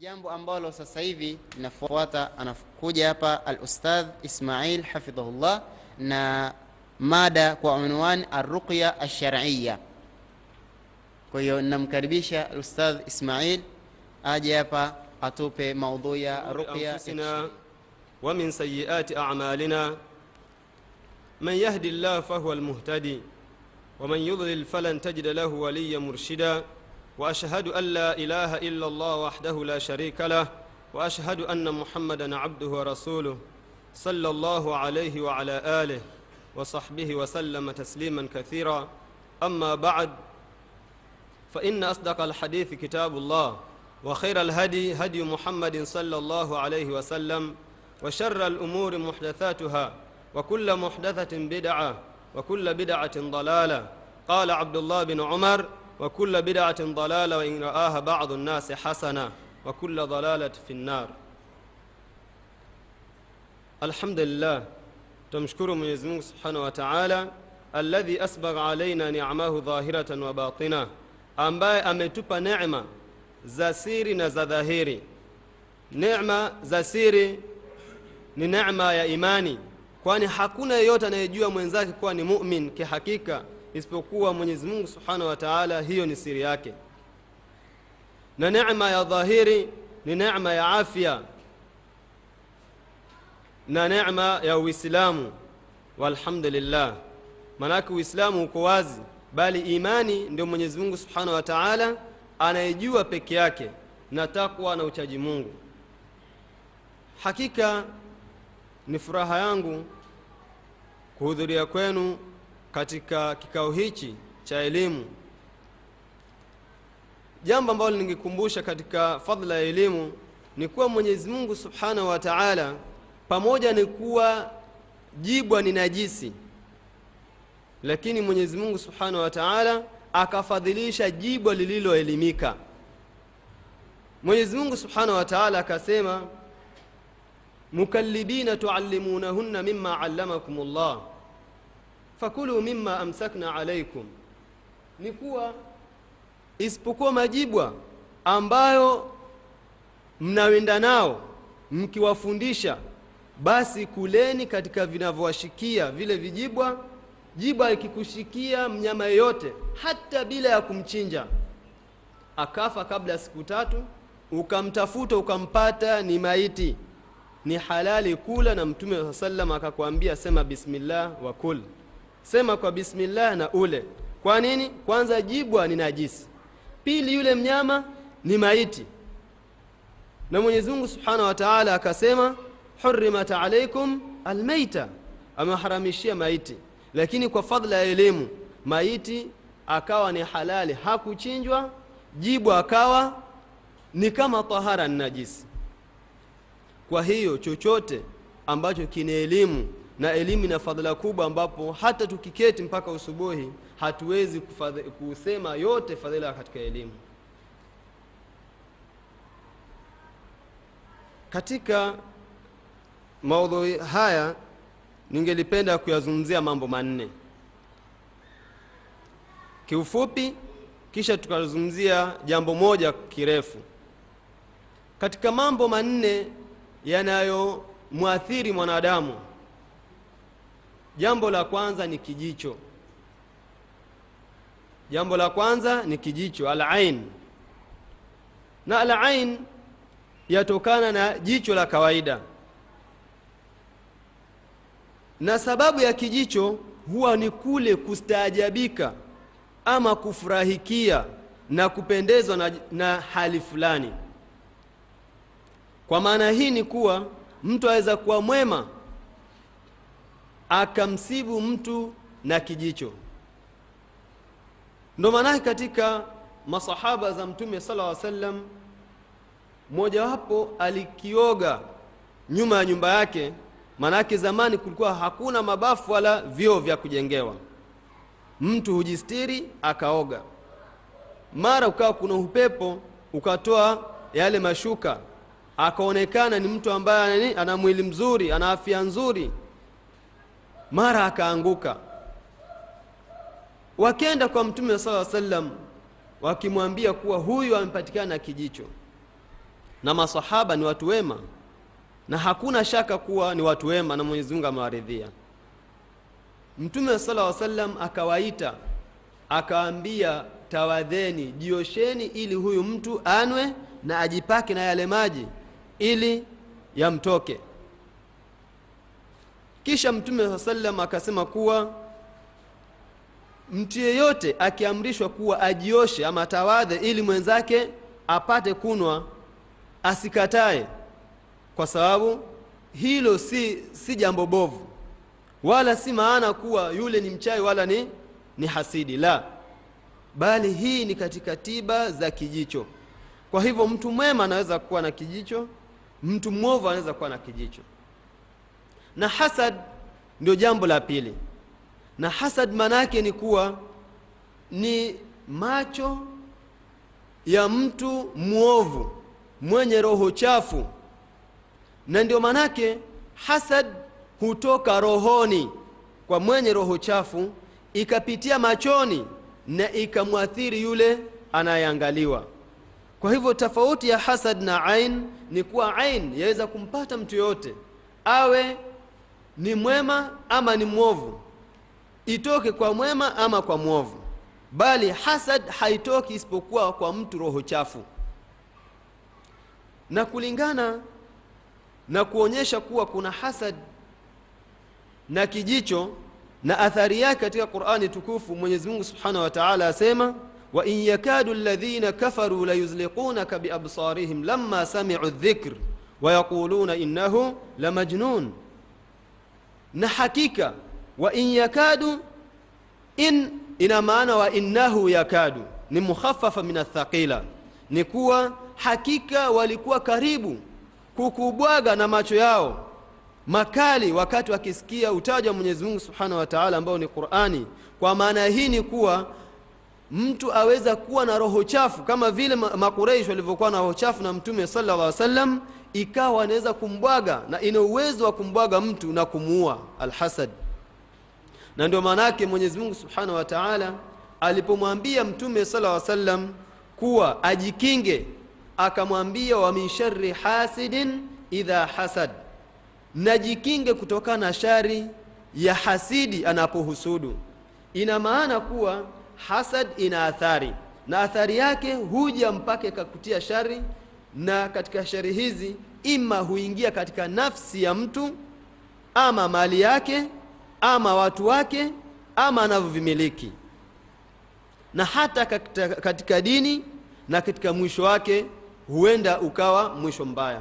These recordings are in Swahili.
jambo ambalo sasa hivi linafuata anakuja hapa alustadh ismail hafidhahullah na mada kwa unwani arruqya alshariya kwa hiyo namkaribisha alustadh ismail aje hapa atupe maudhui ya ruqya ومن سيئات أعمالنا من يهدي الله فهو المهتدي ومن يضلل فلن تجد له وليا مرشدا وأشهد أن لا إله إلا الله وحده لا شريك له وأشهد أن محمدا عبده ورسوله صلى الله عليه وعلى آله وصحبه وسلم تسليما كثيرا. أما بعد فإن أصدق الحديث كتاب الله وخير الهدي هدي محمد صلى الله عليه وسلم وشر الأمور محدثاتها وكل محدثة بدعة وكل بدعة ضلالة. قال عبد الله بن عمر وكل بدعة ضلالة وإن رآها بعض الناس حسنة وكل ضلالة في النار الحمد لله تمشكر Mwenyezi Mungu Subhanahu wa Ta'ala alladhi asbagha alaina ni'amahu dhahiratan wa batina, ambaye ametupa neema za siri na za dhahiri. Neema za siri ni neema ya imani, kwani hakuna yeyote anayejua mwenzake kuwa ni mumin kihakika isipokuwa Mwenyezi Mungu Subhanahu wa Ta'ala. Hiyo ni siri yake. Na neema ya dhahiri ni neema ya afya na neema ya Uislamu. Walhamdulillah, maanake Uislamu uko wazi, bali imani ndio Mwenyezi Mungu Subhanahu wa Ta'ala anayejua peke yake, na takwa na uchaji Mungu. Hakika ni furaha yangu kuhudhuria kwenu katika kikao hichi cha elimu. Jambo ambalo ningekumbusha katika fadhila ya elimu ni kuwa Mwenyezi Mungu Subhanahu wa Ta'ala pamoja ni kuwa jibwa ni najisi, lakini Mwenyezi Mungu Subhanahu wa Ta'ala akafadhilisha jibwa lililoelimika. Mwenyezi Mungu Subhanahu wa Ta'ala akasema, mukallibina tuallimunahunna mima allamakum Allah fakulu mimma amsakna alaikum, ni kuwa isipokuwa majibwa ambayo mnawenda nao mkiwafundisha basi kuleni katika vinavyowashikia vile vijibwa. Jibwa ikikushikia mnyama yeyote, hata bila ya kumchinja, akafa kabla ya siku tatu, ukamtafuta ukampata ni maiti, ni halali kula, na Mtume saa salam akakwambia sema bismillah wa kul, sema kwa bismillah na ule. Kwa nini? Kwanza jibwa ni najisi, pili yule mnyama ni maiti, na Mwenyezi Mungu subhanahu wa taala akasema hurimat alaikum almaita, ameharamishia maiti. Lakini kwa fadhila ya elimu maiti akawa ni halali, hakuchinjwa. Jibwa akawa ni kama tahara ni najisi. Kwa hiyo chochote ambacho kina elimu na elimu ina fadhila kubwa, ambapo hata tukiketi mpaka usubuhi hatuwezi kusema yote fadhila katika elimu. Katika maudhui haya ningelipenda kuyazungumzia mambo manne kiufupi, kisha tukazungumzia jambo moja kirefu. Katika mambo manne yanayomwathiri mwanadamu, jambo la kwanza ni kijicho. Jambo la kwanza ni kijicho, alain, na alain yatokana na jicho la kawaida na sababu ya kijicho huwa ni kule kustaajabika ama kufurahikia na kupendezwa na, na hali fulani. Kwa maana hii ni kuwa mtu aweza kuwa mwema akamsibu mtu na kijicho. Ndo maanake katika masahaba za Mtume sala wa sallam mmojawapo alikioga nyuma ya nyumba yake maanake zamani kulikuwa hakuna mabafu wala vyoo vya kujengewa. Mtu hujistiri akaoga, mara ukawa kuna upepo ukatoa yale mashuka, akaonekana ni mtu ambaye ana mwili mzuri, ana afya nzuri, mara akaanguka. Wakenda kwa Mtume sallallahu sallam wakimwambia kuwa huyu amepatikana na kijicho. na masahaba ni watu wema na hakuna shaka kuwa ni watu wema na mwenyezi mungu amewaridhia mtume sala sallam akawaita akawaambia tawadheni jiosheni ili huyu mtu anwe na ajipake na yale maji ili yamtoke kisha mtume saa sallam akasema kuwa mtu yeyote akiamrishwa kuwa ajioshe ama tawadhe ili mwenzake apate kunwa asikatae. Kwa sababu hilo si, si jambo bovu wala si maana kuwa yule ni mchai wala ni, ni hasidi la. Bali hii ni katika tiba za kijicho. Kwa hivyo mtu mwema anaweza kuwa na kijicho mtu mwovu anaweza kuwa na kijicho na hasad ndio jambo la pili. Na hasad maana yake ni kuwa ni macho ya mtu mwovu mwenye roho chafu. Na ndio manake hasad hutoka rohoni kwa mwenye roho chafu ikapitia machoni na ikamwathiri yule anayeangaliwa. Kwa hivyo tofauti ya hasad na ain ni kuwa ain yaweza kumpata mtu yoyote awe ni mwema ama ni mwovu? Itoke kwa mwema ama kwa mwovu. Bali hasad haitoki isipokuwa kwa mtu roho chafu. Na kulingana na kuonyesha kuwa kuna hasad na kijicho na athari yake katika qurani tukufu mwenyezi mungu subhanahu wa taala asema wain yakadu ladhina kafaru layuzliqunaka biabsarihim lama samicu dhikr wayaquluna innahu lamajnun na hakika wa in yakadu in ina maana wa innahu yakadu ni mukhafafa min athaqila. Ni kuwa hakika walikuwa karibu kukubwaga na macho yao makali wakati wakisikia utaja wa mwenyezi mungu subhanahu wa taala ambao ni qurani. Kwa maana hii ni kuwa mtu aweza kuwa na roho chafu kama vile makureish walivyokuwa na roho chafu na mtume sala llah salam ikawa anaweza kumbwaga na ina uwezo wa kumbwaga mtu na kumuua alhasad. Na ndio maana yake mwenyezi mungu subhanahu wa taala alipomwambia mtume sala wa salam kuwa ajikinge akamwambia wa min shari hasidin idha hasad. Najikinge kutokana na shari ya hasidi anapohusudu. Ina maana kuwa hasad ina athari na athari yake huja mpaka ikakutia shari na katika shari hizi ima huingia katika nafsi ya mtu ama mali yake ama watu wake ama anavyovimiliki. Na hata katika, katika dini na katika mwisho wake huenda ukawa mwisho mbaya.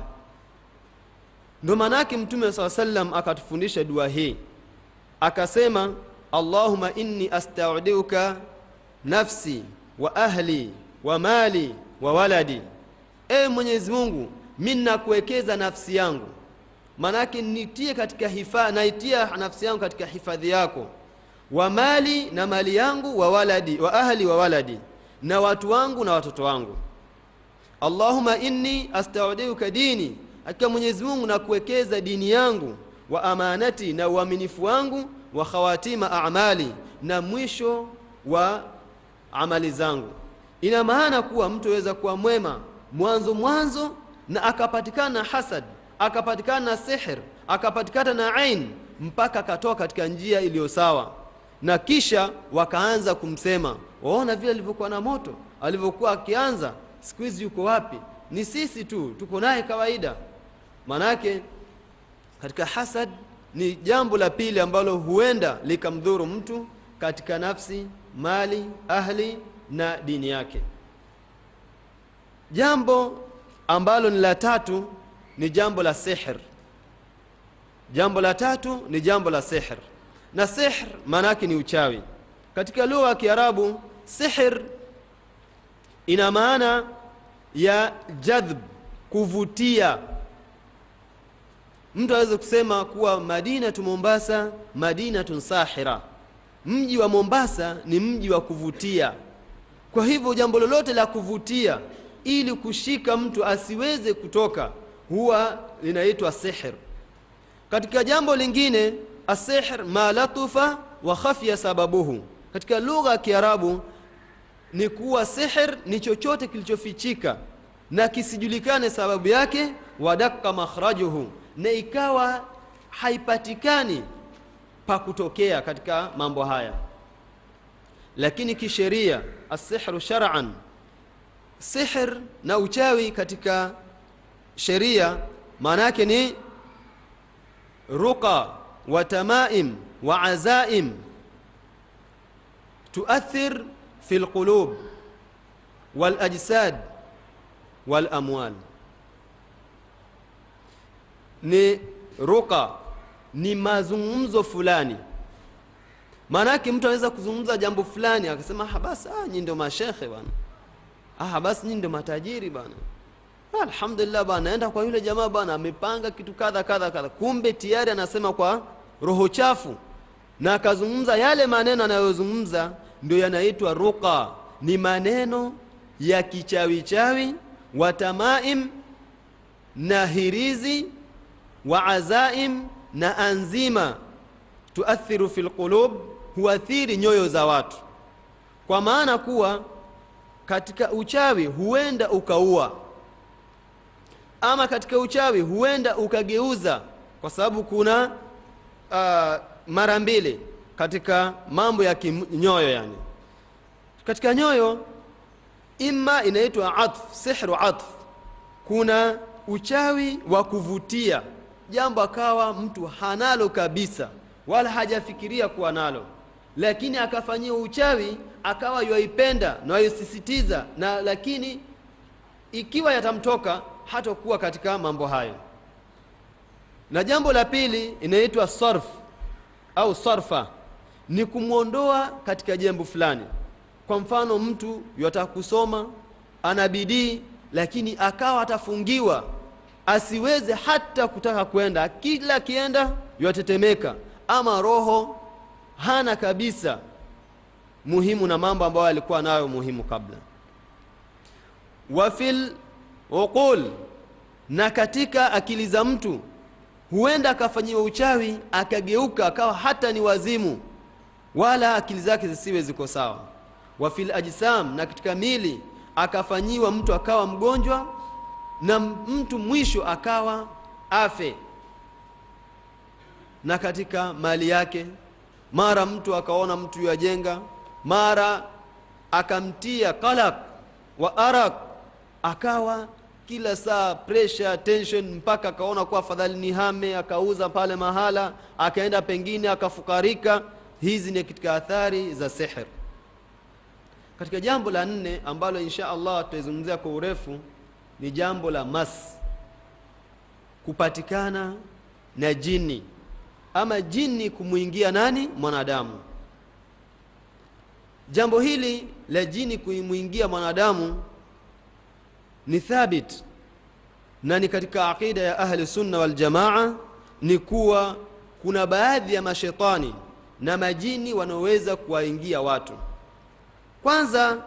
Ndo maanake mtume saa salam akatufundisha dua hii. Akasema allahuma inni astaudiuka nafsi wa ahli wa mali wa waladi e mwenyezi mungu mi nakuwekeza nafsi yangu. Maanake nitie katika hifa, naitia nafsi yangu katika hifadhi yako. Wa mali na mali yangu wa waladi wa ahli wa waladi na watu wangu na watoto wangu. Allahuma inni astaudiuka dini. Hakika mwenyezi mungu nakuwekeza dini yangu wa amanati na uaminifu wangu wa khawatima amali na mwisho wa amali zangu. Ina maana kuwa mtu aweza kuwa mwema mwanzo mwanzo na akapatikana na hasad akapatikana na sihr akapatikana na ain mpaka akatoka katika njia iliyo sawa. Na kisha wakaanza kumsema waona vile alivyokuwa na moto alivyokuwa akianza siku hizi yuko wapi? Ni sisi tu tuko naye kawaida. Manake katika hasad ni jambo la pili ambalo huenda likamdhuru mtu katika nafsi mali ahli na dini yake jambo ambalo ni la tatu ni jambo la sihr. Jambo la tatu ni jambo la sihr. Na sihr maana ni uchawi. Katika lugha ya kiarabu sihr ina maana ya jadhb kuvutia. Mtu aweze kusema kuwa madinatu mombasa madinatun sahira. Mji wa mombasa ni mji wa kuvutia. Kwa hivyo jambo lolote la kuvutia ili kushika mtu asiweze kutoka huwa linaitwa sihr. Katika jambo lingine asihr ma latufa wa khafya sababuhu. Katika lugha ya kiarabu ni kuwa sihr ni chochote kilichofichika na kisijulikane sababu yake wadakka makhrajuhu. Na ikawa haipatikani pa kutokea katika mambo haya. Lakini kisheria asihru shar'an sihr na uchawi katika sheria maana yake ni ruqa wa tamaim wa azaim. Tuathir fi lqulub walajsad walamwal ni ruqa ni mazungumzo fulani. Maanake mtu anaweza kuzungumza jambo fulani akasema ah, basi ah, nyi ndio mashekhe bwana ah, basi nyi ndio matajiri bana. ah, alhamdulillah bana, naenda kwa yule jamaa bana, amepanga kitu kadha kadha kadha. Kumbe tayari anasema kwa roho chafu. Na akazungumza yale maneno anayozungumza ndio yanaitwa ruqa. Ni maneno ya kichawichawi wa tamaim na hirizi wa azaim na anzima. Tuathiru fi lqulub huathiri nyoyo za watu. Kwa maana kuwa katika uchawi huenda ukaua. Ama katika uchawi huenda ukageuza kwa sababu kuna uh, mara mbili katika mambo ya kinyoyo yani. Katika nyoyo ima inaitwa atf sihru atf. Kuna uchawi wa kuvutia. Jambo akawa mtu hanalo kabisa. Wala hajafikiria kuwa nalo. Lakini akafanyia uchawi akawa yaipenda na yaisisitiza na lakini ikiwa yatamtoka hatakuwa katika mambo hayo. Na jambo la pili inaitwa sarf au sarfa ni kumwondoa katika jambo fulani. Kwa mfano mtu yataka kusoma ana bidii lakini akawa atafungiwa asiweze hata kutaka kwenda. Kila akienda yatetemeka ama roho hana kabisa muhimu na mambo ambayo alikuwa nayo muhimu kabla. Wafil uqul na katika akili za mtu huenda akafanyiwa uchawi akageuka akawa hata ni wazimu wala akili zake zisiwe ziko sawa. Wafil ajsam na katika mili akafanyiwa mtu akawa mgonjwa na mtu mwisho akawa afe. Na katika mali yake mara mtu akaona mtu yajenga mara akamtia qalaq wa arak akawa kila saa pressure tension mpaka akaona kuwa afadhali ni hame akauza pale mahala akaenda pengine akafukarika. Hizi ni katika athari za sihr. Katika jambo la nne ambalo insha allah tutaizungumzia kwa urefu ni jambo la mas kupatikana na jini. Ama jini kumwingia nani? Mwanadamu jambo hili la jini kumwingia mwanadamu ni thabit na ni katika aqida ya ahli sunna wal ni kuwa kuna baadhi ya mashetani na majini wanaoweza kuwaingia watu. Kwanza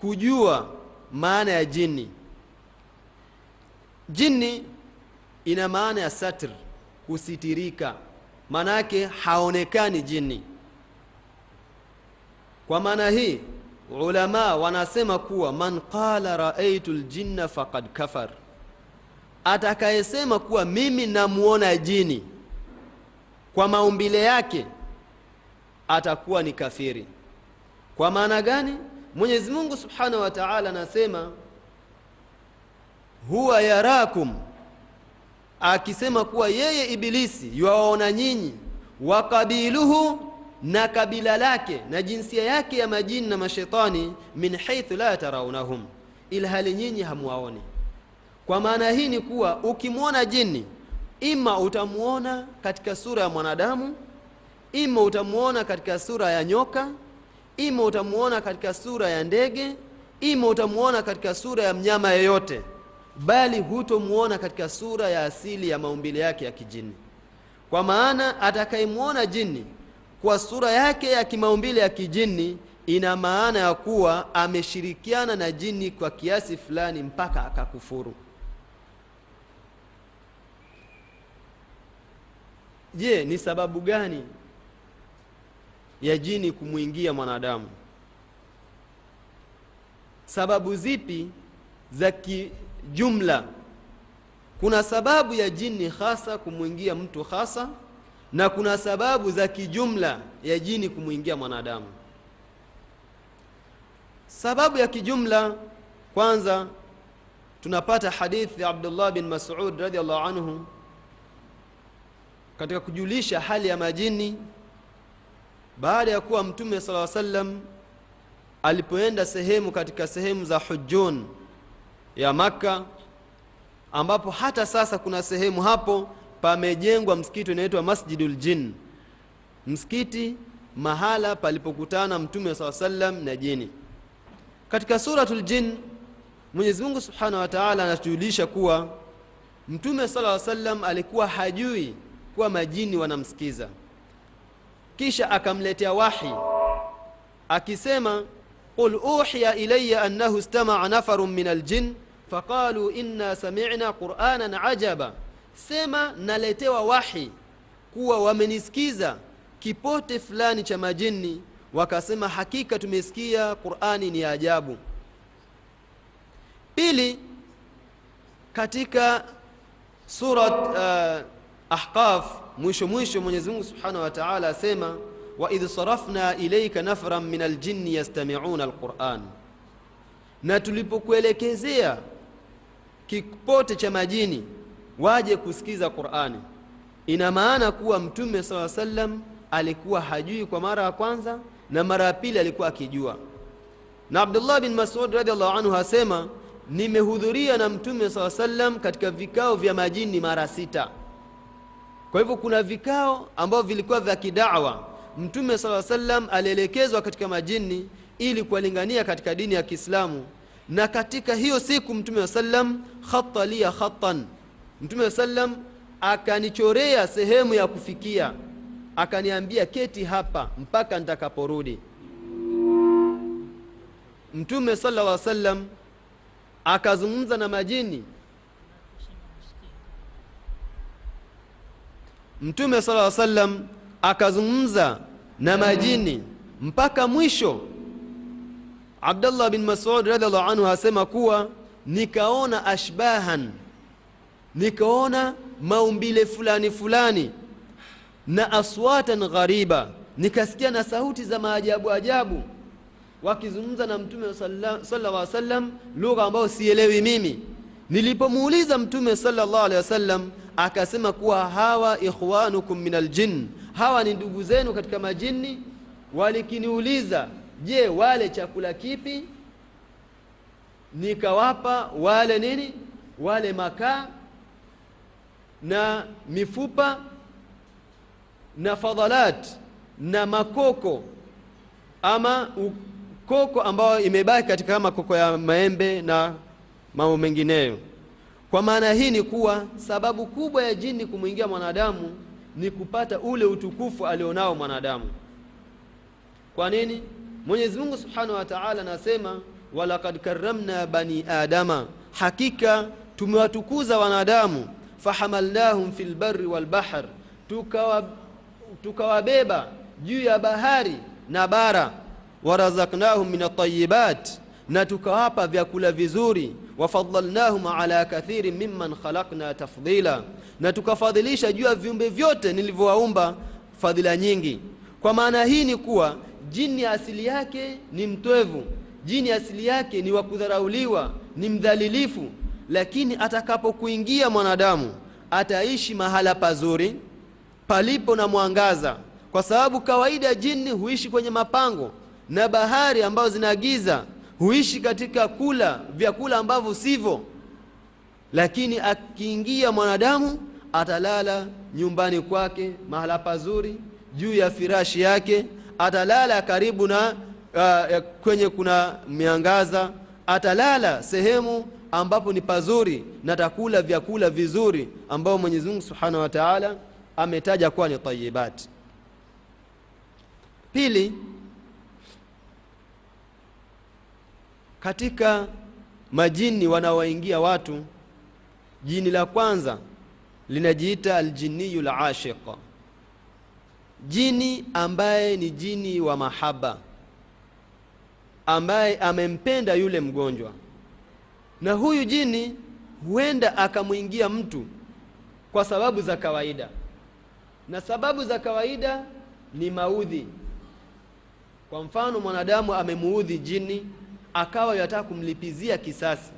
kujua maana ya jini. Jini ina maana ya satr kusitirika. Maana yake haonekani jini kwa maana hii ulama wanasema kuwa man qala raaitu ljinna faqad kafar. Atakayesema kuwa mimi namuona jini kwa maumbile yake atakuwa ni kafiri. Kwa maana gani? Mwenyezi mungu subhanahu wa taala anasema huwa yarakum akisema kuwa yeye ibilisi yuwaona nyinyi wa kabiluhu na kabila lake na jinsia yake ya majini na mashetani min haithu la taraunahum ila hali nyinyi hamwaoni kwa maana hii ni kuwa ukimwona jini ima utamwona katika sura ya mwanadamu ima utamwona katika sura ya nyoka ima utamwona katika sura ya ndege ima utamwona katika sura ya mnyama yeyote bali hutomwona katika sura ya asili ya maumbile yake ya kijini. Kwa maana atakayemwona jini kwa sura yake ya kimaumbile ya kijini ina maana ya kuwa ameshirikiana na jini kwa kiasi fulani mpaka akakufuru. Je ni sababu gani ya jini kumwingia mwanadamu? Sababu zipi za kijumla? Kuna sababu ya jini hasa kumwingia mtu hasa na kuna sababu za kijumla ya jini kumwingia mwanadamu. Sababu ya kijumla kwanza tunapata hadithi ya abdullah bin masud radiallahu anhu katika kujulisha hali ya majini baada ya kuwa mtume sala sallam alipoenda sehemu katika sehemu za hujun ya makka ambapo hata sasa kuna sehemu hapo pamejengwa msikiti unaitwa masjidul jin msikiti mahala palipokutana mtume saa sallam na jini. Katika suratul jin mwenyezi mungu subhanahu wa taala anatujulisha kuwa mtume sala sallam alikuwa hajui kuwa majini wanamsikiza. Kisha akamletea wahi akisema qul uhiya ilaya annahu istamaca nafarun min aljin faqalu inna samicna quranan ajaba sema naletewa wahi kuwa wamenisikiza kipote fulani cha majini wakasema hakika tumesikia qurani ni ajabu. Pili katika surat uh, ahqaf mwisho mwisho mwenyezi mungu subhanahu wa taala asema waidh sarafna ilaika nafran min aljinni yastamiuna alquran. Na tulipokuelekezea kipote cha majini waje kusikiza qurani. Ina maana kuwa mtume saa sallam alikuwa hajui kwa mara ya kwanza na mara ya pili alikuwa akijua. Na abdullah bin masud radhiallahu anhu asema nimehudhuria na mtume saa sallam katika vikao vya majini mara sita. Kwa hivyo kuna vikao ambavyo vilikuwa vya kidawa. Mtume saa sallam alielekezwa katika majini ili kuwalingania katika dini ya kiislamu. Na katika hiyo siku mtume wa sallam khata liya khatan mtume sallam akanichorea sehemu ya kufikia. Akaniambia keti hapa mpaka nitakaporudi. Mtume sala lla sallam akazungumza na majini. Mtume sala lla sallam akazungumza na majini mpaka mwisho. Abdallah bin masud radiallahu anhu asema kuwa nikaona ashbahan nikaona maumbile fulani fulani na aswatan ghariba. Nikasikia na sauti za maajabu ajabu. Wakizungumza na mtume sallallahu alaihi wasallam lugha ambayo sielewi mimi. Nilipomuuliza mtume sallallahu alaihi wasallam akasema kuwa hawa ikhwanukum min aljin hawa ni ndugu zenu katika majini walikiniuliza je wale chakula kipi? Nikawapa wale nini? Wale makaa na mifupa na fadhalat na makoko ama ukoko ambayo imebaki katika makoko ya maembe na mambo mengineyo. Kwa maana hii ni kuwa sababu kubwa ya jini kumwingia mwanadamu ni kupata ule utukufu alionao mwanadamu. Kwa nini? Mwenyezi mungu subhanahu wa taala anasema walakad karamna bani adama. Hakika tumewatukuza wanadamu fahamalnahum fi lbari walbahr tukawabeba tukawa juu ya bahari na bara. Warazaknahum min atayibat na tukawapa vyakula vizuri. Wafadalnahum ala kathirin mimman khalaqna tafdila na tukafadhilisha juu ya viumbe vyote nilivyowaumba fadhila nyingi. Kwa maana hii ni kuwa jini asili yake ni mtwevu jini asili yake ni wa kudharauliwa ni mdhalilifu lakini atakapokuingia mwanadamu ataishi mahala pazuri palipo na mwangaza. Kwa sababu kawaida jini huishi kwenye mapango na bahari ambazo zinagiza huishi katika kula vyakula ambavyo sivyo. Lakini akiingia mwanadamu atalala nyumbani kwake mahala pazuri juu ya firashi yake atalala karibu na uh, kwenye kuna miangaza atalala sehemu ambapo ni pazuri na takula vyakula vizuri ambao mwenyezi mungu subhanahu wa taala ametaja kuwa ni tayibati pili katika majini wanaowaingia watu jini la kwanza linajiita aljiniyu lashiq, jini ambaye ni jini wa mahaba ambaye amempenda yule mgonjwa na huyu jini huenda akamwingia mtu kwa sababu za kawaida. Na sababu za kawaida ni maudhi. Kwa mfano mwanadamu amemuudhi jini akawa yataka kumlipizia kisasi.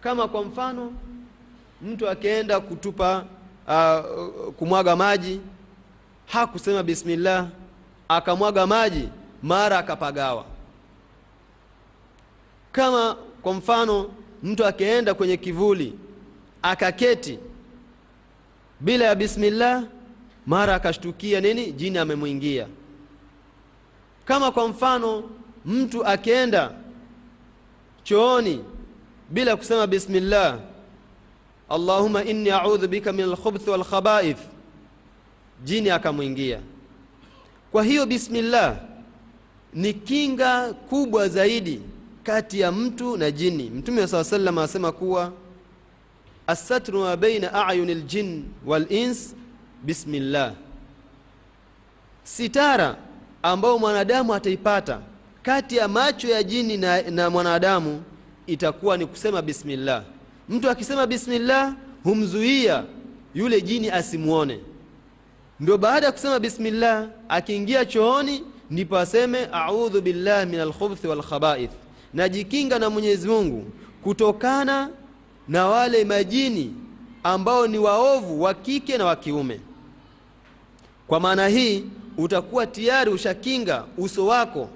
Kama kwa mfano mtu akienda kutupa uh, kumwaga maji hakusema bismillah akamwaga maji mara akapagawa kama kwa mfano mtu akienda kwenye kivuli akaketi bila ya bismillah mara akashtukia nini? Jini amemwingia. Kama kwa mfano mtu akienda chooni bila kusema bismillah allahumma inni audhu bika min alkhubthi walkhabaith jini akamwingia. Kwa hiyo bismillah ni kinga kubwa zaidi kati ya mtu na jini. Mtume saa salam asema kuwa assatru ma baina ayuni ljin walins bismillah. Sitara ambayo mwanadamu ataipata kati ya macho ya jini na, na mwanadamu itakuwa ni kusema bismillah. Mtu akisema bismillah humzuia yule jini asimwone ndio baada ya kusema bismillah akiingia chooni ndipo aseme audhu billahi min alkhubthi walkhabaith najikinga na mwenyezi mungu kutokana na wale majini ambao ni waovu wa kike na wa kiume. Kwa maana hii utakuwa tayari ushakinga uso wako.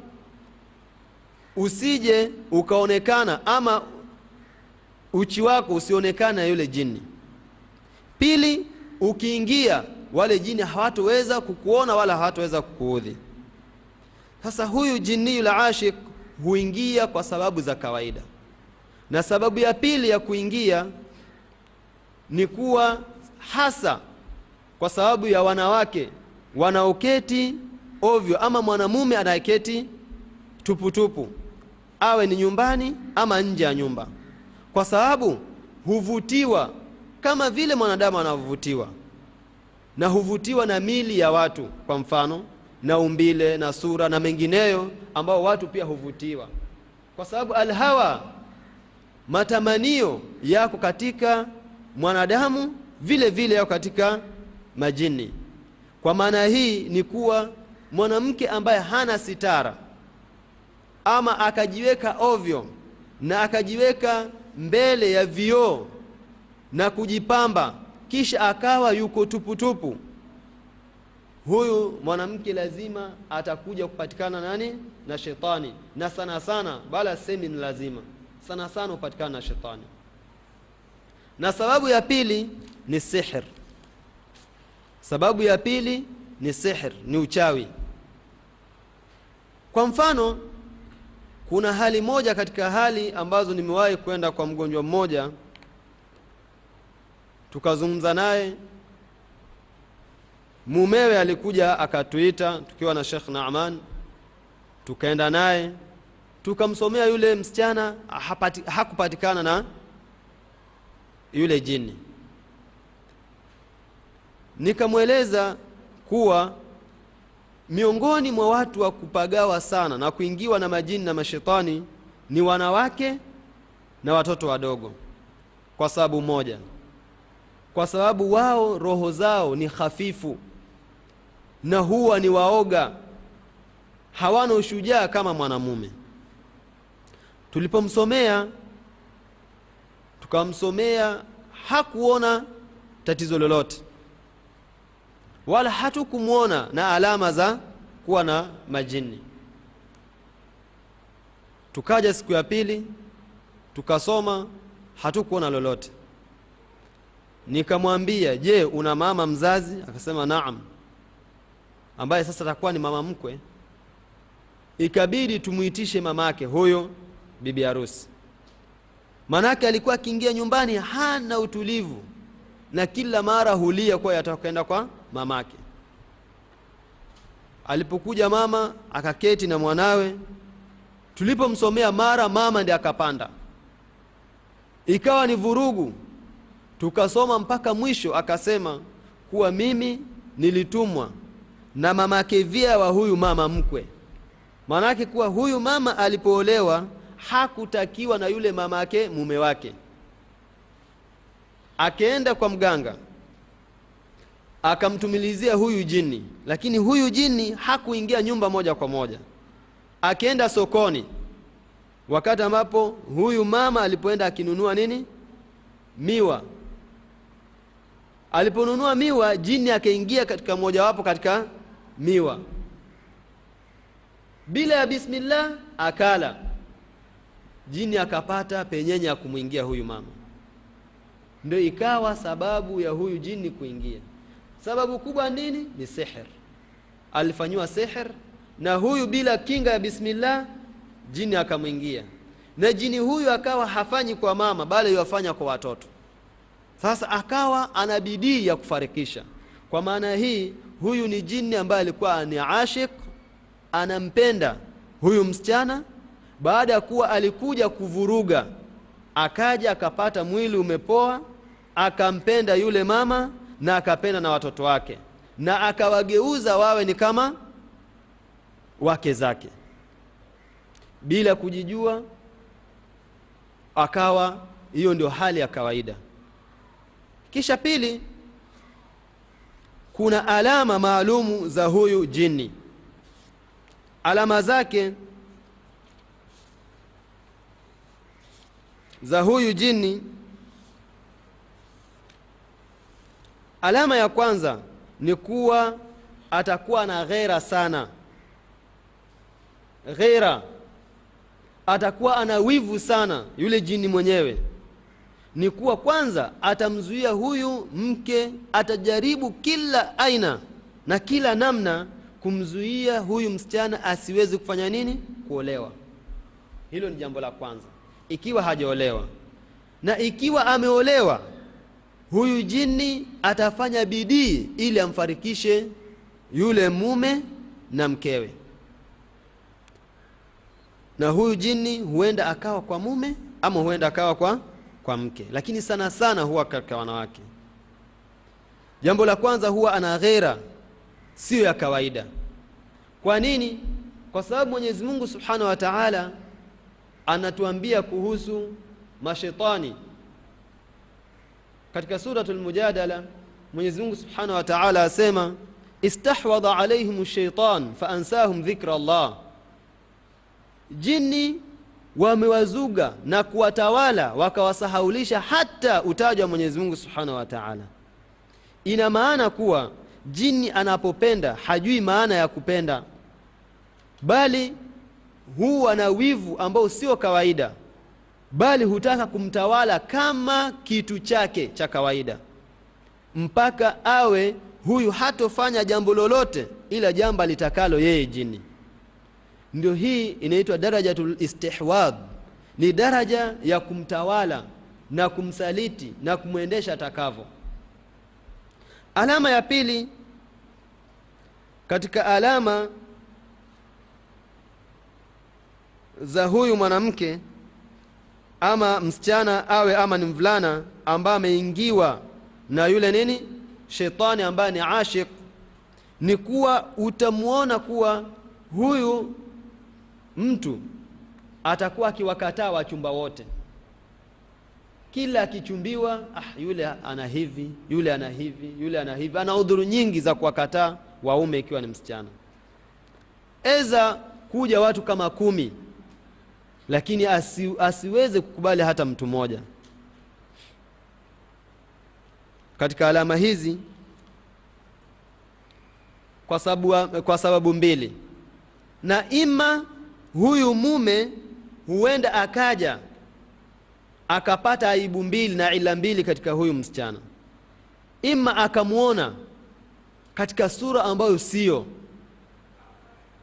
Usije ukaonekana ama uchi wako usionekana na yule jini. Pili ukiingia wale jini hawatoweza kukuona wala hawatoweza kukuudhi. Sasa huyu jiniyul ashik huingia kwa sababu za kawaida. Na sababu ya pili ya kuingia ni kuwa hasa kwa sababu ya wanawake wanaoketi ovyo ama mwanamume anayeketi tuputupu awe ni nyumbani ama nje ya nyumba. Kwa sababu huvutiwa kama vile mwanadamu anavyovutiwa na huvutiwa na mili ya watu kwa mfano na umbile na sura na mengineyo ambao watu pia huvutiwa kwa sababu alhawa matamanio yako katika mwanadamu vile vile yako katika majini kwa maana hii ni kuwa mwanamke ambaye hana sitara ama akajiweka ovyo na akajiweka mbele ya vioo na kujipamba kisha akawa yuko tuputupu tupu. Huyu mwanamke lazima atakuja kupatikana nani? Na shetani. Na sana sana bala semi ni lazima. Sana sana hupatikana na shetani. Na sababu ya pili ni sihir sababu ya pili ni sihir ni uchawi. Kwa mfano kuna hali moja katika hali ambazo nimewahi kwenda kwa mgonjwa mmoja tukazungumza naye mumewe alikuja akatuita tukiwa na Sheikh Naaman tukaenda naye tukamsomea yule msichana hapati, hakupatikana na yule jini. Nikamweleza kuwa miongoni mwa watu wa kupagawa sana na kuingiwa na majini na mashetani ni wanawake na watoto wadogo. Kwa sababu moja. Kwa sababu wao roho zao ni hafifu na huwa ni waoga. Hawana ushujaa kama mwanamume. Tulipomsomea tukamsomea hakuona tatizo lolote. Wala hatukumwona na alama za kuwa na majini. Tukaja siku ya pili tukasoma hatukuona lolote. Nikamwambia je una mama mzazi? Akasema naam ambaye sasa atakuwa ni mama mkwe ikabidi tumwitishe mamake huyo bibi harusi. Manake alikuwa akiingia nyumbani hana utulivu na kila mara hulia kuwa yatakwenda kwa mamake. Alipokuja mama akaketi na mwanawe. Tulipomsomea mara mama ndi akapanda. Ikawa ni vurugu. Tukasoma mpaka mwisho akasema kuwa mimi nilitumwa na mamake via wa huyu mama mkwe. Maanake kuwa huyu mama alipoolewa hakutakiwa na yule mamake mume wake. Akaenda kwa mganga akamtumilizia huyu jini lakini huyu jini hakuingia nyumba moja kwa moja. Akaenda sokoni wakati ambapo huyu mama alipoenda akinunua nini? Miwa. Aliponunua miwa jini akaingia katika mojawapo katika miwa. Bila ya bismillah akala. Jini akapata penyenye ya kumwingia huyu mama. Ndio ikawa sababu ya huyu jini kuingia. Sababu kubwa nini? Ni seher. Alifanyiwa seher na huyu bila kinga ya bismillah jini akamwingia. Na jini huyu akawa hafanyi kwa mama bali yafanya kwa watoto. Sasa akawa ana bidii ya kufarikisha. Kwa maana hii huyu ni jini ambaye alikuwa ni ashik anampenda huyu msichana. Baada ya kuwa alikuja kuvuruga akaja akapata mwili umepoa akampenda yule mama na akapenda na watoto wake na akawageuza wawe ni kama wake zake bila kujijua akawa hiyo ndio hali ya kawaida. Kisha pili kuna alama maalumu za huyu jini alama zake za huyu jini alama ya kwanza ni kuwa atakuwa na ghera sana. Ghera atakuwa ana wivu sana yule jini mwenyewe ni kuwa kwanza atamzuia huyu mke atajaribu kila aina na kila namna kumzuia huyu msichana asiwezi kufanya nini? Kuolewa. Hilo ni jambo la kwanza ikiwa hajaolewa. Na ikiwa ameolewa huyu jini atafanya bidii ili amfarikishe yule mume na mkewe. Na huyu jini huenda akawa kwa mume ama huenda akawa kwa kwa mke. Lakini sana sana huwa katika wanawake. Jambo la kwanza huwa ana ghera siyo ya kawaida. Kwa nini? Kwa sababu mwenyezi mungu subhanahu wa taala anatuambia kuhusu mashetani. Katika suratul mujadala mwenyezi mungu subhanahu wa taala asema istahwadha alaihim shaitan faansahum dhikra allah. Jini wamewazuga na kuwatawala wakawasahaulisha hata utajwa wa mwenyezi subhanahu wa taala. Ina maana kuwa jini anapopenda hajui maana ya kupenda. Bali huwa na wivu ambao sio kawaida. Bali hutaka kumtawala kama kitu chake cha kawaida. Mpaka awe huyu hatofanya jambo lolote ila jambo litakalo yeye jini ndio hii inaitwa darajatul istihwadh ni daraja ya kumtawala na kumsaliti na kumwendesha atakavyo. Alama ya pili katika alama za huyu mwanamke ama msichana awe ama ni mvulana ambaye ameingiwa na yule nini? Shetani ambaye ni ashik ni kuwa utamwona kuwa huyu mtu atakuwa akiwakataa wachumba wote. Kila akichumbiwa ah, yule ana hivi yule ana hivi yule ana hivi. Ana udhuru nyingi za kuwakataa waume ikiwa ni msichana. Eza kuja watu kama kumi lakini asi, asiweze kukubali hata mtu mmoja. Katika alama hizi kwa sababu, kwa sababu mbili. Na ima huyu mume huenda akaja akapata aibu mbili na ila mbili katika huyu msichana. Ima akamwona katika sura ambayo siyo.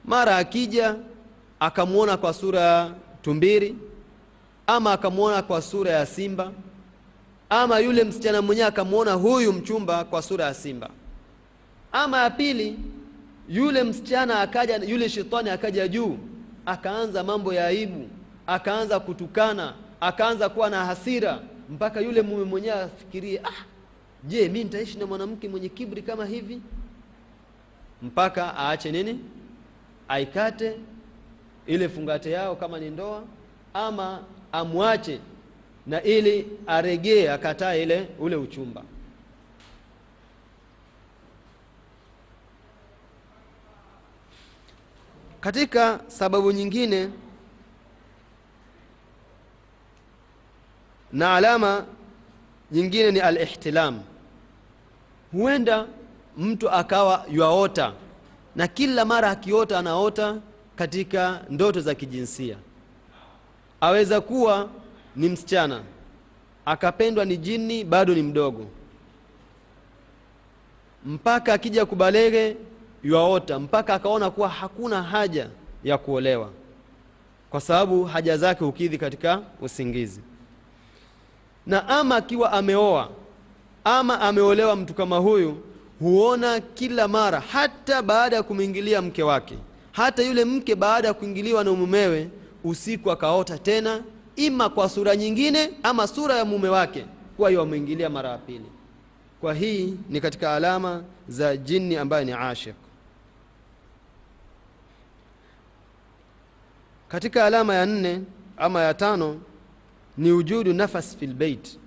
Mara akija akamwona kwa sura ya tumbiri ama akamwona kwa sura ya simba ama yule msichana mwenyewe akamwona huyu mchumba kwa sura ya simba. Ama ya pili yule msichana akaja yule shetani akaja juu akaanza mambo ya aibu akaanza kutukana akaanza kuwa na hasira mpaka yule mume mwenyewe afikirie ah, je mi nitaishi na mwanamke mwenye kibri kama hivi? Mpaka aache nini? Aikate ile fungate yao kama ni ndoa ama amwache na ili aregee akatae ile ule uchumba katika sababu nyingine na alama nyingine ni alihtilam. Huenda mtu akawa yuaota na kila mara akiota anaota katika ndoto za kijinsia. Aweza kuwa ni msichana akapendwa ni jini bado ni mdogo. Mpaka akija kubalege yuaota mpaka akaona kuwa hakuna haja ya kuolewa kwa sababu haja zake hukidhi katika usingizi. Na ama akiwa ameoa ama ameolewa mtu kama huyu huona kila mara hata baada ya kumwingilia mke wake hata yule mke baada ya kuingiliwa na mumewe usiku akaota tena ima kwa sura nyingine ama sura ya mume wake kuwa yamwingilia mara ya pili. Kwa hii ni katika alama za jini ambaye ni ashiq katika alama ya nne ama ya tano ni ujudu nafas fil bait.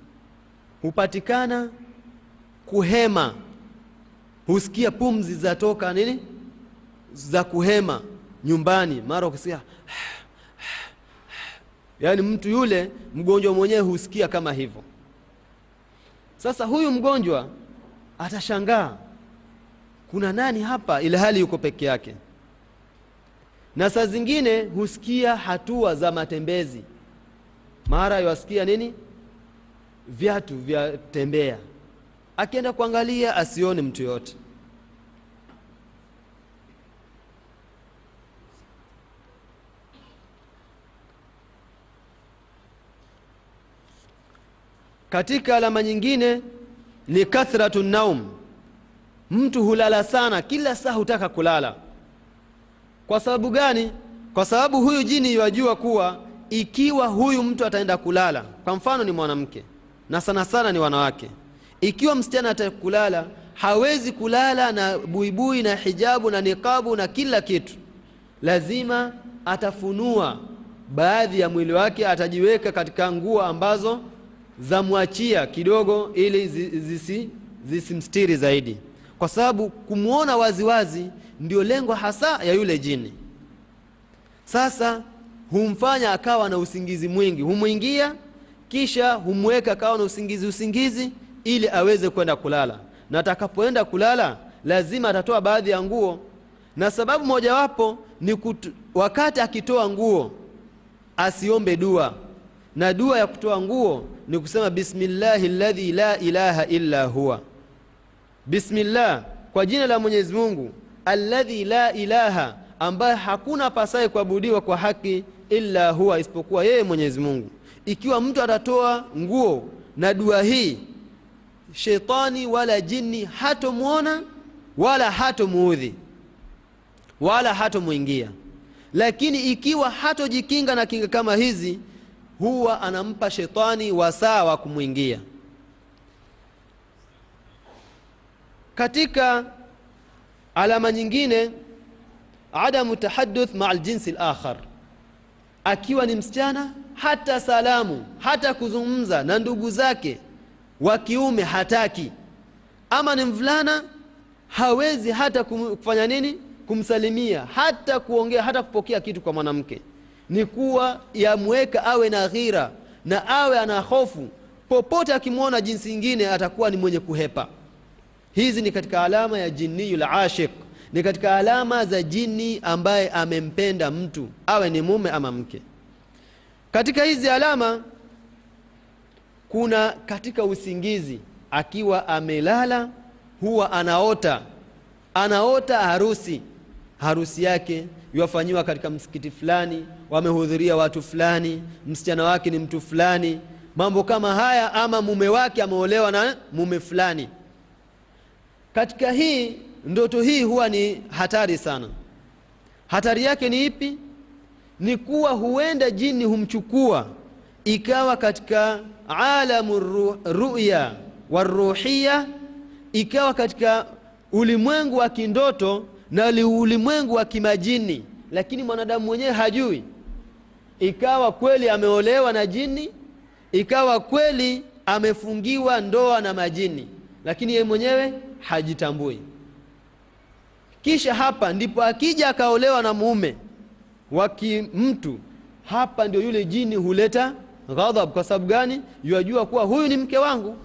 Hupatikana kuhema. Husikia pumzi zatoka nini? Za kuhema nyumbani. Mara ukisikia yaani mtu yule mgonjwa mwenyewe husikia kama hivyo. Sasa huyu mgonjwa atashangaa kuna nani hapa ilhali yuko peke yake na saa zingine husikia hatua za matembezi. Mara yawasikia nini? Viatu vya tembea. Akienda kuangalia asione mtu yoyote katika alama nyingine ni kathratu naum. Mtu hulala sana kila saa hutaka kulala kwa sababu gani? Kwa sababu huyu jini yajua kuwa ikiwa huyu mtu ataenda kulala kwa mfano ni mwanamke na sana sana ni wanawake ikiwa msichana atakulala hawezi kulala na buibui na hijabu na niqabu na kila kitu. Lazima atafunua. Baadhi ya mwili wake atajiweka katika nguo ambazo zamwachia kidogo ili zisi, zisimstiri zaidi. Kwa sababu kumwona waziwazi ndio lengo hasa ya yule jini. Sasa humfanya akawa na usingizi mwingi. Humwingia kisha humweka akawa na usingizi usingizi ili aweze kwenda kulala. Na atakapoenda kulala lazima atatoa baadhi ya nguo. Na sababu mojawapo ni kutu, wakati akitoa nguo asiombe dua. Na dua ya kutoa nguo ni kusema bismillahi ladhi la ilaha illa huwa. Bismillah kwa jina la mwenyezi mungu alladhi la ilaha ambaye hakuna pasaye kuabudiwa kwa haki illa huwa isipokuwa yeye mwenyezi mungu. Ikiwa mtu atatoa nguo na dua hii shetani wala jini hatomwona wala hatomuudhi wala hatomwingia. Lakini ikiwa hatojikinga na kinga kama hizi huwa anampa shetani wasaa wa kumwingia. Katika alama nyingine adamu tahaduth maa ljinsi lakhar akiwa ni msichana hata salamu hata kuzungumza na ndugu zake wa kiume hataki. Ama ni mvulana hawezi hata kufanya nini? Kumsalimia hata kuongea hata kupokea kitu kwa mwanamke. Ni kuwa yamweka awe na ghira na awe ana hofu. Popote akimwona jinsi ingine atakuwa ni mwenye kuhepa hizi ni katika alama ya jinniyu lashiq ni katika alama za jini ambaye amempenda mtu awe ni mume ama mke. Katika hizi alama kuna katika usingizi akiwa amelala huwa anaota. Anaota harusi. Harusi yake yafanyiwa katika msikiti fulani wamehudhuria watu fulani msichana wake ni mtu fulani. Mambo kama haya ama mume wake ameolewa na mume fulani katika hii ndoto hii huwa ni hatari sana. Hatari yake ni ipi? Ni kuwa huenda jini humchukua ikawa katika alamu ru, ruya waruhiya ikawa katika ulimwengu wa kindoto na ulimwengu wa kimajini. Lakini mwanadamu mwenyewe hajui. Ikawa kweli ameolewa na jini ikawa kweli amefungiwa ndoa na majini lakini yeye mwenyewe hajitambui. Kisha hapa ndipo akija akaolewa na mume wa kimtu hapa ndio yule jini huleta ghadhab. Kwa sababu gani? Yajua kuwa huyu ni mke wangu.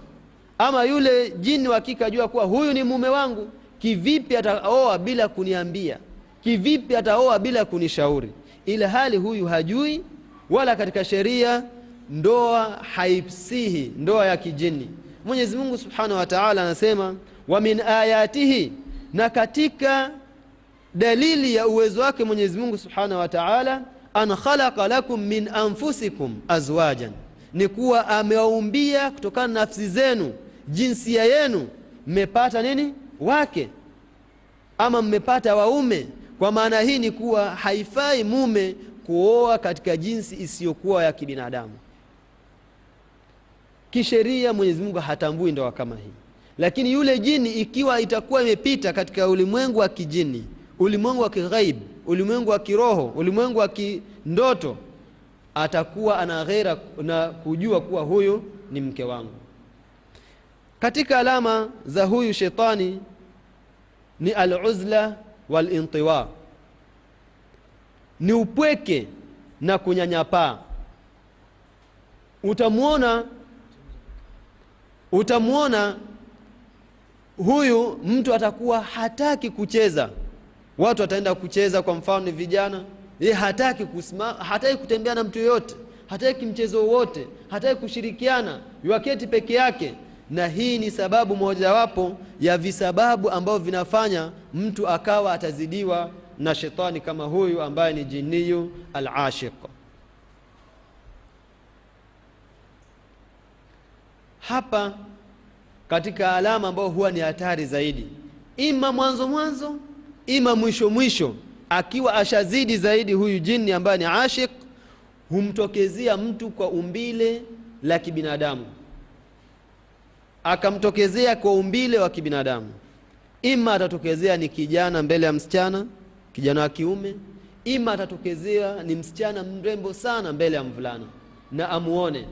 Ama yule jini wa kike ajua kuwa huyu ni mume wangu. Kivipi ataoa bila kuniambia? Kivipi ataoa bila kunishauri? Ila hali huyu hajui wala katika sheria ndoa haisihi ndoa ya kijini mwenyezi mungu subhanahu wataala anasema wa min ayatihi na katika dalili ya uwezo wake mwenyezi mungu subhanahu wataala an khalaqa lakum min anfusikum azwajan ni kuwa amewaumbia kutokana na nafsi zenu jinsia yenu mmepata nini? Wake. Ama mmepata waume. Kwa maana hii ni kuwa haifai mume kuoa katika jinsi isiyokuwa ya kibinadamu kisheria mwenyezi mungu hatambui ndoa kama hii. Lakini yule jini ikiwa itakuwa imepita katika ulimwengu wa kijini ulimwengu wa kighaib ulimwengu wa kiroho ulimwengu wa kindoto atakuwa ana ghera na kujua kuwa huyu ni mke wangu. Katika alama za huyu shetani ni aluzla walintiwa. Ni upweke na kunyanyapaa. Utamwona utamwona huyu mtu atakuwa hataki kucheza. Watu wataenda kucheza kwa mfano ni vijana. Ye hataki kusimama hataki kutembea na mtu yoyote. Hataki mchezo wowote. Hataki kushirikiana. Yuaketi peke yake. Na hii ni sababu mojawapo ya visababu ambavyo vinafanya mtu akawa atazidiwa na shetani kama huyu ambaye ni jiniyu alashiq hapa katika alama ambayo huwa ni hatari zaidi. Ima mwanzo mwanzo ima mwisho mwisho. Akiwa ashazidi zaidi huyu jini ambaye ni ashik humtokezea mtu kwa umbile la kibinadamu. Akamtokezea kwa umbile wa kibinadamu. Ima atatokezea ni kijana mbele ya msichana kijana wa kiume. Ima atatokezea ni msichana mrembo sana mbele ya mvulana na amuone.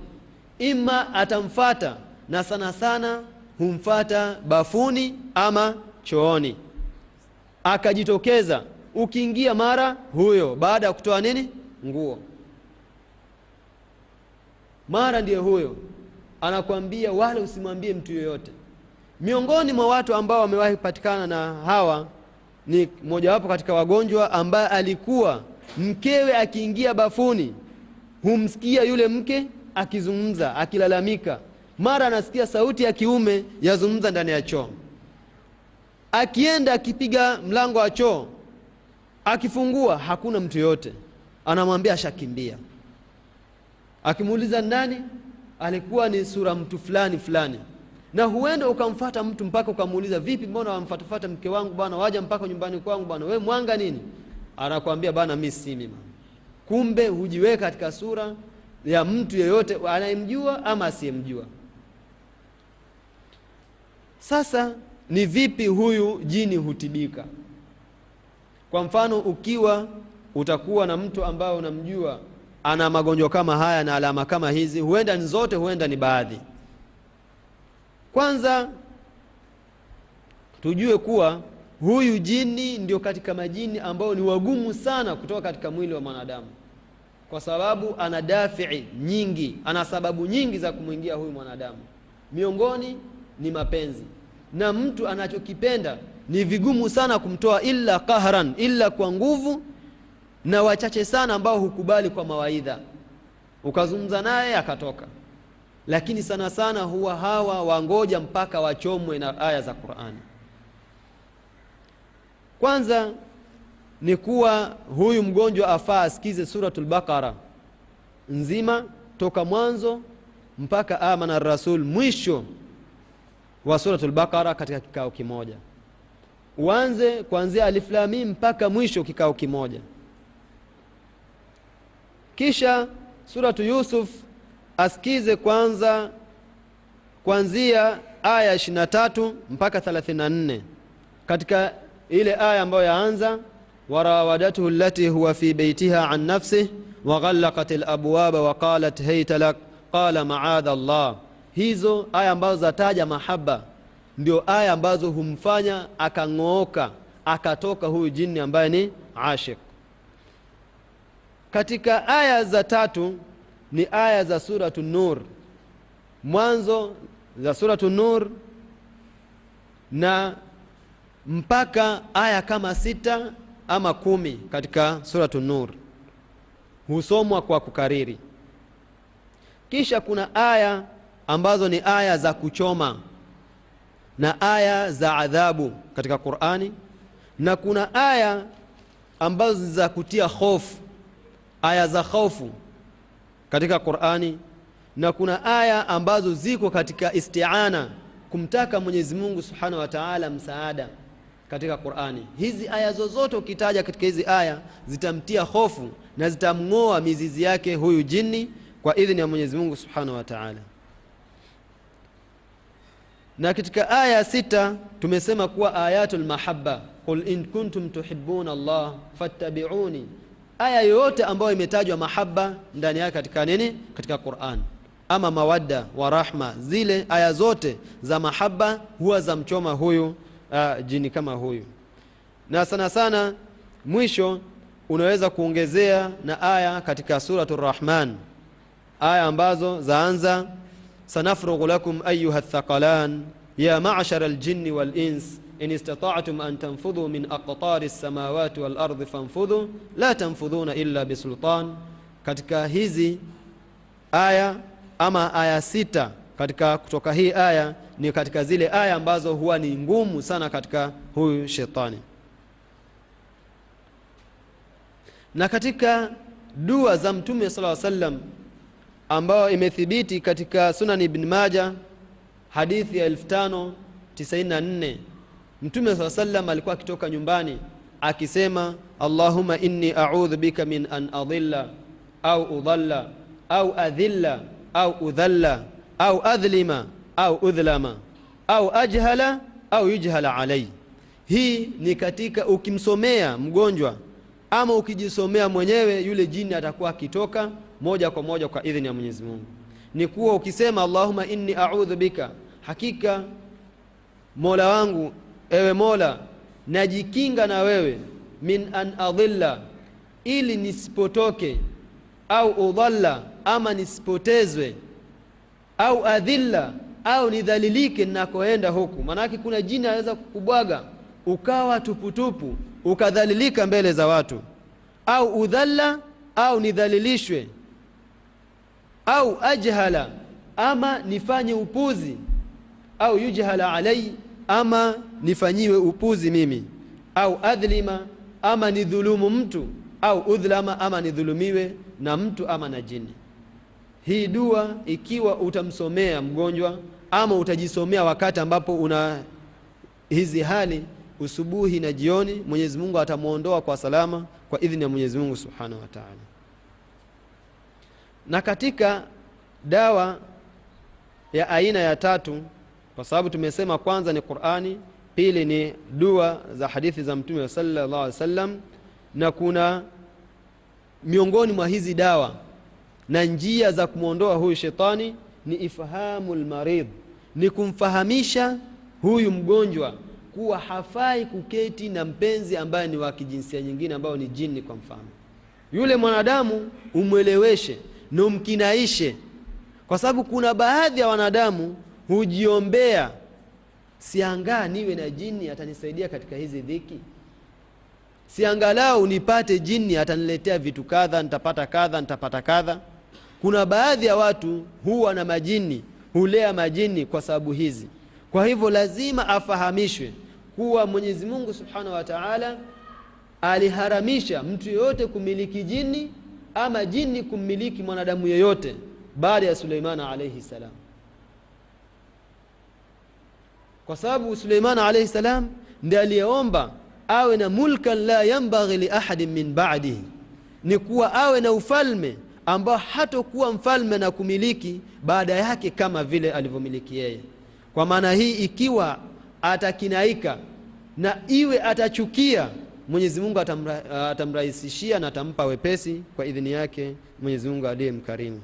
Ima atamfata na sana sana humfata bafuni ama chooni. Akajitokeza ukiingia mara huyo. Baada ya kutoa nini? Nguo. Mara ndiye huyo. Anakuambia wala usimwambie mtu yoyote. Miongoni mwa watu ambao wamewahi kupatikana na hawa ni mojawapo katika wagonjwa ambaye alikuwa mkewe akiingia bafuni humsikia yule mke akizungumza akilalamika mara anasikia sauti ya kiume yazungumza ndani ya choo. Akienda akipiga mlango wa choo akifungua hakuna mtu yoyote. Anamwambia ashakimbia. Akimuuliza ndani, alikuwa ni sura mtu fulani fulani. Na huenda ukamfata mtu mpaka ukamuuliza vipi mbona wamfatafata mke wangu bwana? Waja mpaka nyumbani kwangu bwana. We mwanga nini? Anakwambia bana mi si kumbe hujiweka katika sura ya mtu yeyote anayemjua ama asiyemjua sasa ni vipi huyu jini hutibika? Kwa mfano ukiwa utakuwa na mtu ambaye unamjua ana magonjwa kama haya na alama kama hizi huenda ni zote huenda ni baadhi. Kwanza tujue kuwa huyu jini ndio katika majini ambao ni wagumu sana kutoka katika mwili wa mwanadamu. Kwa sababu ana dafii nyingi ana sababu nyingi za kumwingia huyu mwanadamu. Miongoni ni mapenzi. Na mtu anachokipenda ni vigumu sana kumtoa illa qahran illa kwa nguvu na wachache sana ambao hukubali kwa mawaidha. Ukazungumza naye akatoka. Lakini sana sana huwa hawa wangoja mpaka wachomwe na aya za qurani. Kwanza ni kuwa huyu mgonjwa afaa asikize suratul baqara nzima toka mwanzo mpaka amana rasul mwisho wa suratul baqara katika kikao kimoja. Uanze kuanzia aliflamim mpaka mwisho kikao kimoja. Kisha suratu yusuf asikize kwanza kuanzia aya 23 mpaka 34 katika ile aya ambayo yaanza warawadatuhu allati huwa fi beitiha an nafsih waghallaqat labwaba waqalat heita lak qala maadha llah hizo aya ambazo zataja mahaba ndio aya ambazo humfanya akang'ooka akatoka huyu jini ambaye ni ashik katika aya za tatu ni aya za suratu nur. Mwanzo za suratu nur na mpaka aya kama sita ama kumi katika suratu nur. Husomwa kwa kukariri. Kisha kuna aya ambazo ni aya za kuchoma na aya za adhabu katika qurani na kuna aya ambazo ni za kutia hofu aya za hofu katika qurani na kuna aya ambazo ziko katika istiana kumtaka mwenyezi mungu subhanahu wa taala msaada katika qurani. Hizi aya zozote ukitaja katika hizi aya zitamtia hofu na zitamng'oa mizizi yake huyu jini kwa idhini ya mwenyezi mungu subhanahu wa taala na katika aya ya sita tumesema kuwa ayatu lmahaba qul in kuntum tuhibuna allah fattabiuni. Aya yoyote ambayo imetajwa mahaba ndani yake katika nini? Katika quran. Ama mawadda wa rahma zile aya zote za mahaba huwa za mchoma huyu uh, jini kama huyu. Na sana sana mwisho unaweza kuongezea na aya katika suratu rahman aya ambazo zaanza sanafrughu lakum ayuha thaqalan ya mashara ljinni walins in istata'tum an tanfudhu min aqtari lsamawati walardi fanfudhu la tanfudhuna illa bisultan katika hizi aya ama aya sita katika kutoka hii aya ni katika zile aya ambazo huwa ni ngumu sana katika huyu shetani. Na katika dua za mtume sala sallam ambayo imethibiti katika sunan ibn maja hadithi ya 594 mtume saa sallam alikuwa akitoka nyumbani akisema allahuma inni audhu bika min an adhilla au udalla au adhilla au udhalla au adhlima au udhlama au ajhala au yujhala alai hii ni katika ukimsomea mgonjwa ama ukijisomea mwenyewe yule jini atakuwa akitoka moja kwa moja kwa idhini ya mwenyezi mungu. Ni kuwa ukisema allahuma inni audhu bika hakika mola wangu ewe mola najikinga na wewe min an adhilla ili nisipotoke au udhalla ama nisipotezwe au adhilla au nidhalilike ninakoenda huku. Maanake kuna jini anaweza kukubwaga ukawa tuputupu ukadhalilika mbele za watu. Au udhalla au nidhalilishwe au ajhala ama nifanye upuzi au yujhala alai ama nifanyiwe upuzi mimi au adhlima ama nidhulumu mtu au udhlama ama nidhulumiwe na mtu ama na jini. Hii dua ikiwa utamsomea mgonjwa ama utajisomea wakati ambapo una hizi hali usubuhi na jioni mwenyezi mungu atamwondoa kwa salama kwa idhini ya mwenyezi mungu subhanahu wa taala na katika dawa ya aina ya tatu kwa sababu tumesema kwanza ni qurani pili ni dua za hadithi za mtume sallallahu alaihi wasallam na kuna miongoni mwa hizi dawa na njia za kumwondoa huyu shetani ni ifhamu lmaridh ni kumfahamisha huyu mgonjwa kuwa hafai kuketi na mpenzi ambaye ni wa kijinsia nyingine ambayo ni jini kwa mfano. Yule mwanadamu umweleweshe na umkinaishe kwa sababu kuna baadhi ya wanadamu hujiombea siangaa niwe na jini atanisaidia katika hizi dhiki. Siangalau nipate jini ataniletea vitu kadha nitapata kadha nitapata kadha. Kuna baadhi ya watu huwa na majini hulea majini kwa sababu hizi. Kwa hivyo lazima afahamishwe kuwa mwenyezi mungu subhanahu wa taala aliharamisha mtu yeyote kumiliki jini ama jini kummiliki mwanadamu yeyote baada ya suleimana alaihi salam. Kwa sababu suleimana alaihi salam ndi aliyeomba awe na mulkan la yambaghi liahadin min badihi. Ni kuwa awe na ufalme ambao hatokuwa mfalme na kumiliki baada yake kama vile alivyomiliki yeye. Kwa maana hii ikiwa atakinaika na iwe atachukia mwenyezi mungu atamra, atamrahisishia na atampa wepesi kwa idhini yake mwenyezi mungu aliye mkarimu.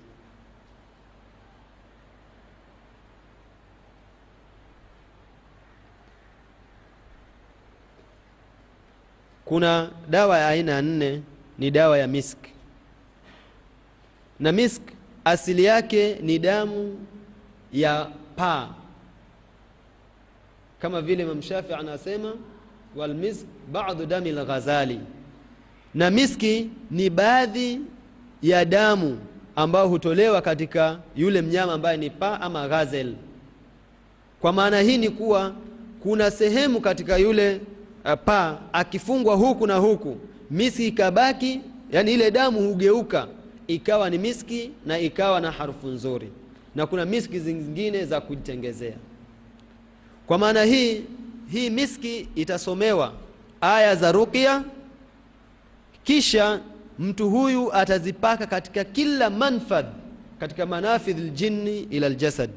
Kuna dawa ya aina nne ni dawa ya misk. Na misk asili yake ni damu ya paa. Kama vile Imam Shafi anasema walmisk ba'du dami lghazali, na miski ni baadhi ya damu ambayo hutolewa katika yule mnyama ambaye ni paa ama ghazel. Kwa maana hii ni kuwa kuna sehemu katika yule uh, paa akifungwa huku na huku, miski ikabaki, yani ile damu hugeuka ikawa ni miski na ikawa na harufu nzuri, na kuna miski zingine za kujitengezea. Kwa maana hii hii miski itasomewa aya za ruqya, kisha mtu huyu atazipaka katika kila manfadh katika manafidh ljinni ila ljasad,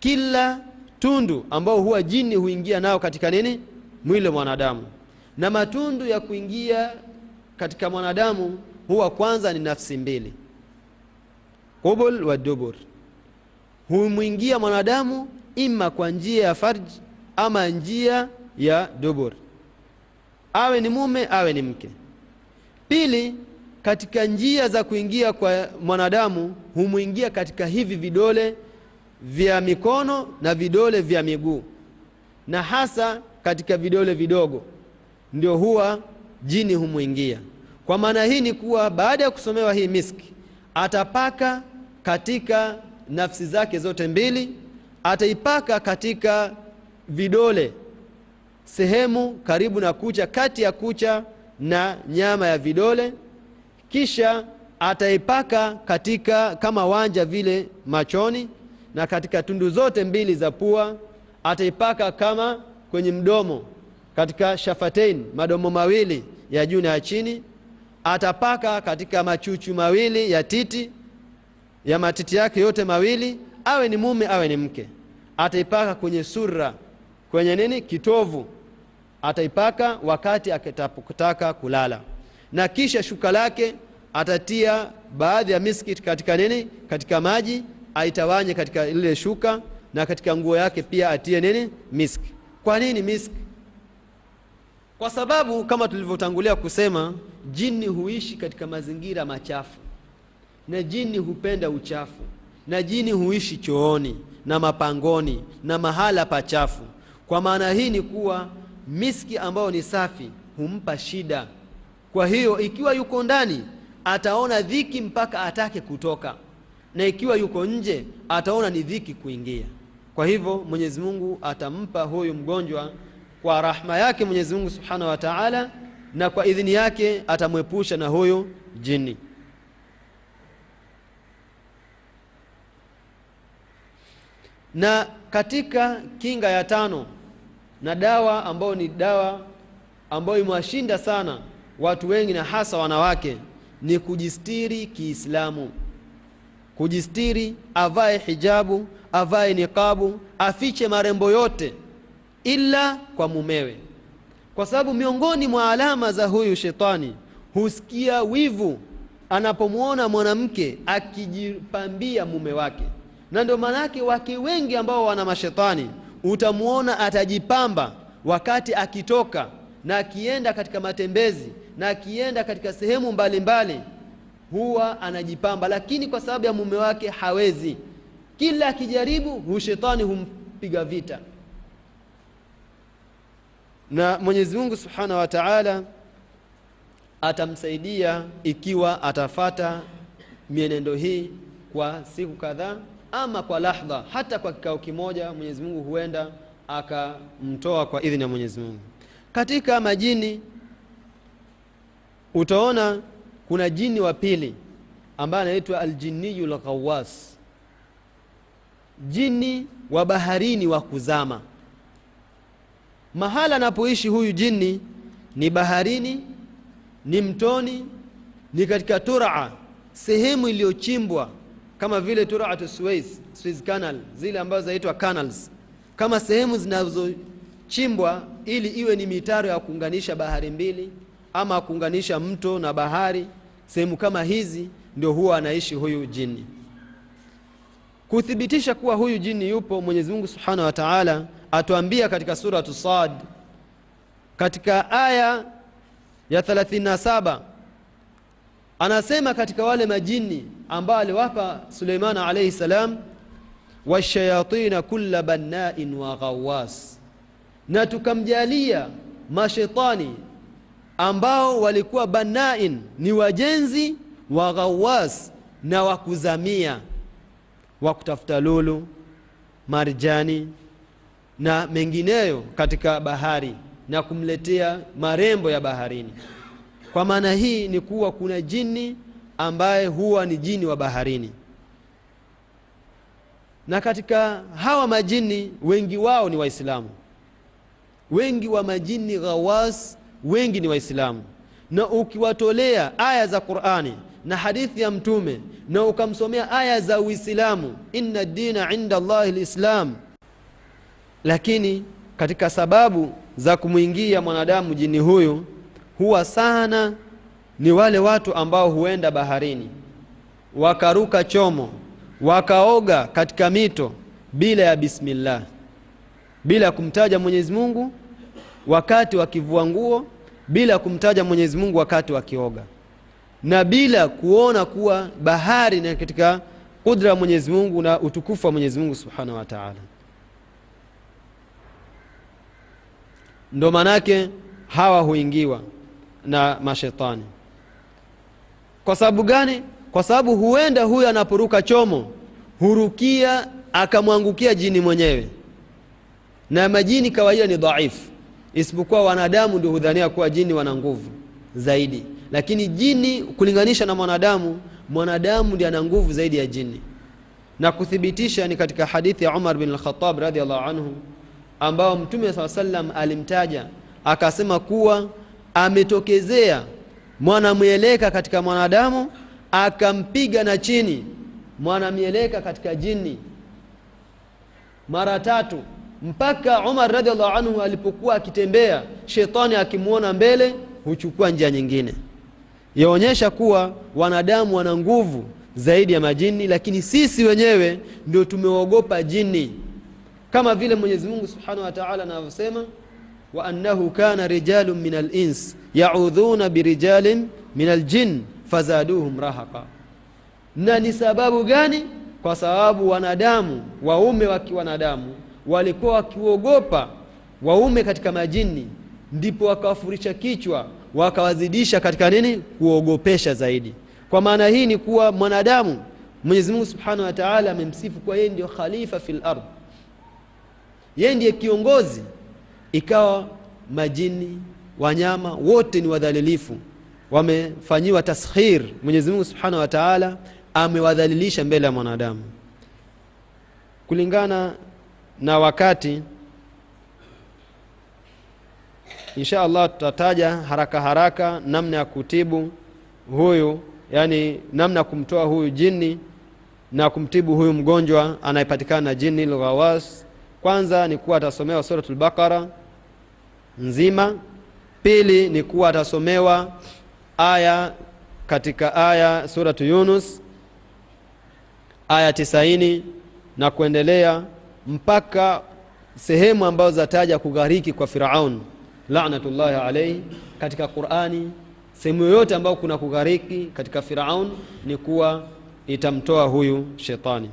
kila tundu ambao huwa jini huingia nao katika nini? Mwili wa mwanadamu. Na matundu ya kuingia katika mwanadamu huwa kwanza ni nafsi mbili, qubul wa dubur, humwingia mwanadamu ima kwa njia ya farji ama njia ya dubur, awe ni mume awe ni mke. Pili, katika njia za kuingia kwa mwanadamu humwingia katika hivi vidole vya mikono na vidole vya miguu, na hasa katika vidole vidogo ndio huwa jini humwingia. Kwa maana hii ni kuwa baada ya kusomewa hii miski atapaka katika nafsi zake zote mbili, ataipaka katika vidole sehemu karibu na kucha, kati ya kucha na nyama ya vidole, kisha ataipaka katika kama wanja vile machoni, na katika tundu zote mbili za pua ataipaka kama kwenye mdomo, katika shafatein madomo mawili ya juu na ya chini. Atapaka katika machuchu mawili ya titi ya matiti yake yote mawili, awe ni mume awe ni mke. Ataipaka kwenye sura kwenye nini? Kitovu. Ataipaka wakati akitapotaka kulala, na kisha shuka lake atatia baadhi ya miski katika nini? Katika maji aitawanye katika lile shuka, na katika nguo yake pia atie nini? Miski. Kwa nini miski? Kwa sababu kama tulivyotangulia kusema, jini huishi katika mazingira machafu, na jini hupenda uchafu, na jini huishi chooni na mapangoni na mahala pachafu. Kwa maana hii ni kuwa miski ambayo ni safi humpa shida. Kwa hiyo ikiwa yuko ndani ataona dhiki mpaka atake kutoka, na ikiwa yuko nje ataona ni dhiki kuingia. Kwa hivyo Mwenyezi Mungu atampa huyu mgonjwa kwa rahma yake Mwenyezi Mungu Subhanahu wa Ta'ala, na kwa idhini yake atamwepusha na huyu jini. Na katika kinga ya tano na dawa ambayo ni dawa ambayo imewashinda sana watu wengi na hasa wanawake ni kujistiri Kiislamu. Kujistiri, avae hijabu, avae niqabu, afiche marembo yote ila kwa mumewe, kwa sababu miongoni mwa alama za huyu shetani husikia wivu anapomwona mwanamke akijipambia mume wake, na ndio maanake wake wengi ambao wana mashetani utamwona atajipamba wakati akitoka na akienda katika matembezi na akienda katika sehemu mbalimbali mbali, huwa anajipamba, lakini kwa sababu ya mume wake hawezi. Kila akijaribu hushetani humpiga vita, na Mwenyezi Mungu Subhanahu wa Ta'ala atamsaidia ikiwa atafata mienendo hii kwa siku kadhaa ama kwa lahdha, hata kwa kikao kimoja, Mwenyezi Mungu huenda akamtoa kwa idhini ya Mwenyezi Mungu. Katika majini utaona kuna jini wa pili ambaye anaitwa aljinniyu lghawas, jini wa baharini wa kuzama. Mahala anapoishi huyu jini ni baharini, ni mtoni, ni katika turaa, sehemu iliyochimbwa kama vile turatu Suez, Suez Canal, zile ambazo zinaitwa canals, kama sehemu zinazochimbwa ili iwe ni mitaro ya kuunganisha bahari mbili ama kuunganisha mto na bahari sehemu kama hizi ndio huwa anaishi huyu jini. Kuthibitisha kuwa huyu jini yupo mwenyezi mungu subhanahu wa taala atuambia katika suratu sad katika aya ya 37 anasema katika wale majini ambao aliwapa Suleiman alaihi salam washayatina kulla bannain wa ghawas. Na tukamjalia mashetani ambao walikuwa bannain ni wajenzi wa ghawas na wakuzamia wa kutafuta lulu marjani na mengineyo katika bahari na kumletea marembo ya baharini kwa maana hii ni kuwa kuna jini ambaye huwa ni jini wa baharini. Na katika hawa majini wengi wao ni waislamu. Wengi wa majini ghawas wengi ni waislamu. Na ukiwatolea aya za qurani na hadithi ya mtume na ukamsomea aya za uislamu inna dina inda llahi lislam lakini katika sababu za kumwingia mwanadamu jini huyu huwa sana ni wale watu ambao huenda baharini. Wakaruka chomo wakaoga katika mito bila ya bismillah bila ya kumtaja mwenyezi mungu wakati wakivua nguo bila kumtaja mwenyezi mungu wakati wakioga. Na bila kuona kuwa bahari ni katika kudra ya mwenyezi mungu na utukufu wa mwenyezi mungu subhanahu wa taala. Ndo manake hawa huingiwa na mashetani. Kwa sababu gani? Kwa sababu huenda huyu anaporuka chomo hurukia akamwangukia jini mwenyewe. Na majini kawaida ni dhaifu isipokuwa wanadamu ndio hudhania kuwa jini wana nguvu zaidi. Lakini jini kulinganisha na mwanadamu mwanadamu ndiye ana nguvu zaidi ya jini. Na kuthibitisha ni katika hadithi ya umar bin lkhatab radiallahu anhu ambao mtume saa salam alimtaja akasema kuwa ametokezea mwanamweleka katika mwanadamu akampiga na chini mwanamieleka katika jini mara tatu mpaka umar radiallahu anhu alipokuwa akitembea shetani akimwona mbele huchukua njia nyingine. Yaonyesha kuwa wanadamu wana nguvu zaidi ya majini lakini sisi wenyewe ndio tumeogopa jini kama vile mwenyezi mungu subhanahu wa taala anavyosema wa كان kana من alins yaudhuna birijalin min aljin fazaduhum rahaqa. Na ni sababu gani? Kwa sababu wanadamu waume wa wanadamu walikuwa wakiuogopa waume katika majini ndipo wakawafurisha kichwa wakawazidisha katika nini? Kuogopesha zaidi. Kwa maana hii ni kuwa mwanadamu mwenyezi mungu subhanahu wa taala amemsifu kuwa yeye ndio khalifa fi lard yeye ndiye kiongozi ikawa majini wanyama wote ni wadhalilifu. Wamefanyiwa taskhir. Mwenyezi mungu subhanahu wa taala amewadhalilisha mbele ya mwanadamu. Kulingana na wakati insha allah tutataja haraka haraka namna ya kutibu huyu yani namna ya kumtoa huyu jini na kumtibu huyu mgonjwa anayepatikana na jini lghawas kwanza ni kuwa atasomewa suratul baqara nzima. Pili ni kuwa atasomewa aya katika aya suratu yunus aya tisaini na kuendelea mpaka sehemu ambazo zataja kughariki kwa firaun. Lanatullahi alaihi katika qurani sehemu yoyote ambayo kuna kughariki katika firaun ni kuwa itamtoa huyu shetani.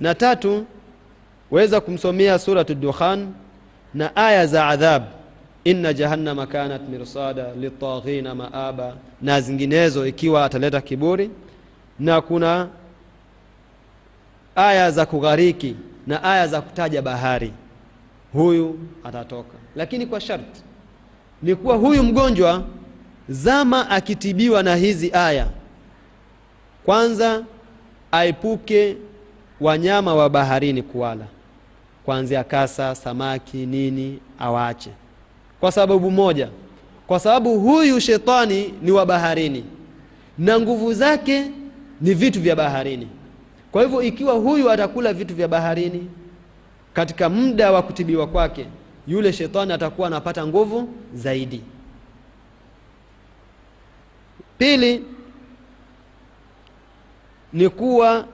Na tatu waweza kumsomea suratu dukhan na aya za adhab. Inna jahannama kanat mirsada litaghina maaba na zinginezo ikiwa ataleta kiburi. Na kuna aya za kughariki na aya za kutaja bahari. Huyu atatoka. Lakini kwa sharti ni kuwa huyu mgonjwa zama akitibiwa na hizi aya. Kwanza aepuke wanyama wa baharini kuwala kuanzia kasa samaki nini awache kwa sababu moja kwa sababu huyu shetani ni wa baharini na nguvu zake ni vitu vya baharini. Kwa hivyo ikiwa huyu atakula vitu vya baharini katika muda wa kutibiwa kwake yule shetani atakuwa anapata nguvu zaidi. Pili ni kuwa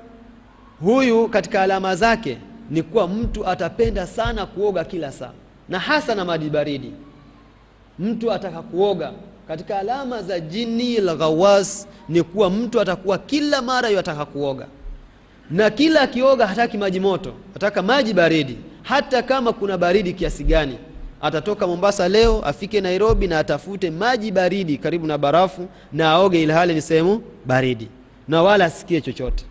huyu katika alama zake ni kuwa mtu atapenda sana kuoga kila saa na hasa na maji baridi. Mtu ataka kuoga katika alama za jini lghawas ni kuwa mtu atakuwa kila mara yataka kuoga. Na kila akioga hataki maji moto ataka maji baridi. Hata kama kuna baridi kiasi gani atatoka mombasa leo afike nairobi na atafute maji baridi karibu na barafu na aoge ilhali ni sehemu baridi. Na wala asikie chochote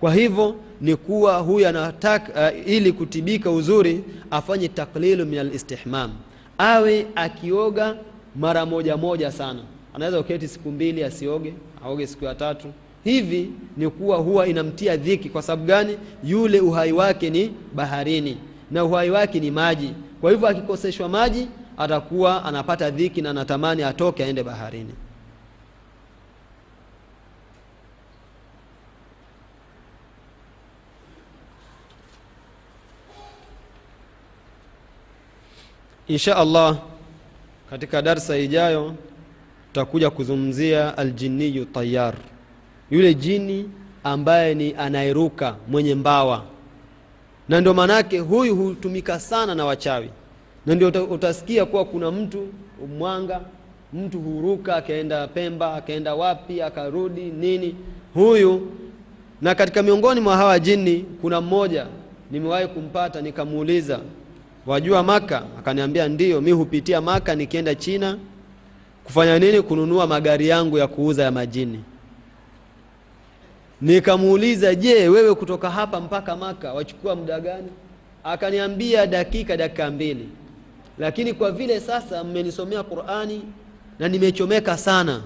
kwa hivyo ni kuwa huyu anataka uh, ili kutibika uzuri afanye taklilu min alistihmam awe akioga mara moja moja sana. Anaweza uketi siku mbili asioge aoge siku ya tatu. Hivi ni kuwa huwa inamtia dhiki. Kwa sababu gani? Yule uhai wake ni baharini na uhai wake ni maji. Kwa hivyo akikoseshwa maji atakuwa anapata dhiki na anatamani atoke aende baharini insha allah katika darsa ijayo tutakuja kuzungumzia aljiniyu tayar yule jini ambaye ni anayeruka mwenye mbawa. Na ndio maanaake huyu hutumika sana na wachawi. Na ndio utasikia kuwa kuna mtu mwanga mtu huruka akaenda pemba akaenda wapi akarudi nini. Huyu na katika miongoni mwa hawa jini kuna mmoja nimewahi kumpata nikamuuliza wajua maka akaniambia ndiyo mi hupitia maka nikienda china kufanya nini? Kununua magari yangu ya kuuza ya majini. Nikamuuliza je wewe kutoka hapa mpaka maka wachukua muda gani? Akaniambia dakika dakika mbili. Lakini kwa vile sasa mmenisomea qurani na nimechomeka sana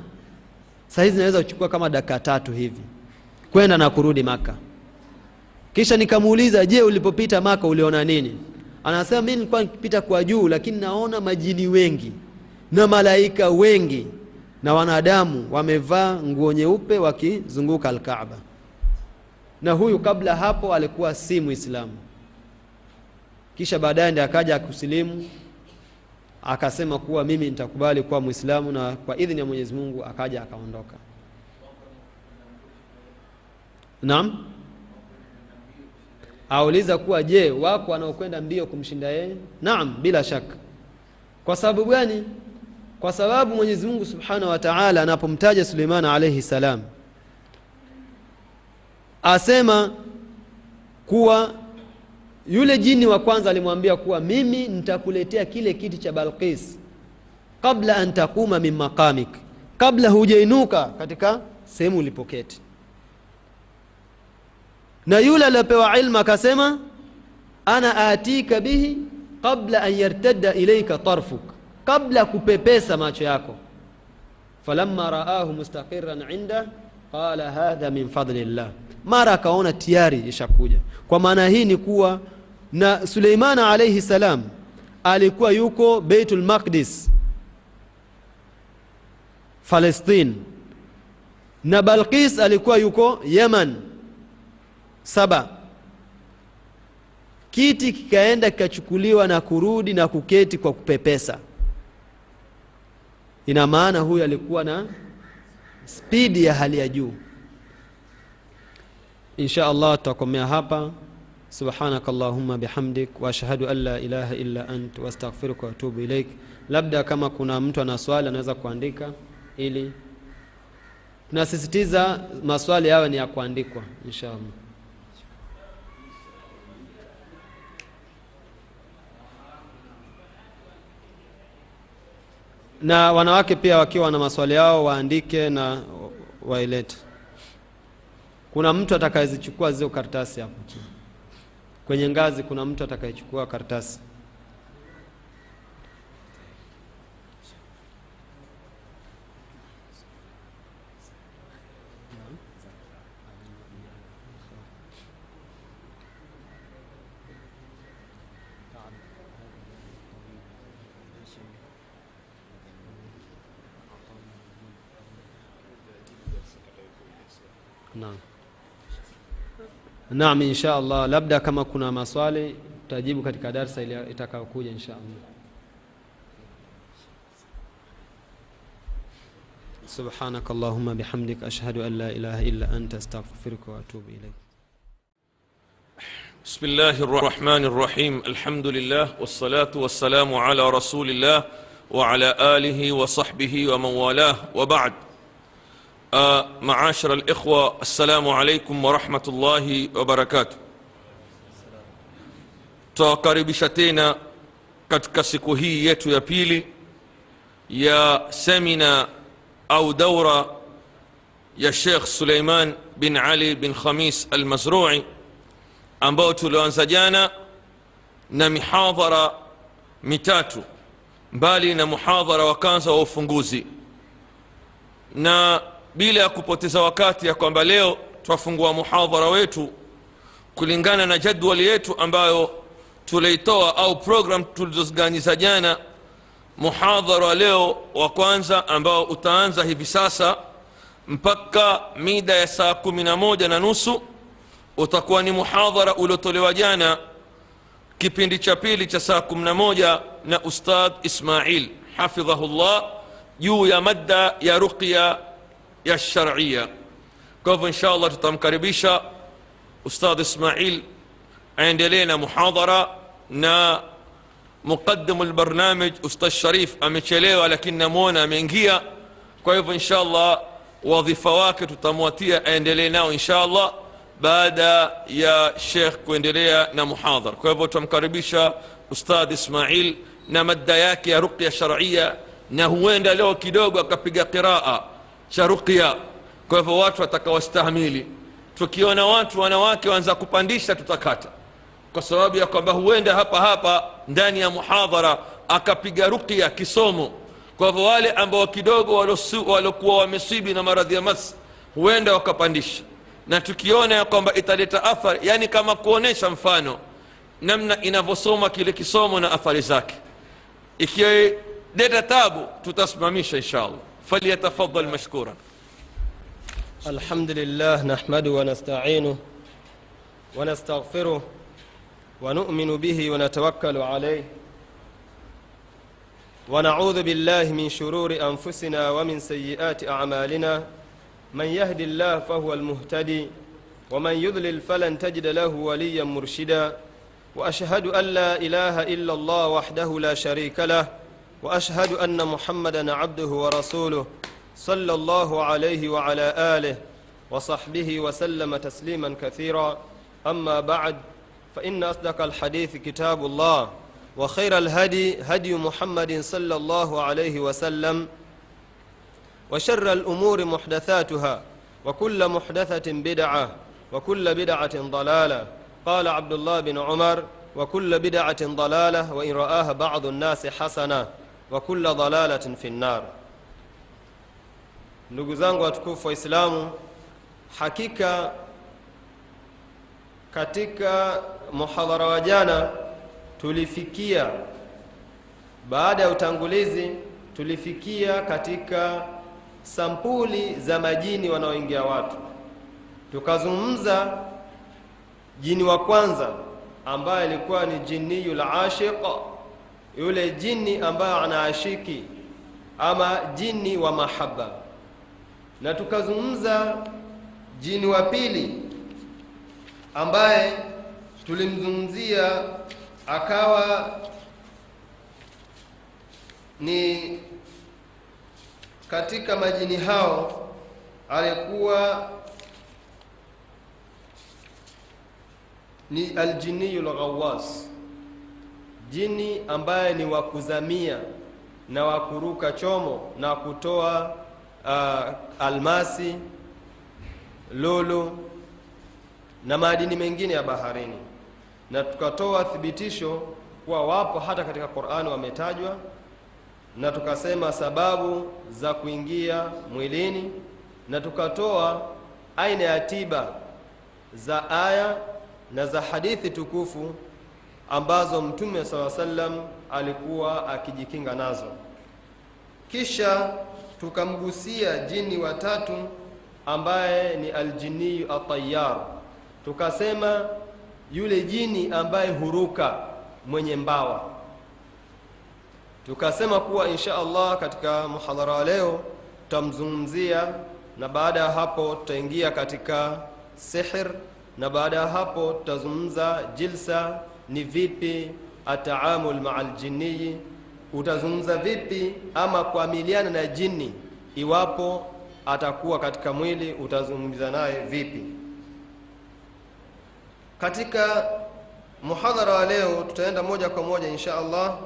sahizi naweza kuchukua kama dakika tatu hivi kwenda na kurudi maka kisha nikamuuliza je ulipopita maka uliona nini anasema mi nilikuwa nikipita kwa juu lakini naona majini wengi na malaika wengi na wanadamu wamevaa nguo nyeupe wakizunguka alkaaba. Na huyu kabla hapo alikuwa si mwislamu kisha baadaye ndi akaja akusilimu akasema kuwa mimi nitakubali kuwa mwislamu na kwa idhini ya mwenyezi mungu akaja akaondoka. Naam auliza kuwa je wako wanaokwenda mbio kumshinda yeye? Naam bila shaka. Kwa sababu gani? Kwa sababu mwenyezi mungu subhanahu wa taala anapomtaja suleiman alaihi salam asema kuwa yule jini wa kwanza alimwambia kuwa mimi nitakuletea kile kiti cha balqis kabla an takuma min maqamik kabla hujainuka katika sehemu ulipoketi na yule aliyopewa ilmu akasema ana atika bihi qabla an yartadda ilayka tarfuk kabla kupepesa macho yako. Falamma raahu mustaqirran inda qala hadha min fadlillah. Mara akaona tayari ishakuja. Kwa maana hii ni kuwa na suleimana alayhi salam alikuwa yuko Baitul maqdis Palestine. Na balqis alikuwa yuko yeman saba. Kiti kikaenda kikachukuliwa na kurudi na kuketi kwa kupepesa. Ina maana huyu alikuwa na spidi ya hali ya juu. Insha allah tutakomea hapa. Subhanak اللهم bihamdik واشهد ان لا ilaha الا ant واستغفرك واتوب اليك labda kama kuna mtu ana swali anaweza kuandika ili tunasisitiza maswali yawe ni ya kuandikwa insha allah na wanawake pia wakiwa na maswali yao waandike na wailete. Kuna mtu atakayezichukua zio karatasi hapo kwenye ngazi kuna mtu atakayechukua karatasi naam naam insha allah labda kama kuna maswali tutajibu katika darsa itakayokuja insha allah سبحانك اللهم بحمدك أشهد أن لا إله إلا أنت أستغفرك وأتوب إليك. بسم الله الرحمن الرحيم. الحمد لله والصلاة والسلام على رسول الله وعلى آله وصحبه ومن والاه. وبعد Uh, maashara alikhwa, assalamu alaikum warahmatullahi wabarakatuh. Tutawakaribisha tena katika siku hii yetu ya pili ya semina au daura ya shekh Suleiman bin Ali bin Khamis Almazrui ambayo tulioanza jana na mihadhara mitatu mbali na muhadhara wa kwanza wa ufunguzi na bila ya kupoteza wakati ya kwamba leo twafungua muhadhara wetu kulingana na jadwali yetu ambayo tuliitoa au program tulizoziganyiza jana. Muhadhara wa leo wa kwanza ambao utaanza hivi sasa mpaka mida ya saa kumi na moja na nusu utakuwa ni muhadhara uliotolewa jana kipindi cha pili cha saa kumi na moja na ustadh ismail hafidhahullah juu ya madda ya ruqya ya kwa hivyo insha allah tutamkaribisha ustadh ismail aendelee na muhadhara na muqaddimu lbarnamij ustadh sharif amechelewa lakini namwona ameingia kwa hivyo insha allah wadhifa wake tutamwatia aendelee nao insha allah baada ya shekh kuendelea na muhadhara kwa hivyo tutamkaribisha ustadh ismail na madda yake ya ruqya sharia na huenda leo kidogo akapiga qiraa cha ruqya. Kwa hivyo watu watakawastahimili tukiona watu wanawake waanza kupandisha tutakata. Kwa sababu ya kwamba huenda hapa hapa ndani ya muhadhara akapiga ruqya kisomo. Kwa hivyo wale ambao kidogo waliokuwa wamesibi na maradhi ya mas huenda wakapandisha. Na tukiona ya kwamba italeta athari yani kama kuonesha mfano namna inavyosoma kile kisomo na athari zake. Ikileta tabu tutasimamisha insha falyatafadal mashkuran الحمد لله نحمده ونستعينه ونستغفره ونؤمن به ونتوكل عليه. ونعوذ بالله من شرور أنفسنا ومن سيئات أعمالنا. من يهد الله فهو المهتدي ومن يضلل فلن تجد له وليا مرشدا. وأشهد أن لا إله إلا الله وحده لا شريك له. وأشهد أن محمدا عبده ورسوله صلى الله عليه وعلى آله وصحبه وسلم تسليما كثيرا. أما بعد فإن أصدق الحديث كتاب الله وخير الهدي هدي محمد صلى الله عليه وسلم وشر الأمور محدثاتها وكل محدثة بدعة وكل بدعة ضلالة. قال عبد الله بن عمر وكل بدعة ضلالة وإن رآها بعض الناس حسنة. wa kulla dalalatin fi nnar. Ndugu zangu watukufu Waislamu, hakika katika muhadhara wa jana tulifikia, baada ya utangulizi, tulifikia katika sampuli za majini wanaoingia watu. Tukazungumza jini wa kwanza ambaye alikuwa ni jiniyul ashiq yule jini ambayo anaashiki ama jini wa mahaba. Na tukazungumza jini wa pili ambaye tulimzungumzia akawa ni katika majini hao alikuwa ni aljiniyu lghawas jini ambaye ni wakuzamia na wakuruka chomo na kutoa uh, almasi lulu na madini mengine ya baharini. Na tukatoa thibitisho kuwa wapo hata katika qurani wametajwa na tukasema sababu za kuingia mwilini na tukatoa aina ya tiba za aya na za hadithi tukufu ambazo mtume saa sallam alikuwa akijikinga nazo. Kisha tukamgusia jini watatu ambaye ni aljiniyu atayar tukasema yule jini ambaye huruka mwenye mbawa. Tukasema kuwa insha allah katika muhadhara wa leo tutamzungumzia na baada ya hapo tutaingia katika sihir na baada ya hapo tutazungumza jilsa ni vipi ataamul maa ljinniyi, utazungumza vipi ama kuamiliana na jini iwapo atakuwa katika mwili utazungumza naye vipi? Katika muhadhara wa leo tutaenda moja kwa moja insha allah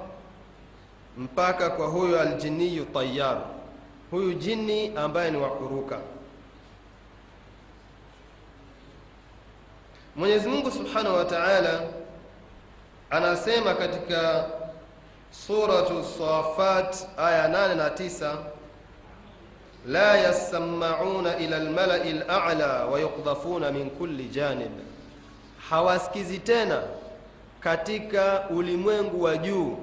mpaka kwa huyu aljiniyu tayyar, huyu jini ambaye ni wakuruka mwenyezi mungu subhanahu wa taala anasema katika suratu safat aya 8 na 9 la yasamauna ila lmalai lala wayukdhafuna min kulli janib. Hawasikizi tena katika ulimwengu wa juu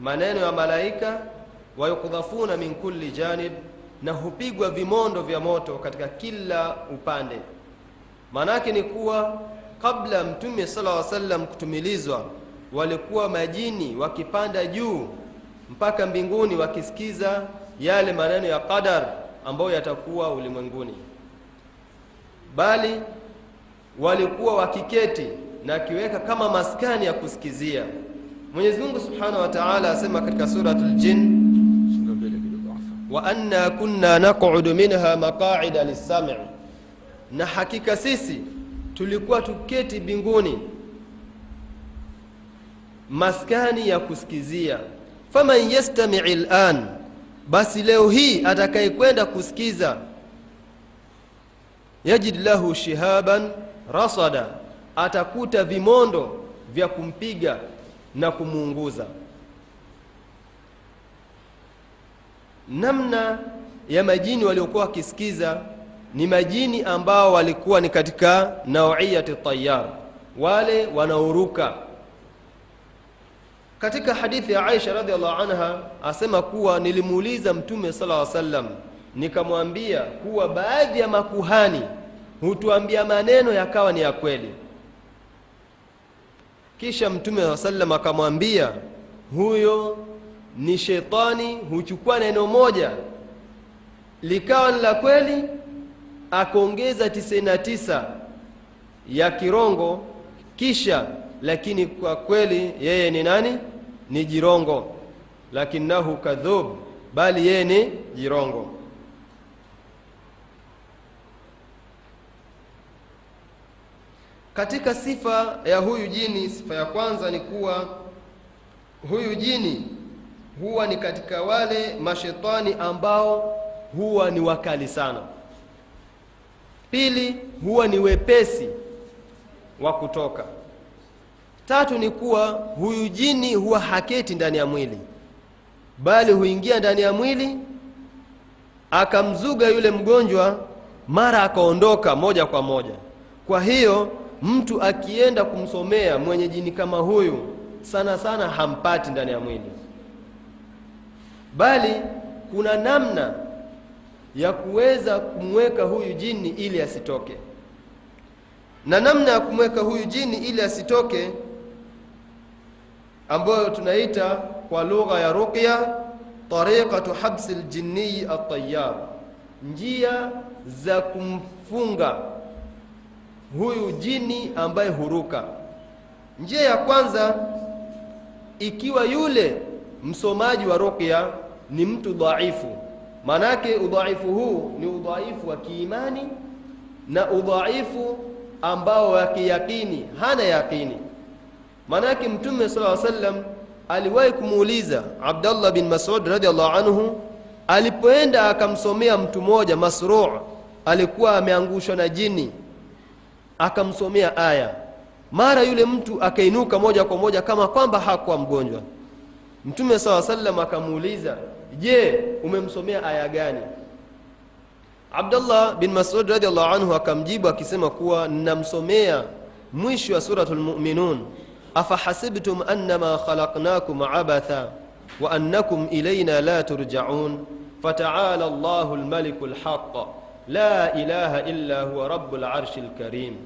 maneno ya malaika wayukdhafuna min kulli janib na hupigwa vimondo vya moto katika kila upande. Maanake ni kuwa kabla mtume sala salam kutumilizwa walikuwa majini wakipanda juu mpaka mbinguni wakisikiza yale maneno ya qadar ambayo yatakuwa ulimwenguni. Bali walikuwa wakiketi na akiweka kama maskani ya kusikizia. Mwenyezi mungu subhanahu wa taala asema katika surat ljin wa anna kunna naqudu minha maqaida lissami. Na hakika sisi tulikuwa tuketi binguni. Maskani ya kusikizia. Faman yastamii lan basi leo hii atakayekwenda kusikiza. Yajid lahu shihaban rasada. Atakuta vimondo vya kumpiga na kumuunguza. Namna ya majini waliokuwa wakisikiza ni majini ambao walikuwa ni katika nauiyati tayar wale wanaoruka katika hadithi ya aisha radiallahu anha asema kuwa nilimuuliza mtume sala sallam nikamwambia kuwa baadhi ya makuhani hutuambia maneno yakawa ni ya kweli. Kisha mtume saa sallam akamwambia huyo ni shetani huchukua neno moja likawa ni la kweli akaongeza 99 ya kirongo kisha lakini kwa kweli yeye ni nani? Ni jirongo. Lakinahu kadhub bali yeye ni jirongo. Katika sifa ya huyu jini sifa ya kwanza ni kuwa huyu jini huwa ni katika wale mashetani ambao huwa ni wakali sana pili huwa ni wepesi wa kutoka. Tatu ni kuwa huyu jini huwa haketi ndani ya mwili bali huingia ndani ya mwili akamzuga yule mgonjwa mara akaondoka moja kwa moja. Kwa hiyo mtu akienda kumsomea mwenye jini kama huyu sana sana hampati ndani ya mwili. Bali kuna namna ya kuweza kumweka huyu jini ili asitoke. Na namna ya kumweka huyu jini ili asitoke ambayo tunaita kwa lugha ya ruqya tariqatu habsi ljinii atayar njia za kumfunga huyu jini ambaye huruka. Njia ya kwanza ikiwa yule msomaji wa ruqya ni mtu dhaifu maanake udhaifu huu ni udhaifu wa kiimani na udhaifu ambao wa kiyaqini hana yaqini maanake mtume sala sallam aliwahi kumuuliza abdallah bin masud radiallahu anhu alipoenda akamsomea mtu mmoja Masru' alikuwa ameangushwa na jini akamsomea aya. Mara yule mtu akainuka moja kwa moja kama kwamba hakuwa mgonjwa. Mtume sala sallam akamuuliza je umemsomea aya gani? Abdullah bin masud radiallahu anhu akamjibu akisema kuwa namsomea mwisho wa suratu lmuminun afahasibtum annama khalaqnakum abatha wa annakum ilaina la turjaun? Fataala llahu lmaliku lhaq la ilaha illa huwa rabu larshi lkarim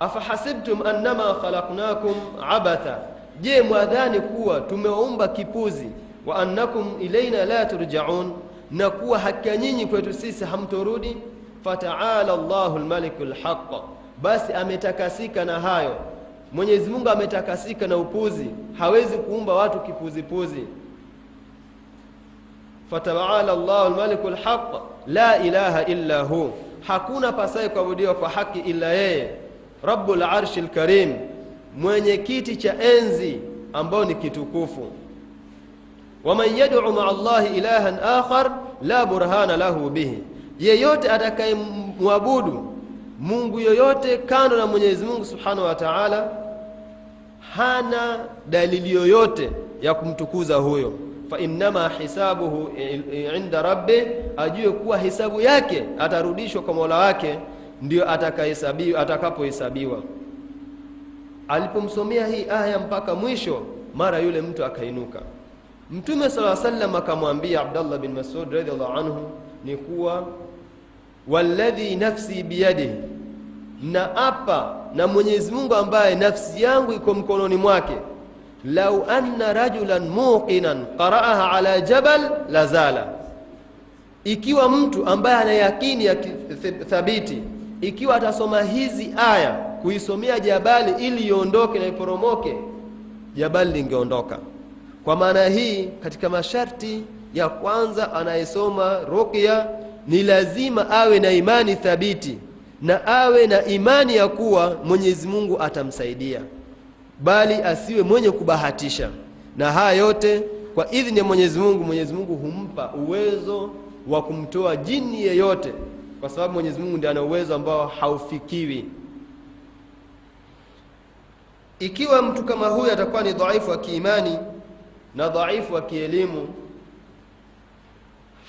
afahasibtum annama khalaqnakum abatha? Je mwadhani kuwa tumewaumba kipuzi wa annakum ilaina la turjaun na kuwa hakika nyinyi kwetu sisi hamtorudi. Fataala Allahu lmaliku lhaq basi ametakasika na hayo. Mwenyezi mungu ametakasika na upuzi. Hawezi kuumba watu kipuzipuzi. Fataala Allahu lmaliku lhaq la ilaha illa hu. Hakuna pasaye kuabudiwa kwa haki ila yeye. Rabu larshi lkarim mwenye kiti cha enzi ambao ni kitukufu waman yad'u maa llahi ilahan akhar la burhana lahu bihi yeyote atakayemwabudu mungu yoyote kando na mwenyezi mungu subhanahu wa taala hana dalili yoyote ya kumtukuza huyo. Fainnama hisabuhu inda rabbi ajue kuwa hisabu yake atarudishwa kwa mola wake ndio atakapohesabiwa. Alipomsomea hii aya mpaka mwisho mara yule mtu akainuka mtume sala salam akamwambia abdallah bin masud radiallahu anhu ni kuwa walladhi nafsi biyadihi na apa na mwenyezi mungu ambaye nafsi yangu iko mkononi mwake lau anna rajulan muqinan qaraaha ala jabal lazala ikiwa mtu ambaye ana yakini ya thabiti ikiwa atasoma hizi aya kuisomea jabali ili iondoke na iporomoke jabali lingeondoka kwa maana hii katika masharti ya kwanza anayesoma ruqya ni lazima awe na imani thabiti na awe na imani ya kuwa mwenyezi mungu atamsaidia bali asiwe mwenye kubahatisha. Na haya yote kwa idhini ya mwenyezi mungu mwenyezi mungu humpa uwezo wa kumtoa jini yeyote kwa sababu mwenyezi mungu ndiye ana uwezo ambao haufikiwi. Ikiwa mtu kama huyu atakuwa ni dhaifu wa kiimani na dhaifu wa kielimu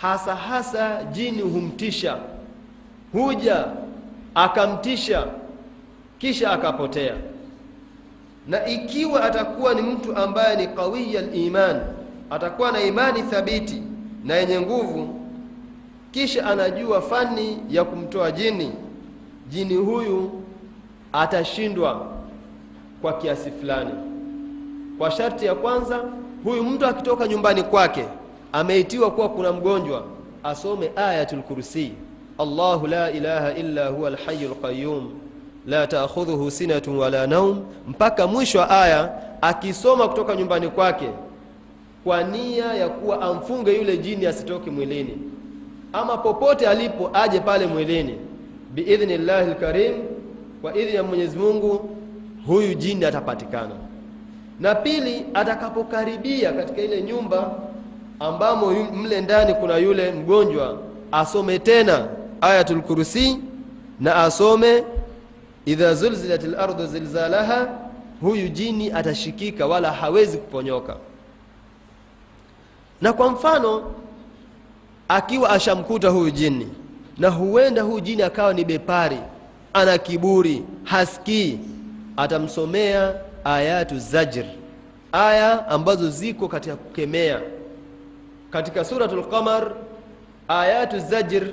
hasa hasa jini humtisha huja akamtisha kisha akapotea. Na ikiwa atakuwa ni mtu ambaye ni qawiya liman atakuwa na imani thabiti na yenye nguvu kisha anajua fani ya kumtoa jini jini huyu atashindwa kwa kiasi fulani. Kwa sharti ya kwanza huyu mtu akitoka nyumbani kwake ameitiwa kuwa kuna mgonjwa asome ayatul kursi. Allahu la ilaha illa huwa alhayyul lqayum la ta'khudhuhu sinatun wala naum mpaka mwisho wa aya akisoma kutoka nyumbani kwake kwa nia ya kuwa amfunge yule jini asitoke mwilini. Ama popote alipo aje pale mwilini. Biidhnillahi lkarim kwa idhini ya mwenyezi mungu huyu jini atapatikana na pili atakapokaribia katika ile nyumba ambamo mle ndani kuna yule mgonjwa asome tena ayatul kursi na asome idha zulzilat lardu zilzalaha huyu jini atashikika wala hawezi kuponyoka. Na kwa mfano akiwa ashamkuta huyu jini na huenda huyu jini akawa ni bepari ana kiburi hasikii atamsomea ayatu zajr aya ambazo ziko katika kukemea. Katika suratul qamar ayatu zajr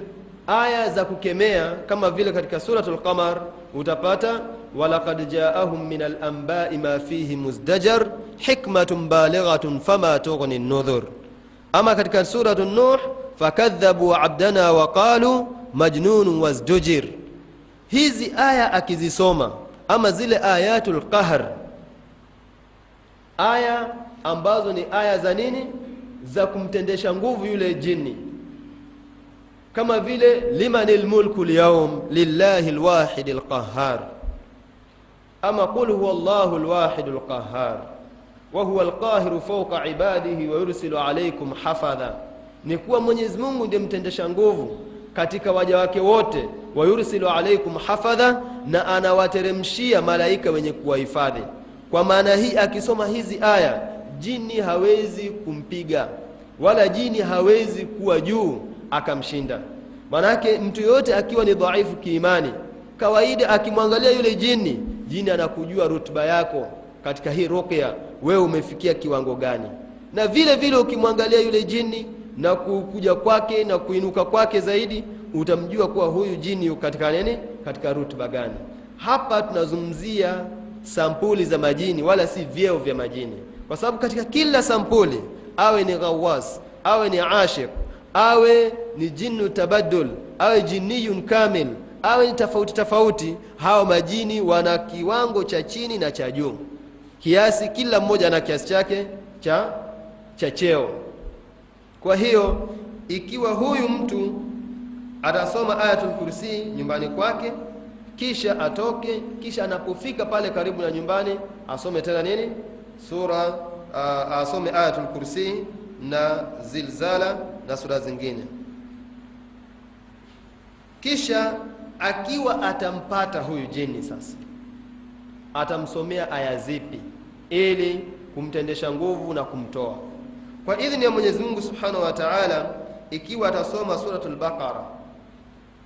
aya za kukemea kama vile katika suratul qamar utapata walaqad jaahum min alambai ma fihi muzdajar hikmatun balighatun fama tughni nudhur ama katika suratu nuh fakadhabu abdana waqalu majnunun wazdujir hizi aya akizisoma ama zile ayatul qahr aya ambazo ni aya za nini? Za kumtendesha nguvu yule jini kama vile liman lmulku lyaum lillahi lwahidi lqahar ama qul huwa llahu lwahidu lqahar wahuwa lqahiru fauqa ibadihi wayursilu alaikum hafadha. Ni kuwa mwenyezi mungu ndiye mtendesha nguvu katika waja wake wote. Wayursilu alaikum hafadha na anawateremshia malaika wenye kuwahifadhi kwa maana hii akisoma hizi aya jini hawezi kumpiga wala jini hawezi kuwa juu akamshinda. Manake mtu yoyote akiwa ni dhaifu kiimani kawaida akimwangalia yule jini jini anakujua rutuba yako katika hii ruqya wewe umefikia kiwango gani. Na vile vile ukimwangalia yule jini na kukuja kwake na kuinuka kwake zaidi utamjua kuwa huyu jini katika nini? Katika rutuba gani. Hapa tunazungumzia sampuli za majini wala si vyeo vya majini. Kwa sababu katika kila sampuli awe ni ghawas awe ni ashiq awe ni jinnu tabadul awe jinniyun kamil awe ni tofauti tofauti hawa majini wana kiwango cha chini na cha juu. Kiasi kila mmoja ana kiasi chake cha cha cheo. Kwa hiyo ikiwa huyu mtu atasoma ayatul kursi nyumbani kwake kisha atoke kisha anapofika pale karibu na nyumbani asome tena nini? Sura uh, asome ayatul kursi na zilzala na sura zingine. Kisha akiwa atampata huyu jini sasa atamsomea aya zipi ili kumtendesha nguvu na kumtoa? Kwa idhini ya mwenyezi mungu subhanahu wa taala ikiwa atasoma suratul baqara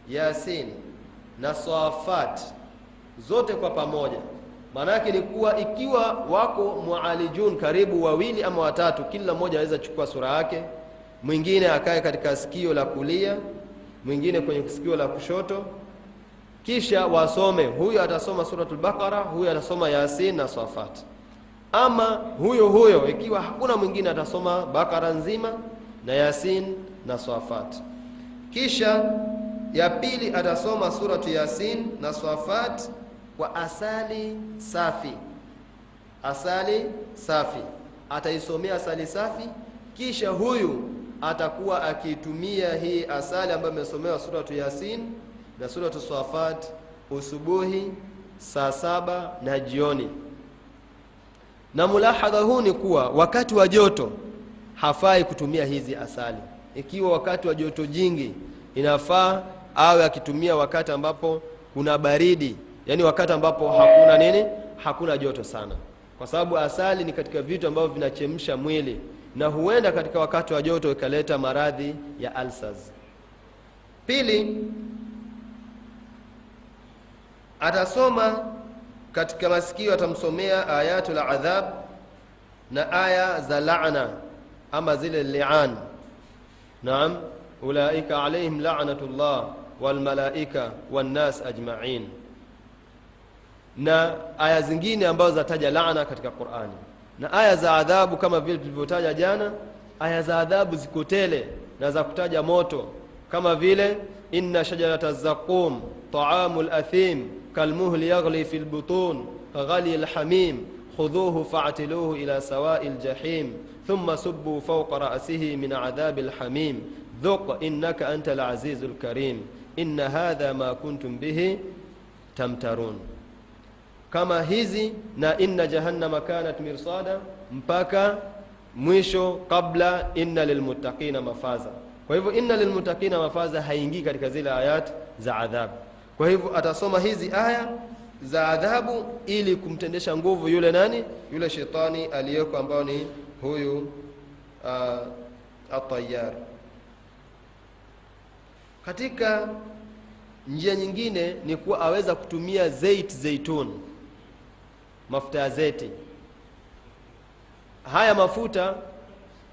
yasin na safat zote kwa pamoja. Maana yake ni kuwa ikiwa wako mualijun karibu wawili ama watatu kila mmoja aweza chukua sura yake. Mwingine akae katika sikio la kulia mwingine kwenye sikio la kushoto. Kisha wasome huyu atasoma suratul baqara huyu atasoma yasin na safat. Ama huyo huyo ikiwa hakuna mwingine atasoma Baqara nzima na yasin na safat. Kisha ya pili atasoma suratu yasin na Swafat kwa asali safi. Asali safi. Ataisomea asali safi kisha huyu atakuwa akiitumia hii asali ambayo imesomewa suratu yasin na suratu Swafat usubuhi saa saba na jioni. Na mulahadha huu ni kuwa wakati wa joto hafai kutumia hizi asali. Ikiwa wakati wa joto jingi inafaa awe akitumia wakati ambapo kuna baridi. Yaani wakati ambapo hakuna nini? Hakuna joto sana. Kwa sababu asali ni katika vitu ambavyo vinachemsha mwili na huenda katika wakati wa joto ikaleta maradhi ya alsas pili atasoma katika masikio atamsomea ayatu ladhab na aya za lana ama zile lian. Naam ulaika alaihim lanatullah walmalaika wannas ajmain na aya zingine ambazo zataja laana katika qurani na aya za adhabu kama vile tulivyotaja jana aya za adhabu ziko tele na za kutaja moto kama vile inna shajarata zaqum taamu lathim kalmuhli yaghli fi lbutun kaghali lhamim khudhuhu faatiluhu ila sawai ljahim thumma subuu fauqa rasihi min adhabi lhamim dhuq innaka anta lazizu lkarim inna hadha ma kuntum bihi tamtarun. Kama hizi na inna jahannama kanat mirsada mpaka mwisho kabla inna lilmuttaqina mafaza. Kwa hivyo inna lilmuttaqina mafaza haingii katika zile ayat za adhabu kwa hivyo atasoma hizi aya za adhabu ili kumtendesha nguvu yule nani? Yule shetani aliyeko ambao ni huyu uh, atayar katika njia nyingine ni kuwa aweza kutumia zeit zeitun mafuta ya zeti. Haya mafuta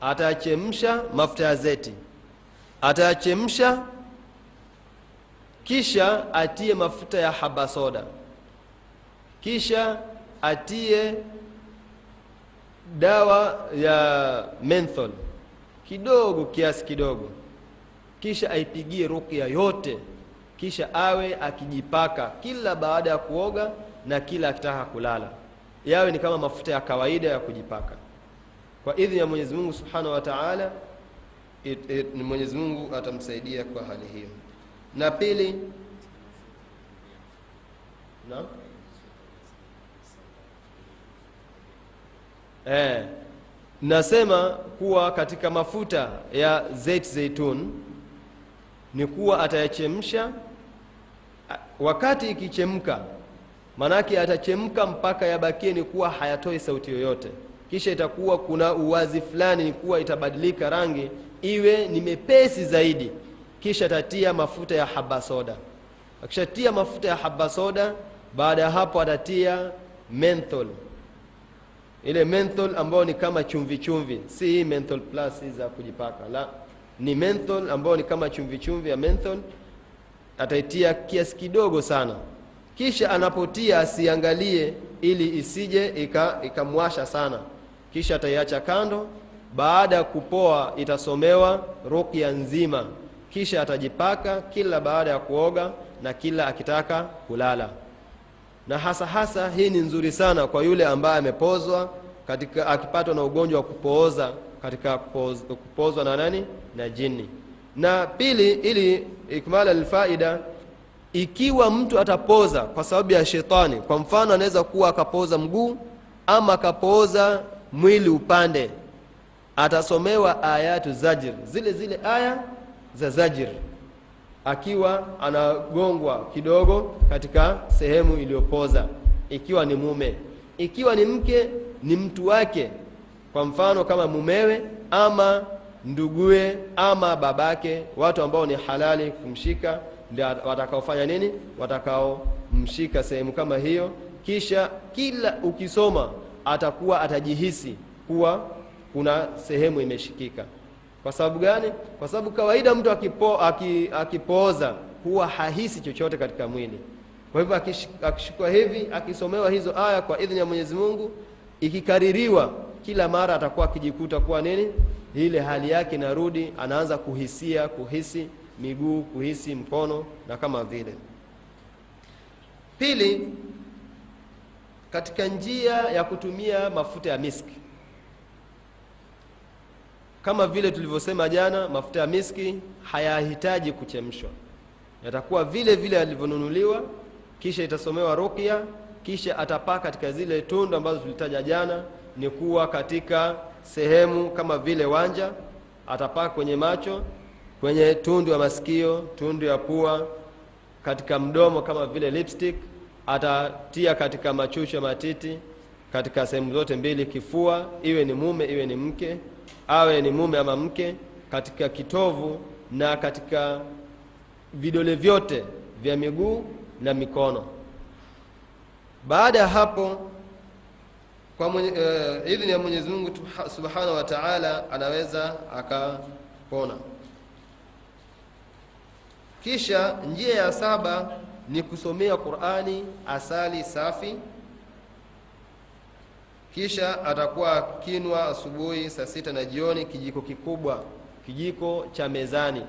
atayachemsha mafuta ya zeti. Atayachemsha kisha atie mafuta ya habasoda kisha atie dawa ya menthol. Kidogo kiasi kidogo kisha aipigie ruqya yote. Kisha awe akijipaka kila baada ya kuoga na kila akitaka kulala. Yawe ni kama mafuta ya kawaida ya kujipaka. Kwa idhini ya mwenyezi mungu subhanahu wa taala mwenyezi mungu atamsaidia kwa hali hiyo. Na pili na eh, nasema kuwa katika mafuta ya zeitun ni kuwa atayachemsha wakati ikichemka manake atachemka mpaka yabakie ni kuwa hayatoi sauti yoyote. Kisha itakuwa kuna uwazi fulani ni kuwa itabadilika rangi iwe ni mepesi zaidi. Kisha atatia mafuta ya habasoda akishatia mafuta ya habasoda baada ya hapo atatia menthol. Ile menthol ambayo ni kama chumvi chumvi si hii menthol plus za kujipaka la ni menthol ambayo ni kama chumvi chumvi ya menthol. Ataitia kiasi kidogo sana. Kisha anapotia asiangalie ili isije ika- ikamwasha sana. Kisha ataiacha kando. Baada ya kupoa itasomewa rukya nzima. Kisha atajipaka kila baada ya kuoga na kila akitaka kulala. Na hasa hasa hii ni nzuri sana kwa yule ambaye amepozwa katika akipatwa na ugonjwa wa kupooza katika kupoz, kupozwa na nani? Na jini na pili ili ikmala alfaida ikiwa mtu atapoza kwa sababu ya shetani kwa mfano anaweza kuwa akapoza mguu ama akapoza mwili upande atasomewa ayatu zajir. Zile zile aya za zajir. Akiwa anagongwa kidogo katika sehemu iliyopoza. Ikiwa ni mume. Ikiwa ni mke ni mtu wake kwa mfano kama mumewe ama ndugue ama babake watu ambao ni halali kumshika ndio watakaofanya nini? Watakaomshika sehemu kama hiyo. Kisha kila ukisoma atakuwa atajihisi kuwa kuna sehemu imeshikika. Kwa sababu gani? Kwa sababu kawaida mtu akipo, akipooza huwa hahisi chochote katika mwili. Kwa hivyo akish- akishikwa hivi akisomewa hizo aya kwa idhini ya mwenyezi mungu ikikaririwa kila mara atakuwa akijikuta kuwa nini ile hali yake inarudi anaanza kuhisia kuhisi miguu kuhisi mkono na kama vile. Pili katika njia ya kutumia mafuta ya miski. Kama vile tulivyosema jana mafuta ya miski hayahitaji kuchemshwa. Yatakuwa vile vile yalivyonunuliwa kisha itasomewa ruqya kisha atapaka katika zile tundu ambazo tulitaja jana ni kuwa katika sehemu kama vile wanja atapaka kwenye macho kwenye tundu ya masikio tundu ya pua katika mdomo kama vile lipstick atatia katika machucho matiti katika sehemu zote mbili kifua iwe ni mume iwe ni mke awe ni mume ama mke katika kitovu na katika vidole vyote vya miguu na mikono. Baada ya hapo kwa mwenye, uh, idhini ya mwenyezi mungu subhanahu wa taala anaweza akapona. Kisha njia ya saba ni kusomea qurani asali safi. Kisha atakuwa akinwa asubuhi saa sita na jioni kijiko kikubwa kijiko cha mezani.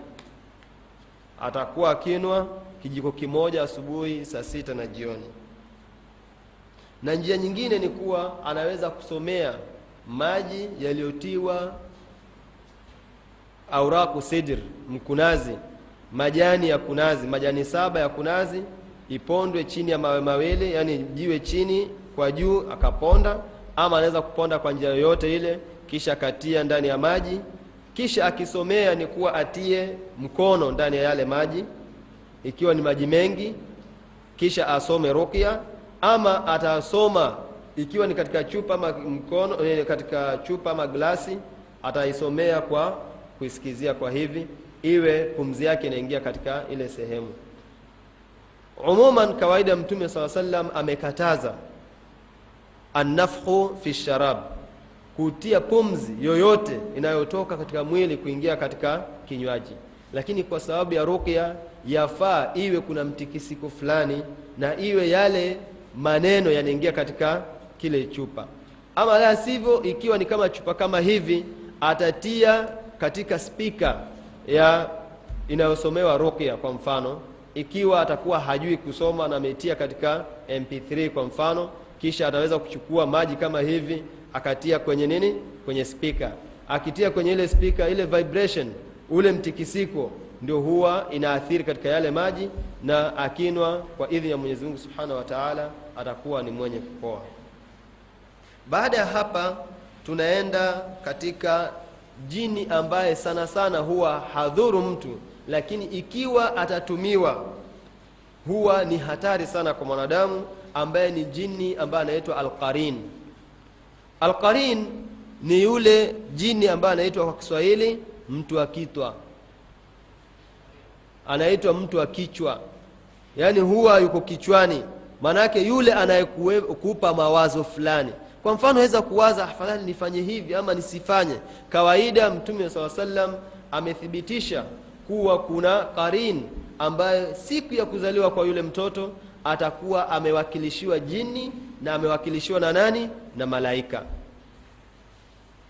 Atakuwa akinwa kijiko kimoja asubuhi saa sita na jioni na njia nyingine ni kuwa anaweza kusomea maji yaliyotiwa auraku sidr mkunazi majani ya kunazi majani saba ya kunazi ipondwe chini ya mawe mawili yani jiwe chini kwa juu akaponda ama anaweza kuponda kwa njia yoyote ile kisha akatia ndani ya maji. Kisha akisomea ni kuwa atie mkono ndani ya yale maji ikiwa ni maji mengi kisha asome ruqya ama atasoma. Ikiwa ni katika chupa ama mkono eh, katika chupa ama glasi ataisomea kwa kuisikizia kwa hivi iwe pumzi yake inaingia katika ile sehemu. Umuman kawaida mtume saa salam amekataza annafhu fi sharab kutia pumzi yoyote inayotoka katika mwili kuingia katika kinywaji. Lakini kwa sababu ya ruqya yafaa iwe kuna mtikisiko fulani na iwe yale maneno yanaingia katika kile chupa. Ama la sivyo ikiwa ni kama chupa kama hivi atatia katika spika ya inayosomewa ruqya kwa mfano ikiwa atakuwa hajui kusoma na ametia katika mp3 kwa mfano kisha ataweza kuchukua maji kama hivi akatia kwenye nini? Kwenye spika. Akitia kwenye ile spika ile vibration ule mtikisiko ndio huwa inaathiri katika yale maji na akinwa kwa idhini ya mwenyezi mungu subhanahu wa taala atakuwa ni mwenye kupoa. Baada ya hapa tunaenda katika jini ambaye sana sana huwa hadhuru mtu lakini ikiwa atatumiwa huwa ni hatari sana kwa mwanadamu ambaye ni jini ambaye anaitwa alqarin. Alqarin ni yule jini ambaye anaitwa kwa kiswahili mtu wa kitwa. Anaitwa mtu wa kichwa. Yaani huwa yuko kichwani maanake yule anayekupa mawazo fulani. Kwa mfano aweza kuwaza afadhali nifanye hivi ama nisifanye. Kawaida mtume saa salam amethibitisha kuwa kuna karin ambaye siku ya kuzaliwa kwa yule mtoto atakuwa amewakilishiwa jini na amewakilishiwa na nani? Na malaika.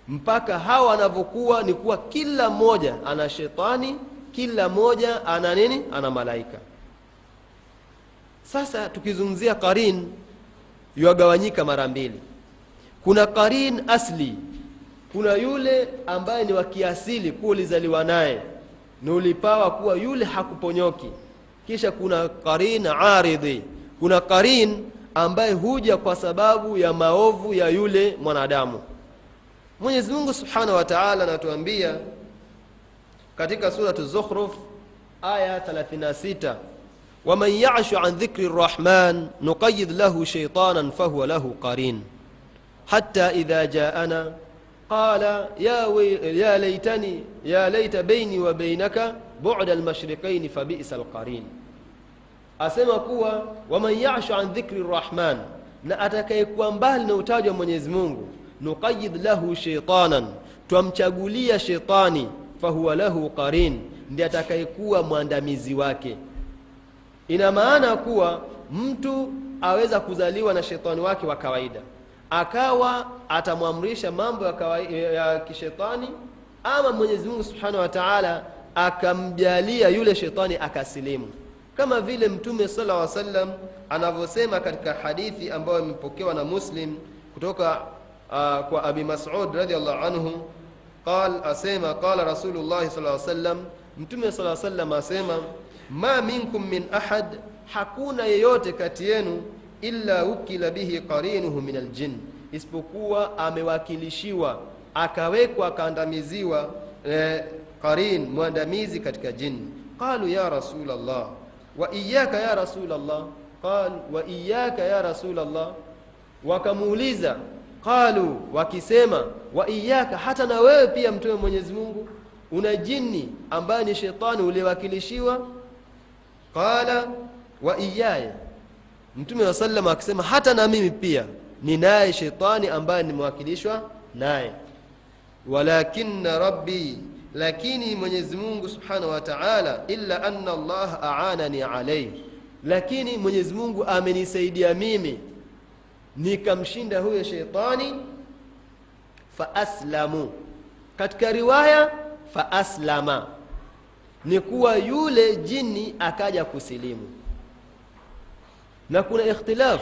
Mpaka hawa wanavyokuwa ni kuwa kila mmoja ana shetani kila mmoja ana nini? Ana malaika sasa tukizungumzia qarin yuagawanyika mara mbili. Kuna qarin asli kuna yule ambaye ni wa kiasili kuwa ulizaliwa naye ni ulipawa kuwa yule hakuponyoki. Kisha kuna qarin aridhi kuna qarin ambaye huja kwa sababu ya maovu ya yule mwanadamu. Mwenyezi mungu subhanahu wa anatuambia katika suratu zukhruf aya 36 ومن يعش عن ذكر الرحمن نقيد له شيطانا فهو له قرين. حتى إذا جاءنا قال يا, يا ليتني يا ليت بيني وبينك بعد المشرقين فبئس القرين. أسمى قوة ومن يعش عن ذكر الرحمن نأتك يكون بهل نوتاج من يزمونه نقيد له شيطانا تمشغولي شيطاني فهو له قرين. ndiye atakayekuwa mwandamizi wake ina maana kuwa mtu aweza kuzaliwa na shetani wake wa kawaida. Akawa atamwamrisha mambo ya, ya kishetani ama mwenyezi mungu subhanahu wa taala akamjalia yule shetani akasilimu. Kama vile mtume sala lla sallam anavyosema katika hadithi ambayo imepokewa na muslim kutoka uh, kwa abi masud radiallahu anhu qal asema qala rasulullahi sala sallam mtume sala sallam asema ma minkum min ahad hakuna yeyote kati yenu illa ukila bihi qarinuhu min aljin isipokuwa amewakilishiwa akawekwa akaandamiziwa eh, qarin mwandamizi katika jini qalu ya rasul allah wa ya rasul allah qal ya rasul allah wakamuuliza qalu wakisema wa iyaka hata na wewe pia mtume mwenyezi mungu una jini ambaye ni shetani uliwakilishiwa qala wa iyaya mtume wa sallam akisema hata na mimi pia ninaye shetani ambaye nimewakilishwa naye. Walakinna rabbi lakini mwenyezi mungu subhanahu wa taala illa anna allah aanani alaihi lakini mwenyezi mungu amenisaidia mimi nikamshinda huyo sheitani faaslamu katika riwaya faaslama ni kuwa yule jini akaja kusilimu. Na kuna ikhtilaf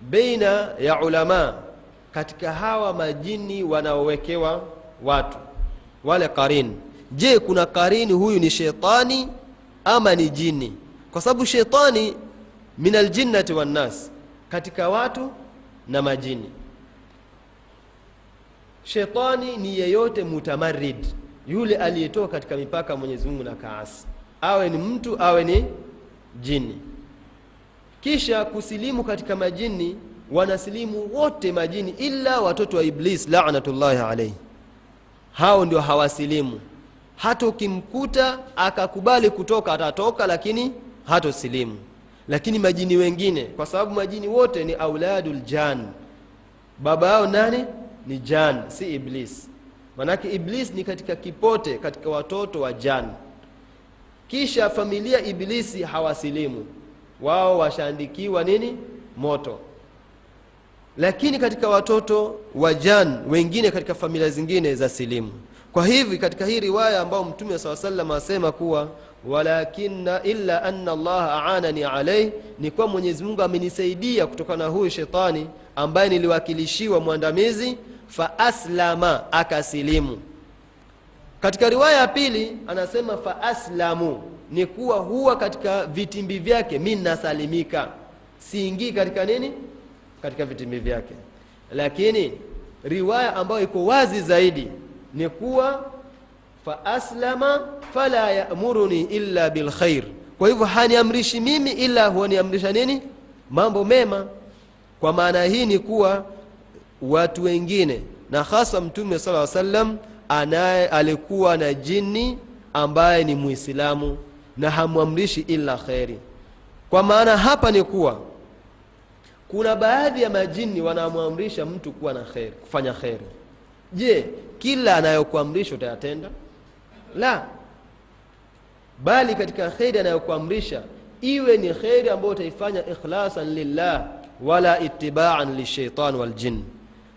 baina ya ulama katika hawa majini wanaowekewa watu wale qarin je kuna qarini huyu ni shetani ama ni jini? Kwa sababu shetani min aljinnati wannas katika watu na majini. Shetani ni yeyote mutamarid yule aliyetoka katika mipaka mwenyezi mungu na kaasi. Awe ni mtu awe ni jini. Kisha kusilimu katika majini wanasilimu wote majini ila watoto wa iblis lanatullahi alaihi hao ndio hawasilimu. Hata ukimkuta akakubali kutoka atatoka lakini hatosilimu. Lakini majini wengine kwa sababu majini wote ni auladul jan. Baba yao nani? Ni jan si iblis manake iblis ni katika kipote katika watoto wa jan kisha familia iblisi hawasilimu. Wao washaandikiwa nini? Moto. Lakini katika watoto wa jan wengine katika familia zingine za silimu. Kwa hivi katika hii riwaya ambayo mtume saa salam asema kuwa walakina illa anna allaha aanani alaih ni kuwa mwenyezi mungu amenisaidia kutokana na huyu shetani ambaye niliwakilishiwa mwandamizi faaslama akasilimu. Katika riwaya ya pili anasema fa aslamu, ni kuwa huwa katika vitimbi vyake mi nasalimika. Siingii katika nini? Katika vitimbi vyake. Lakini riwaya ambayo iko wazi zaidi ni kuwa fa aslama fala yamuruni illa bilkhair kwa hivyo haniamrishi mimi ila huwaniamrisha nini? Mambo mema. Kwa maana hii ni kuwa watu wengine. Na hasa mtume sala salam anaye alikuwa na jini ambaye ni muislamu na hamwamrishi ila kheri. Kwa maana hapa ni kuwa kuna baadhi ya majini wanamwamrisha mtu kuwa na kheri kufanya kheri. Je kila anayokuamrisha utayatenda? La. Bali katika kheri anayokuamrisha iwe ni kheri ambayo utaifanya ikhlasan lillah wala itibaan lishaitan waljin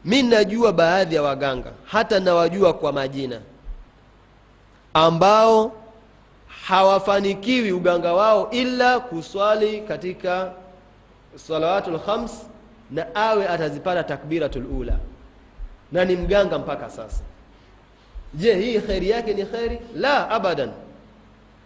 mi najua baadhi ya waganga hata nawajua kwa majina ambao hawafanikiwi uganga wao ila kuswali katika salawatul khams na awe atazipata takbiratul ula. Na ni mganga mpaka sasa. Je hii kheri yake ni kheri? La abadan.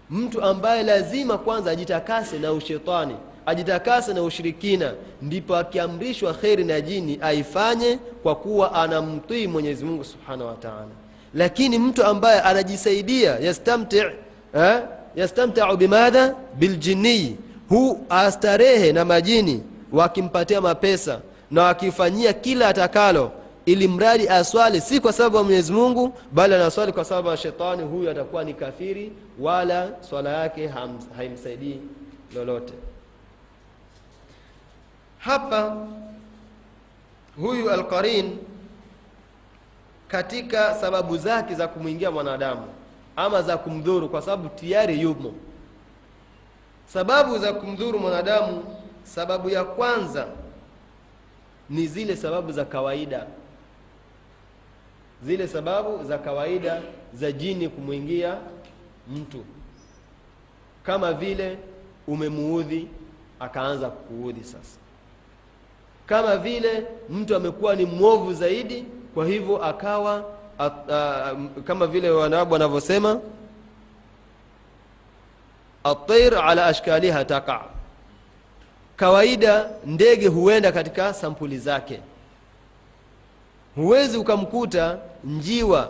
Mtu ambaye lazima kwanza ajitakase na ushetani ajitakase na ushirikina ndipo akiamrishwa kheri na jini aifanye kwa kuwa anamtii mwenyezi mungu subhanahu wa taala. Lakini mtu ambaye anajisaidia yastamti eh, yastamtau bimadha? Biljinii hu astarehe na majini wakimpatia mapesa na wakifanyia kila atakalo ili mradi aswali si kwa sababu ya mwenyezi mungu bali anaswali kwa sababu ya shetani huyu atakuwa ni kafiri wala swala yake haimsaidii lolote hapa huyu alqarin katika sababu zake za kumwingia mwanadamu ama za kumdhuru kwa sababu tayari yumo. Sababu za kumdhuru mwanadamu sababu ya kwanza ni zile sababu za kawaida. Zile sababu za kawaida za jini kumwingia mtu. Kama vile umemuudhi akaanza kukuudhi sasa kama vile mtu amekuwa ni mwovu zaidi kwa hivyo akawa a, a, kama vile wanaarabu wanavyosema atair ala ashkaliha taqa. Kawaida ndege huenda katika sampuli zake. Huwezi ukamkuta njiwa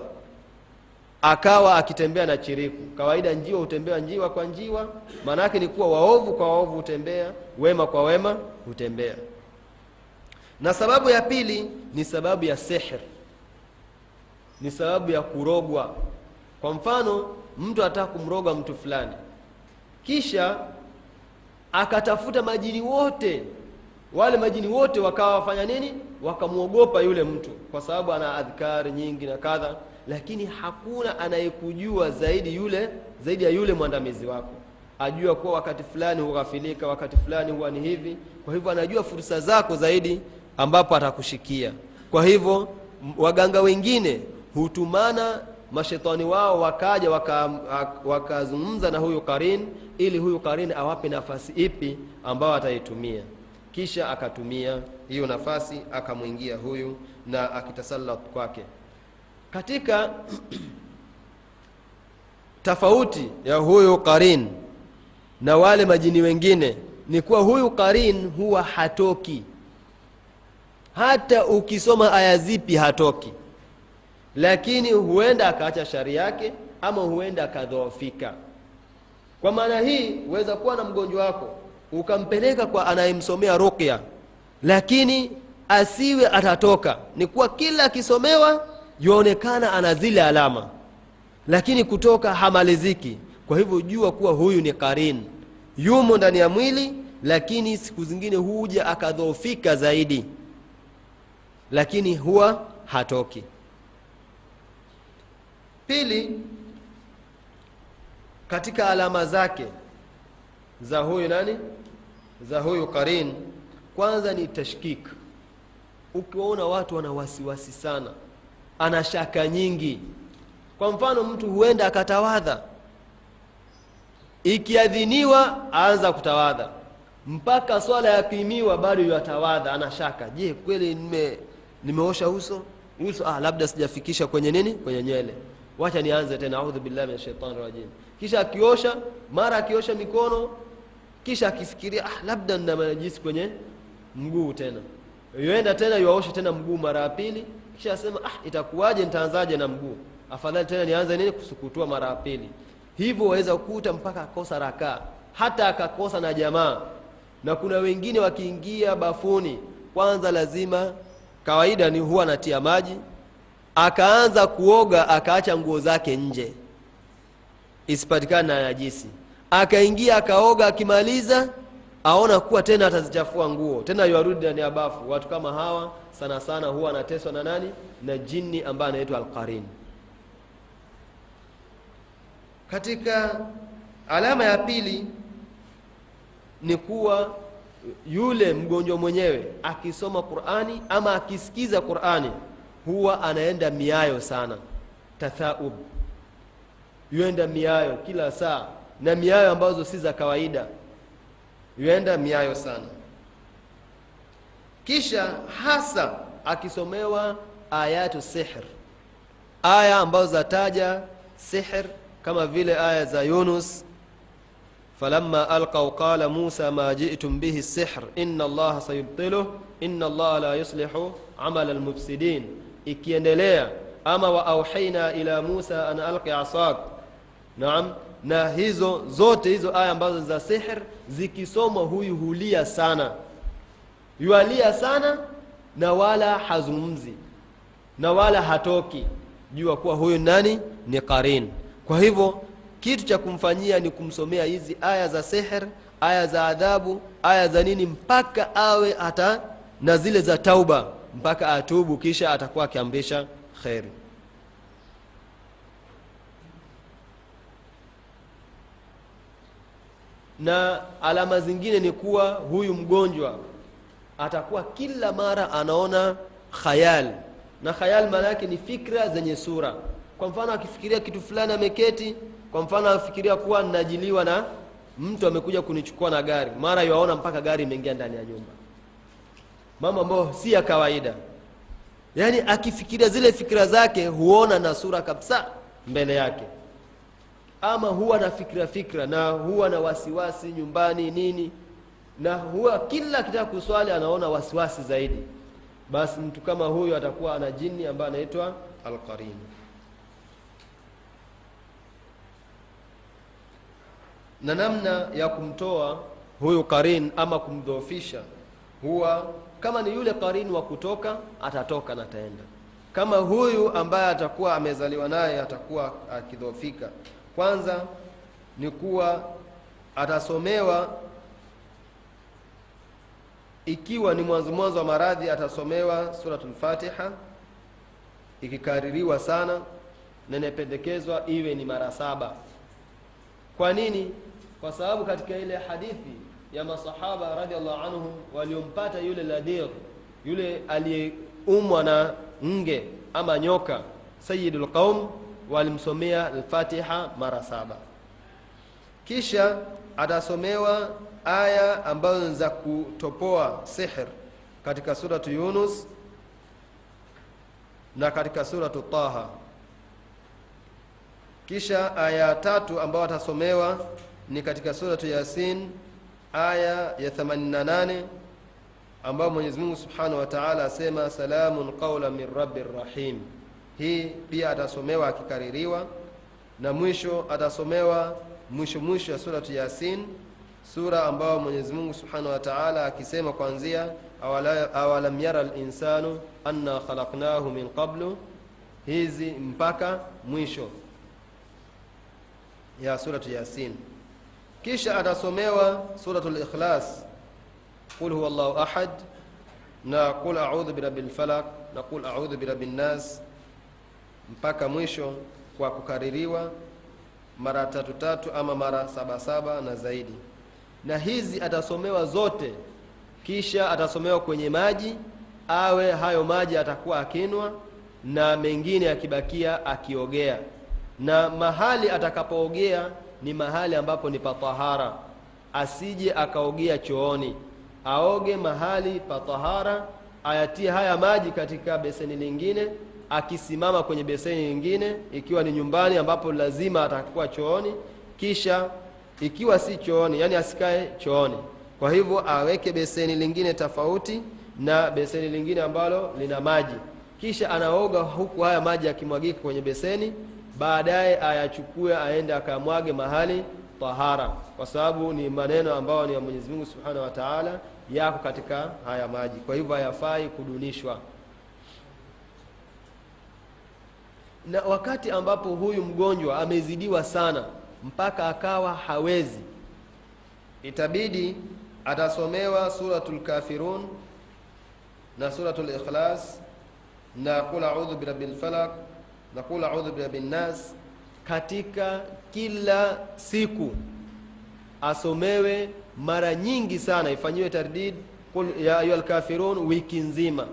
akawa akitembea na chiriku. Kawaida njiwa hutembea njiwa kwa njiwa maana yake ni kuwa waovu kwa waovu hutembea wema kwa wema hutembea na sababu ya pili ni sababu ya sihr ni sababu ya kurogwa. Kwa mfano mtu anataka kumroga mtu fulani. Kisha akatafuta majini wote. Wale majini wote wakawa wafanya nini? Wakamwogopa yule mtu. Kwa sababu ana adhkari nyingi na kadha. Lakini hakuna anayekujua zaidi yule zaidi ya yule mwandamizi wako. Ajua kuwa wakati fulani hughafilika wakati fulani huwa ni hivi. Kwa hivyo anajua fursa zako zaidi ambapo atakushikia. Kwa hivyo waganga wengine hutumana mashetani wao wakaja wakazungumza waka na huyu karin ili huyu karin awape nafasi ipi ambayo ataitumia. Kisha akatumia hiyo nafasi akamwingia huyu na akitasalat kwake. Katika tofauti ya huyu karin na wale majini wengine ni kuwa huyu karin huwa hatoki hata ukisoma aya zipi hatoki. Lakini huenda akaacha shari yake ama huenda akadhoofika. Kwa maana hii huweza kuwa na mgonjwa wako ukampeleka kwa anayemsomea ruqya. Lakini asiwe atatoka. Ni kuwa kila akisomewa yuaonekana ana zile alama. Lakini kutoka hamaliziki. Kwa hivyo jua kuwa huyu ni karin yumo ndani ya mwili lakini siku zingine huja akadhoofika zaidi lakini huwa hatoki. Pili katika alama zake za huyu nani? Za huyu karin kwanza ni tashkik. Ukiwaona watu wana wasiwasi sana ana shaka nyingi. Kwa mfano mtu huenda akatawadha. Ikiadhiniwa aanza kutawadha. Mpaka swala yapimiwa bado yatawadha ana shaka. Je kweli nime nimeosha uso. Uso ah, labda sijafikisha kwenye nini? Kwenye nywele. Wacha nianze tena. Audhu billahi min shaitani rajim. Kisha akiosha mara akiosha mikono kisha akifikiria ah, labda nina najisi kwenye mguu tena. Yuenda tena yuaoshe tena mguu mara ya pili. Kisha asema ah, itakuwaje nitaanzaje na mguu? Afadhali tena nianze nini? Kusukutua mara ya pili. Hivyo waweza kukuta mpaka akosa rakaa. Hata akakosa na jamaa. Na kuna wengine wakiingia bafuni kwanza lazima kawaida ni huwa anatia maji akaanza kuoga akaacha nguo zake nje. Isipatikane na najisi. Akaingia akaoga akimaliza aona kuwa tena atazichafua nguo. Tena yuarudi ndani ya bafu. Watu kama hawa sana sana huwa anateswa na nani? Na jini ambaye anaitwa alqarin. Katika alama ya pili ni kuwa yule mgonjwa mwenyewe akisoma qurani ama akisikiza qurani huwa anaenda miayo sana. Tathaub. Yuenda miayo kila saa na miayo ambazo si za kawaida. Yuenda miayo sana. Kisha hasa akisomewa ayatu sihr. Aya ambazo zataja sihr kama vile aya za yunus falamma alqau qala musa ma jitum bihi sihr inna allaha sayubtiluh inna allaha la yuslihu amala almufsidin. Ikiendelea ama wa auhaina ila musa an alqi asak naam na hizo zote hizo aya ambazo za sihr zikisomwa huyu hulia sana. Yualia sana na wala hazungumzi na wala hatoki. Jua kuwa huyu nani? Ni qarin kwa hivyo kitu cha kumfanyia ni kumsomea hizi aya za seher aya za adhabu aya za nini mpaka awe hata na zile za tauba mpaka atubu kisha atakuwa akiamrisha kheri. Na alama zingine ni kuwa huyu mgonjwa atakuwa kila mara anaona khayal. Na khayal maana yake ni fikra zenye sura. Kwa mfano akifikiria kitu fulani ameketi kwa mfano afikiria kuwa najiliwa na mtu amekuja kunichukua na gari. Mara yaona mpaka gari imeingia ndani ya nyumba. Mambo ambayo si ya kawaida. Yaani akifikiria zile fikira zake huona na sura kabisa mbele yake. Ama huwa na fikira fikira na huwa na wasiwasi nyumbani nini. Na huwa kila akitaka kuswali anaona wasiwasi zaidi. Basi mtu kama huyu atakuwa ana jini ambaye anaitwa alqarin na namna ya kumtoa huyu qarin ama kumdhoofisha huwa kama ni yule qarin wa kutoka atatoka na ataenda. Kama huyu ambaye atakuwa amezaliwa naye atakuwa akidhoofika kwanza ni kuwa atasomewa ikiwa ni mwanzo mwanzo wa maradhi atasomewa suratul fatiha ikikaririwa sana na inapendekezwa iwe ni mara saba. Kwa nini kwa sababu katika ile hadithi ya masahaba radhiallahu anhum waliompata yule ladir yule aliyeumwa na nge ama nyoka sayidul qaum walimsomea lfatiha mara saba. Kisha atasomewa aya ambazo za kutopoa sihr katika suratu yunus na katika suratu taha. Kisha aya tatu ambayo atasomewa ni katika suratu yasin aya ya 88 ambayo mwenyezi mungu subhanahu wa taala asema salamun qaula min rabi rahim. Hii pia atasomewa akikaririwa na mwisho atasomewa mwisho mwisho ya suratu yasin sura ambayo mwenyezi mungu subhanahu wa taala akisema kwanzia awala, awalam yara linsanu anna khalaknahu min qablu. Hizi mpaka mwisho ya suratu yasin kisha atasomewa suratu likhlas qul huwa llahu ahad na qul audhu birabi lfalak na qul audhu birabi nas mpaka mwisho kwa kukaririwa mara tatu tatu ama mara saba saba na zaidi. Na hizi atasomewa zote kisha atasomewa kwenye maji awe hayo maji atakuwa akinwa na mengine akibakia akiogea. Na mahali atakapoogea ni mahali ambapo ni patahara asije akaogea chooni. Aoge mahali patahara ayatie haya maji katika beseni lingine akisimama kwenye beseni lingine ikiwa ni nyumbani ambapo lazima atakuwa chooni. Kisha ikiwa si chooni yani asikae chooni. Kwa hivyo aweke beseni lingine tofauti na beseni lingine ambalo lina maji. Kisha anaoga huku haya maji yakimwagika kwenye beseni baadaye ayachukue aende akamwage mahali tahara kwa sababu ni maneno ambayo ni ya mwenyezi mungu subhanahu wa taala yako katika haya maji. Kwa hivyo hayafai kudunishwa. Na wakati ambapo huyu mgonjwa amezidiwa sana mpaka akawa hawezi itabidi atasomewa suratul kafirun na suratul ikhlas na kula a'udhu birabbil falaq na birabbin nas. Katika kila siku asomewe mara nyingi sana ifanyiwe tardid kul ya ayuha lkafirun wiki nzima.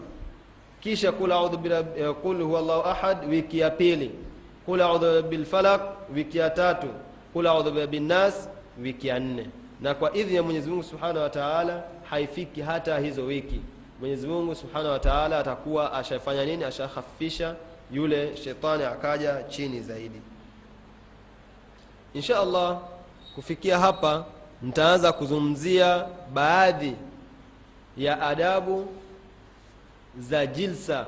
Kisha kul audhu birab- eh, huwa llahu ahad wiki ya pili. Kul audhu bilfalak wiki ya tatu. Kul audhu birabinnas wiki ya nne. Na kwa idhini ya mwenyezi mungu subhanahu wa haifiki hata hizo wiki. Mwenyezi mungu subhanahu wa atakuwa ashafanya nini? Ashahafifisha yule shetani akaja chini zaidi. Insha allah kufikia hapa nitaanza kuzungumzia baadhi ya adabu za jilsa.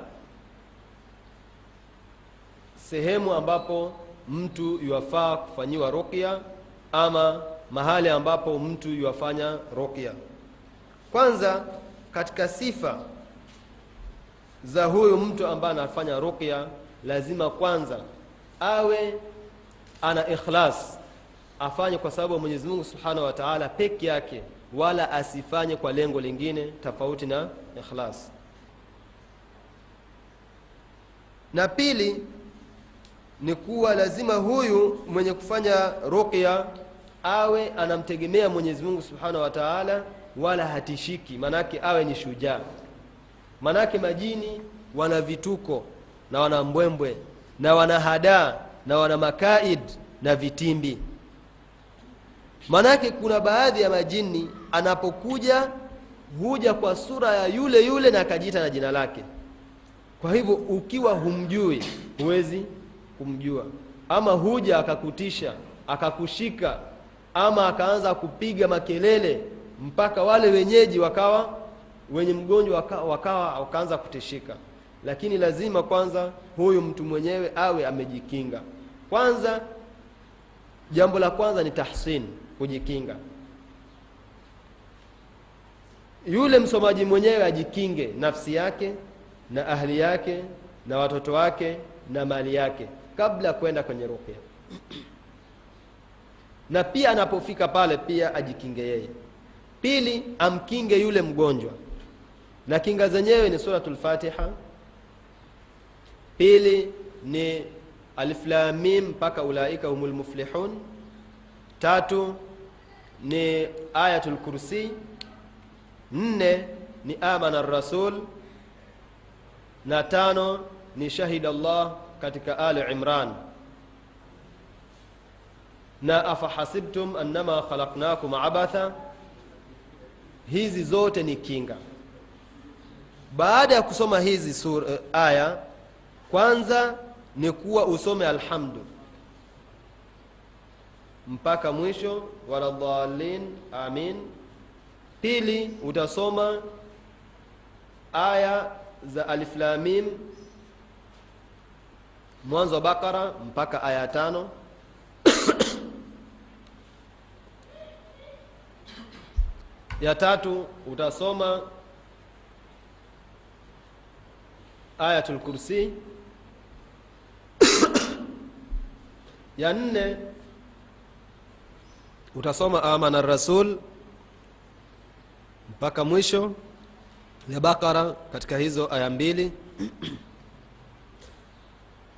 Sehemu ambapo mtu yuwafaa kufanyiwa ruqya ama mahali ambapo mtu yuwafanya ruqya. Kwanza katika sifa za huyu mtu ambaye anafanya ruqya lazima kwanza awe ana ikhlas afanye kwa sababu ya mwenyezi mungu subhanahu wa taala peke yake wala asifanye kwa lengo lingine tofauti na ikhlas. Na pili ni kuwa lazima huyu mwenye kufanya ruqya awe anamtegemea mwenyezi mungu subhanahu wa taala wala hatishiki manake awe ni shujaa manake majini wana vituko na wana mbwembwe na wana hadaa na wana makaid na vitimbi. Manake kuna baadhi ya majini anapokuja huja kwa sura ya yule yule na akajiita na jina lake. Kwa hivyo ukiwa humjui huwezi kumjua. Ama huja akakutisha akakushika ama akaanza kupiga makelele mpaka wale wenyeji wakawa wenye mgonjwa wakawa, wakaanza kutishika. Lakini lazima kwanza huyu mtu mwenyewe awe amejikinga. Kwanza jambo la kwanza ni tahsin kujikinga. Yule msomaji mwenyewe ajikinge nafsi yake na ahli yake na watoto wake na mali yake kabla ya kwenda kwenye ruqya. Na pia anapofika pale pia ajikinge yeye. Pili amkinge yule mgonjwa na kinga zenyewe ni suratul fatiha pili ni aliflamim mpaka ulaika humul muflihun. Tatu ni ayatul kursi. Nne ni amana rasul na tano ni shahida allah katika ali imran. Na afahasibtum annama khalaqnakum abatha. Hizi zote ni kinga baada ya kusoma hizi sur, uh, aya kwanza ni kuwa usome alhamdu. Mpaka mwisho waladhalin amin. Pili utasoma aya za aliflamim mwanzo wa bakara mpaka aya tano. Ya tatu utasoma ayatul kursi. Ya nne utasoma amana rasul mpaka mwisho ya bakara katika hizo aya mbili.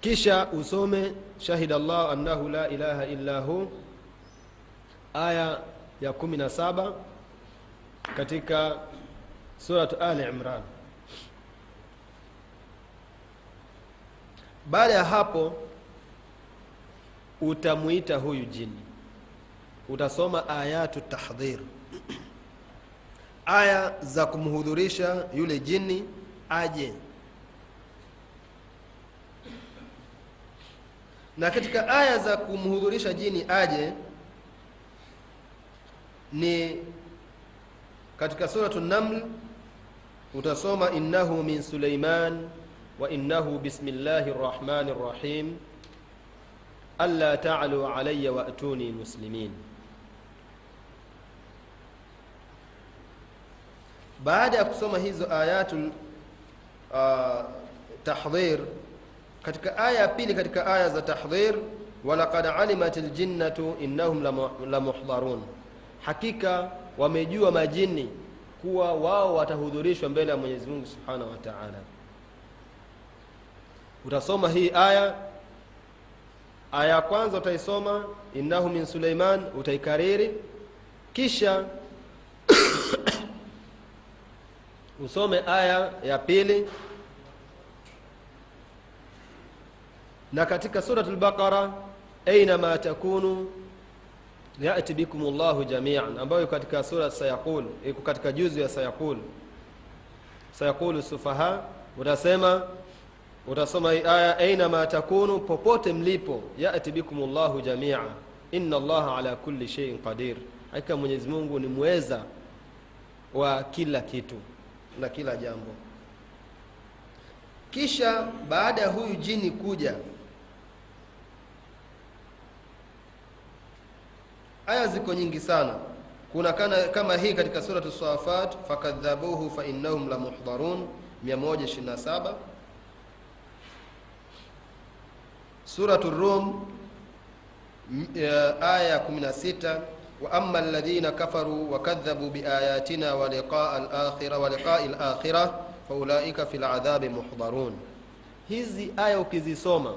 Kisha usome shahida llah annahu la ilaha illa hu aya ya kumi na saba katika surat ali imran baada ya hapo utamwita huyu jini. Utasoma ayatu tahdhir. Aya za kumhudhurisha yule jini aje. Na katika aya za kumhudhurisha jini aje ni katika suratu naml utasoma innahu min suleiman وإنه بسم الله الرحمن الرحيم. ألا تعلوا علي وأتوني مسلمين. بعد أقسم هذه آيات التحضير آه، كتك آية بيلي كتك آية ذا تحضير ولقد علمت الجنة إنهم لمحضرون. حقيقة ومجوا مجني كوا واو وتهذريش ومبيلة من يزمون سبحانه وتعالى. Utasoma hii aya. Aya ya kwanza utaisoma innahu min suleiman utaikariri. Kisha usome aya ya pili. Na katika surat lbaqara ainama takunu yati bikum llahu jamian ambayo iko katika sura sayaqul iko katika juzu ya sayaqul. Sayaqulu sufaha utasema utasoma hii aya ainama takunu popote mlipo yati bikum llahu jamia. Inna allaha ala kulli sheiin qadir. Hakika mwenyezi mungu ni mweza wa kila kitu na kila jambo. Kisha baada ya huyu jini kuja aya ziko nyingi sana. Kuna kana, kama hii katika suratu safat fakadhabuhu fainnahum lamuhdharun 127 suratu rum aya 16 wa amma alladhina kafaru wa biayatina waliqai lakhira al-akhirah wa faulaika fil adhabi muhdarun. Hizi aya ukizisoma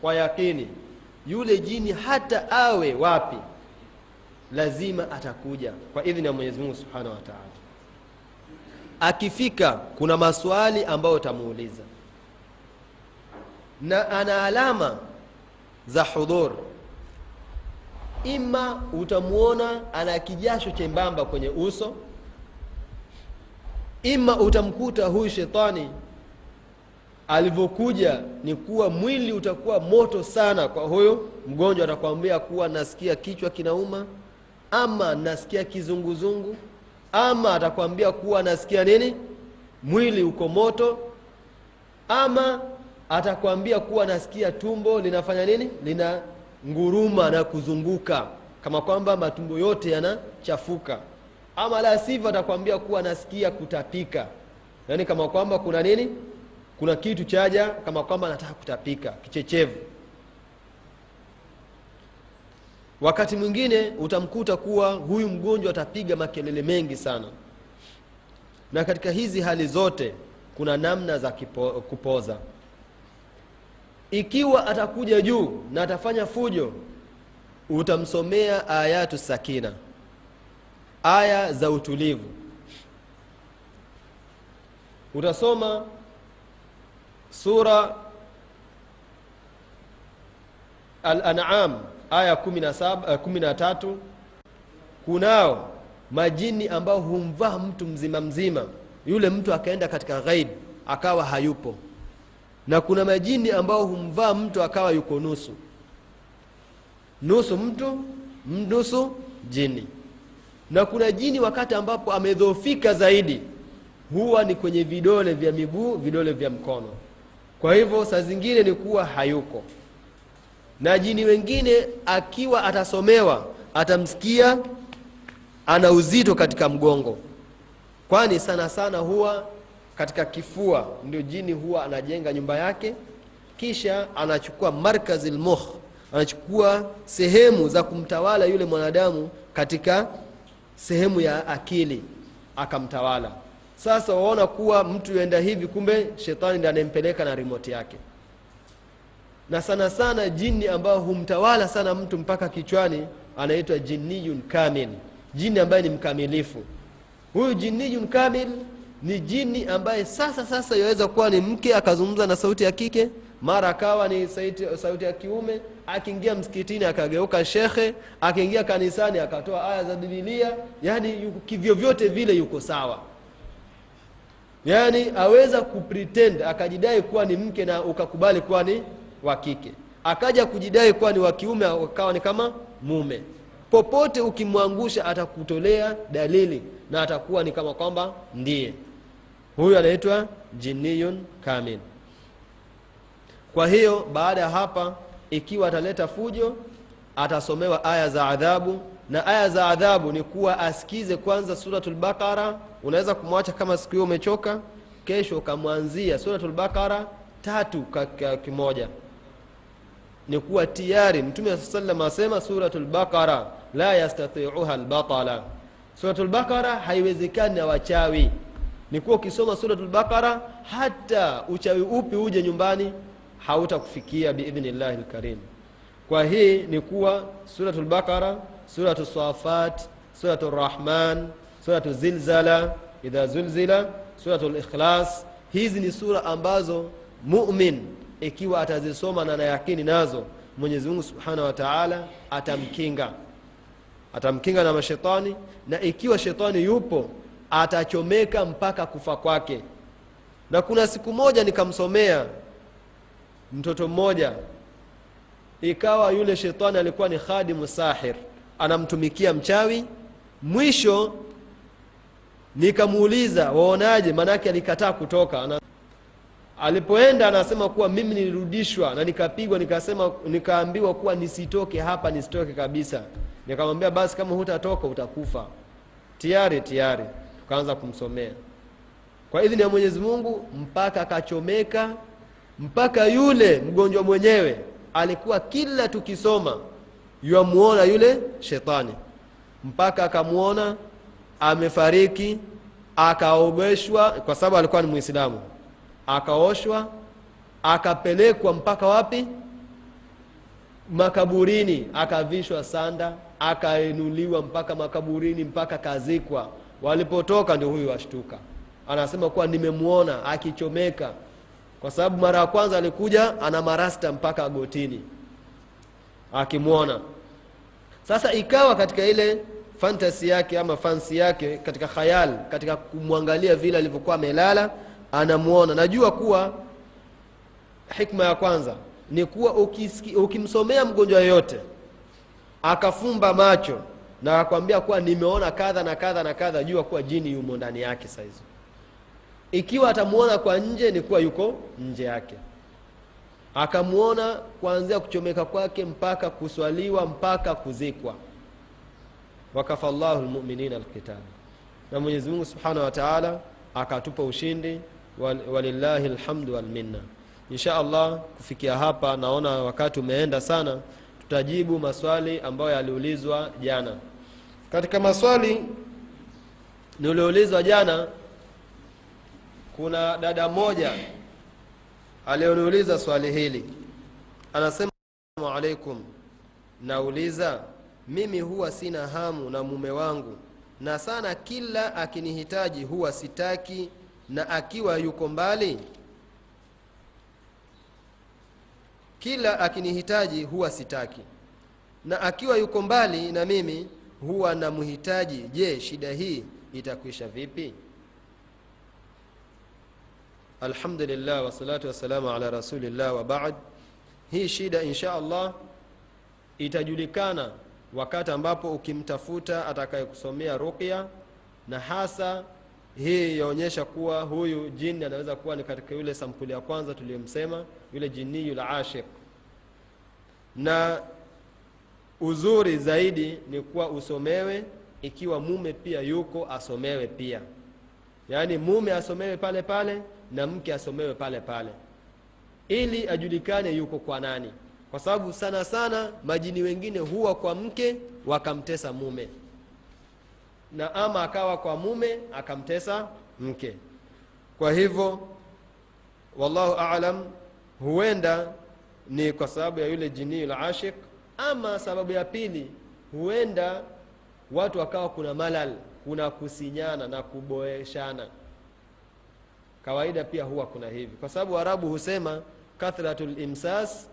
kwa yakini yule jini hata awe wapi lazima atakuja kwa idhini ya mwenyezimungu Subhanahu wataala Akifika kuna maswali ambayo utamuuliza na ana alama za hudhur. Ima utamwona ana kijasho chembamba kwenye uso. Ima utamkuta huyu shetani alivyokuja ni kuwa mwili utakuwa moto sana kwa huyo mgonjwa. Atakwambia kuwa nasikia kichwa kinauma ama nasikia kizunguzungu ama atakwambia kuwa nasikia nini? Mwili uko moto ama atakwambia kuwa nasikia tumbo linafanya nini? Lina nguruma na kuzunguka kama kwamba matumbo yote yanachafuka. Ama la sivyo atakwambia kuwa nasikia kutapika. Yaani kama kwamba kuna nini? Kuna kitu chaja kama kwamba anataka kutapika kichechevu. Wakati mwingine utamkuta kuwa huyu mgonjwa atapiga makelele mengi sana. Na katika hizi hali zote kuna namna za kipo, kupoza ikiwa atakuja juu na atafanya fujo utamsomea ayatu sakina aya za utulivu. Utasoma sura al-an'am aya 17 13 kunao majini ambao humvaa mtu mzima mzima. Yule mtu akaenda katika ghaib akawa hayupo na kuna majini ambao humvaa mtu akawa yuko nusu. Nusu mtu nusu jini. Na kuna jini wakati ambapo amedhofika zaidi huwa ni kwenye vidole vya miguu vidole vya mkono. Kwa hivyo saa zingine ni kuwa hayuko. Na jini wengine akiwa atasomewa atamsikia ana uzito katika mgongo. Kwani sana sana huwa katika kifua ndio jini huwa anajenga nyumba yake kisha anachukua markazi lmukh anachukua sehemu za kumtawala yule mwanadamu katika sehemu ya akili akamtawala. Sasa waona kuwa mtu yuenda hivi kumbe shetani ndi anayempeleka na remote yake. Na sana sana jini ambao humtawala sana mtu mpaka kichwani anaitwa jinniyun kamil. Jini ambaye ni mkamilifu. Huyu jinniyun kamil ni jini ambaye sasa sasa yaweza kuwa ni mke akazungumza na sauti ya kike mara akawa ni sauti, sauti ya kiume akiingia msikitini akageuka shekhe akiingia kanisani akatoa aya za bibilia yani kivyovyote vile yuko sawa. Yani aweza kupretend akajidai kuwa ni mke na ukakubali kuwa ni wa kike. Akaja kujidai kuwa ni wa kiume akawa ni kama mume. Popote ukimwangusha atakutolea dalili na atakuwa ni kama kwamba ndiye huyu anaitwa jiniyun kamil kwa hiyo baada ya hapa ikiwa ataleta fujo atasomewa aya za adhabu na aya za adhabu ni kuwa asikize kwanza suratul baqara. Unaweza kumwacha kama siku hiyo umechoka kesho ukamwanzia suratul baqara tatu kimoja. Ni kuwa tiyari mtume saa salam asema suratul baqara la yastatiuha lbatala suratul baqara haiwezekani na wachawi ni kuwa ukisoma suratul baqara hata uchawi upi uje nyumbani hautakufikia biidhnillahi lkarim kwa hii ni kuwa suratu lbaqara suratu safat suratu rahman suratu zilzala idha zulzila suratu likhlas hizi ni sura ambazo mumin ikiwa atazisoma na nayakini nazo mwenyezi mungu subhanahu wa atamkinga. Atamkinga na mashetani na ikiwa shetani yupo atachomeka mpaka kufa kwake. Na kuna siku moja nikamsomea mtoto mmoja ikawa yule shetani alikuwa ni khadimu sahir anamtumikia mchawi. Mwisho nikamuuliza waonaje? Maanake alikataa kutoka. Ana, alipoenda anasema kuwa mimi nilirudishwa na nikapigwa nikasema nikaambiwa kuwa nisitoke hapa nisitoke kabisa. Nikamwambia basi kama hutatoka utakufa. Tiyari tayari tukaanza kumsomea. Kwa idhini ya mwenyezi mungu mpaka akachomeka mpaka yule mgonjwa mwenyewe alikuwa kila tukisoma yuamuona yule shetani. Mpaka akamwona amefariki akaogeshwa kwa sababu alikuwa ni mwislamu akaoshwa akapelekwa mpaka wapi? Makaburini akavishwa sanda akainuliwa mpaka makaburini mpaka kazikwa walipotoka ndio huyu washtuka anasema kuwa nimemwona akichomeka. Kwa sababu mara ya kwanza alikuja ana marasta mpaka gotini. Akimwona. Sasa ikawa katika ile fantasi yake ama fansi yake katika khayal katika kumwangalia vile alivyokuwa amelala anamwona. Najua kuwa hikma ya kwanza ni kuwa ukimsomea mgonjwa yoyote akafumba macho na akwambia kuwa nimeona kadha na kadha na kadha jua kuwa jini yumo ndani yake saizi ikiwa atamuona kwa nje ni kuwa yuko nje yake. Akamwona kuanzia kuchomeka kwake mpaka kuswaliwa mpaka kuzikwa. Wakafa llahu lmuminina alqital na mwenyezi mungu subhanahu wa taala akatupa ushindi wal- walillahi lhamdu walminna insha allah kufikia hapa naona wakati umeenda sana tutajibu maswali ambayo yaliulizwa jana katika maswali nilioulizwa jana kuna dada mmoja aliyoniuliza swali hili. Anasema asalamu alaikum nauliza mimi huwa sina hamu na mume wangu na sana kila akinihitaji huwa sitaki na akiwa yuko mbali? Kila akinihitaji huwa sitaki na akiwa yuko mbali na mimi huwa namhitaji je shida hii itakwisha vipi? Alhamdulillah wasalatu wassalamu ala rasulillah wa hii shida insha allah itajulikana wakati ambapo ukimtafuta atakayekusomea ruqya na hasa hii yaonyesha kuwa huyu jini anaweza kuwa ni katika yule sampuli ya kwanza tuliyomsema yule jiniyu ashiq na uzuri zaidi ni kuwa usomewe ikiwa mume pia yuko asomewe pia. Yaani mume asomewe pale pale na mke asomewe pale pale. Ili ajulikane yuko kwa nani. Kwa sababu sana sana majini wengine huwa kwa mke wakamtesa mume. Na ama akawa kwa mume akamtesa mke. Kwa hivyo wallahu alam huenda ni kwa sababu ya yule jinii la ama sababu ya pili huenda watu wakawa kuna malal kuna kusinyana na kuboeshana. Kawaida pia huwa kuna hivi. Kwa sababu arabu husema kathratu limsas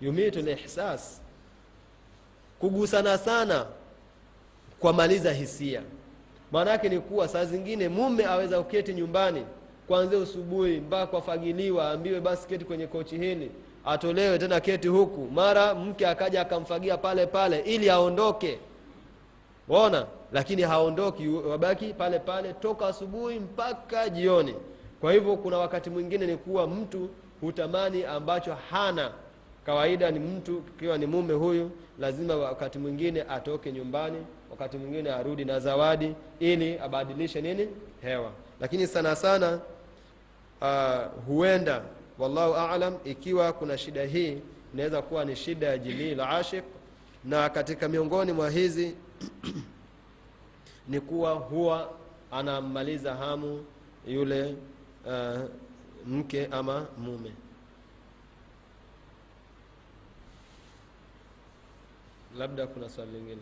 yumitu lihsas kugusana sana kwa maliza hisia. Maana yake ni kuwa saa zingine mume aweza uketi nyumbani kuanzia usubuhi mpaka kwafagiliwa ambiwe basi keti kwenye kochi hili atolewe tena keti huku. Mara mke akaja akamfagia pale pale ili aondoke. Waona lakini haondoki wabaki pale pale toka asubuhi mpaka jioni. Kwa hivyo kuna wakati mwingine ni kuwa mtu hutamani ambacho hana. Kawaida ni mtu ikiwa ni mume huyu lazima wakati mwingine atoke nyumbani wakati mwingine arudi na zawadi ili abadilishe nini? Hewa. Lakini sana sana uh, huenda wallahu alam ikiwa kuna shida hii inaweza kuwa ni shida ya jinii la ashik na katika miongoni mwa hizi ni kuwa huwa anammaliza hamu yule uh, mke ama mume. Labda kuna swali lingine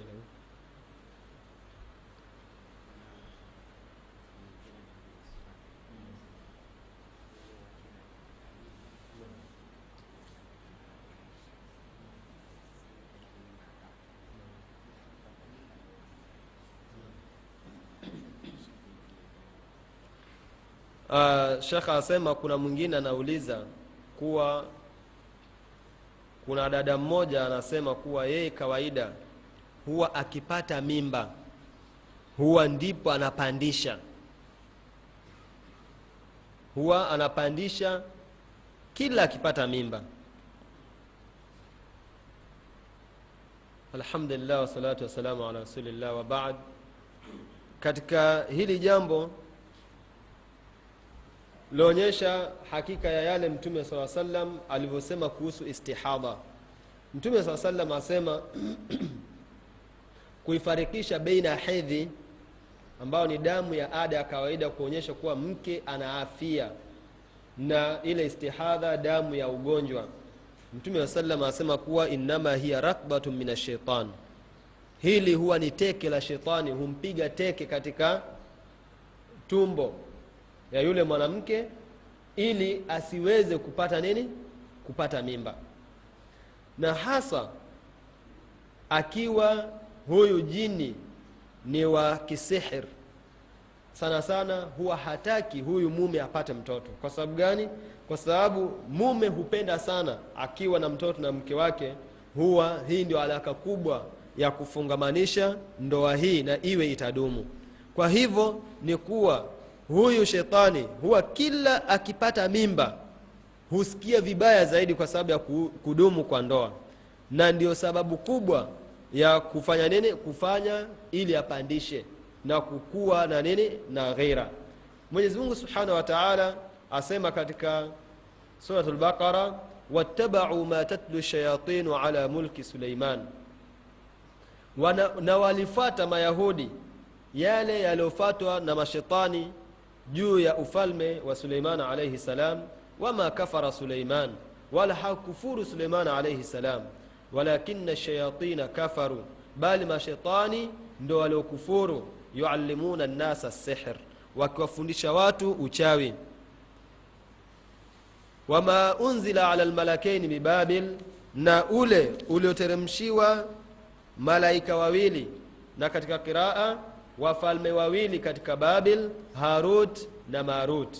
uh, shekha asema kuna mwingine anauliza kuwa kuna dada mmoja anasema kuwa yeye kawaida huwa akipata mimba huwa ndipo anapandisha. Huwa anapandisha kila akipata mimba. Alhamdulillah wasalatu wassalamu ala rasulillah wabaad katika hili jambo lionyesha hakika ya yale mtume saa salam alivyosema kuhusu istihadha. Mtume saa salam asema kuifarikisha beina ya hedhi ambayo ni damu ya ada ya kawaida kuonyesha kuwa mke ana afia na ile istihadha damu ya ugonjwa. Mtume saa salam asema kuwa innama hiya rakbatu min ashaitan hili huwa ni teke la shetani humpiga teke katika tumbo ya yule mwanamke ili asiweze kupata nini? Kupata mimba. Na hasa akiwa huyu jini ni wa kisihir. Sana sana huwa hataki huyu mume apate mtoto. Kwa sababu gani? Kwa sababu mume hupenda sana akiwa na mtoto na mke wake huwa hii ndio alaka kubwa ya kufungamanisha ndoa hii na iwe itadumu. Kwa hivyo ni kuwa huyu shetani huwa kila akipata mimba husikia vibaya zaidi kwa sababu ya kudumu kwa ndoa. Na ndio sababu kubwa ya kufanya nini? Kufanya ili apandishe na kukua na nini? Na ghera. Mwenyezi mungu subhanahu wa taala asema katika surat lbaqara wattabau ma tatlu shayatinu ala mulki suleiman. Wana, na walifata mayahudi yale yaliyofatwa na mashetani juu ya ufalme wa suleiman alaihi salam wama kafara suleiman wala hakufuru suleiman alaihi salam. Walakina shayatina kafaru bali mashaitani ndo waliokufuru yuallimuna nasa sihr wakiwafundisha watu uchawi. Wama unzila ala lmalakaini bibabil na ule ulioteremshiwa malaika wawili na katika qiraa wafalme wawili katika babil harut na marut.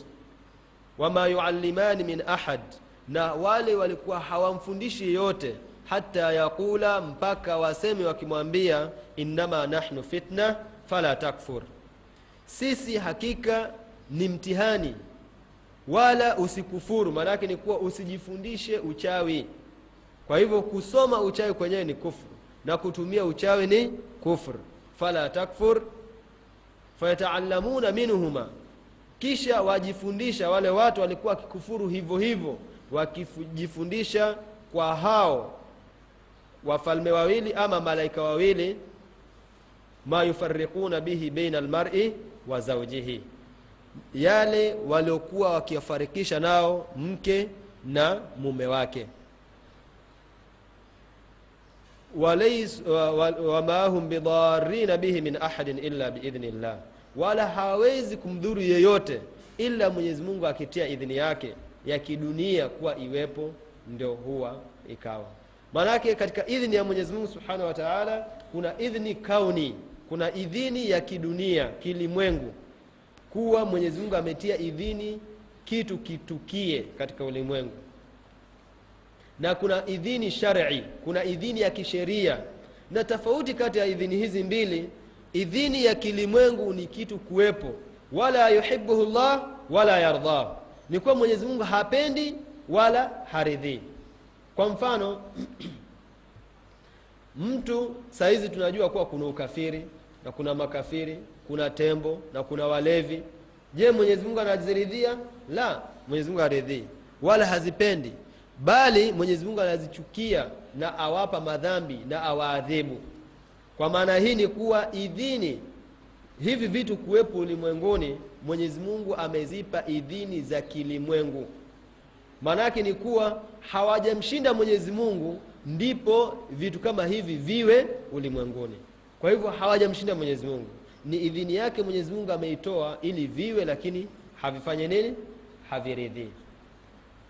Wama yuallimani min ahad na wale walikuwa hawamfundishi yeyote hata yaqula mpaka waseme wakimwambia innama nahnu fitna fala takfur. Sisi hakika ni mtihani wala usikufuru maanake ni kuwa usijifundishe uchawi. Kwa hivyo kusoma uchawi kwenyewe ni kufru na kutumia uchawi ni kufr fala takfur fayataallamuna minhuma. Kisha wajifundisha wale watu walikuwa wakikufuru hivyo hivyo wakijifundisha kwa hao wafalme wawili ama malaika wawili ma yufariquna bihi baina almar'i wa zawjihi. Yale waliokuwa wakiwafarikisha nao mke na mume wake. Wama hum bidarina bihi min ahadin illa biidhni llah wala hawawezi kumdhuru yeyote ila mwenyezi mungu akitia idhini yake ya kidunia kuwa iwepo ndio huwa ikawa. Maanake katika idhini ya mwenyezi mungu subhanahu wa taala kuna idhini kauni kuna idhini ya kidunia kilimwengu kuwa mwenyezi mungu ametia idhini kitu kitukie katika ulimwengu. Na kuna idhini shari kuna idhini ya kisheria. Na tofauti kati ya idhini hizi mbili idhini ya kilimwengu ni kitu kuwepo. Wala yuhibuhu llah wala yardah ni kuwa mwenyezi mungu hapendi wala haridhii kwa mfano mtu sahizi tunajua kuwa kuna ukafiri na kuna makafiri kuna tembo na kuna walevi. Je mwenyezi mungu anaziridhia? La mwenyezi mungu haridhii wala hazipendi. Bali mwenyezi mungu anazichukia na awapa madhambi na awaadhibu kwa maana hii ni kuwa idhini hivi vitu kuwepo ulimwenguni mwenyezi mungu amezipa idhini za kilimwengu. Maanaake ni kuwa hawajamshinda mwenyezi mungu ndipo vitu kama hivi viwe ulimwenguni. Kwa hivyo hawajamshinda mwenyezi mungu. Ni idhini yake mwenyezi mungu ameitoa ili viwe lakini havifanye nini? Haviridhii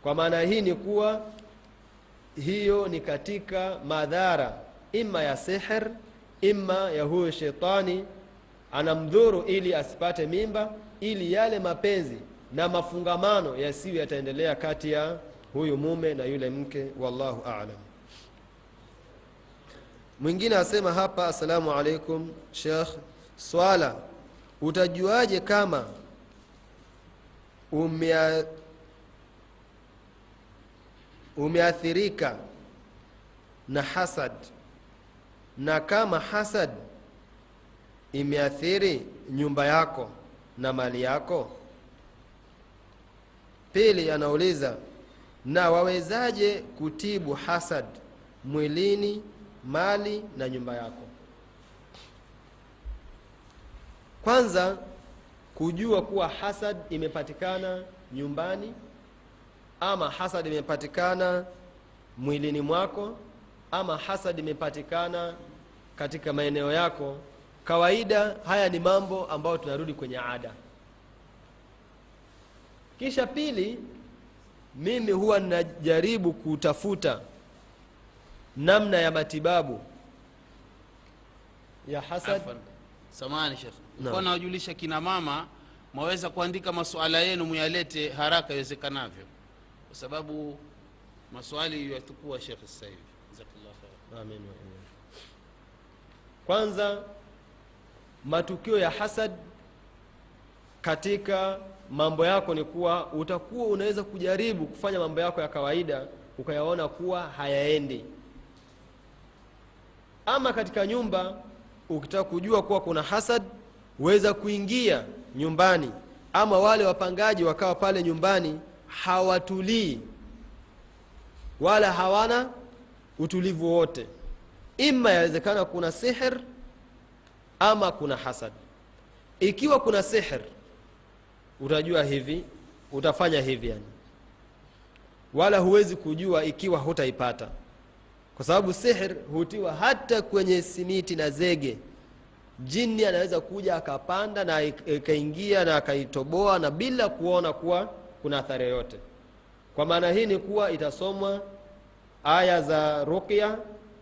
kwa maana hii ni kuwa hiyo ni katika madhara ima ya sihr ima ya huyo shetani anamdhuru ili asipate mimba ili yale mapenzi na mafungamano yasiyo yataendelea kati ya huyu mume na yule mke wallahu alam. Mwingine asema hapa assalamu alaikum shekh swala utajuaje kama umea, umeathirika na hasad na kama hasad imeathiri nyumba yako na mali yako? Pili anauliza na wawezaje kutibu hasad mwilini mali na nyumba yako? Kwanza kujua kuwa hasad imepatikana nyumbani ama hasad imepatikana mwilini mwako ama hasad imepatikana katika maeneo yako kawaida haya ni mambo ambayo tunarudi kwenye ada. Kisha pili mimi huwa ninajaribu kutafuta namna ya matibabu ya hasad. Samahani shekh nawajulisha kina mama mwaweza kuandika masuala yenu muyalete haraka iwezekanavyo. Kwa sababu maswali yatukua shekh sasa hivi. Amin kwanza matukio ya hasad katika mambo yako ni kuwa utakuwa unaweza kujaribu kufanya mambo yako ya kawaida ukayaona kuwa hayaendi. Ama katika nyumba ukitaka kujua kuwa kuna hasad weza kuingia nyumbani. Ama wale wapangaji wakawa pale nyumbani hawatulii. Wala hawana utulivu wote. Ima yawezekana kuna sihir ama kuna hasad. Ikiwa kuna sihir utajua hivi utafanya hivi yani. Wala huwezi kujua ikiwa hutaipata. Kwa sababu sihir hutiwa hata kwenye simiti na zege. Jini anaweza kuja akapanda na ik- ikaingia na akaitoboa na bila kuona kuwa kuna athari yoyote. Kwa maana hii ni kuwa itasomwa aya za ruqya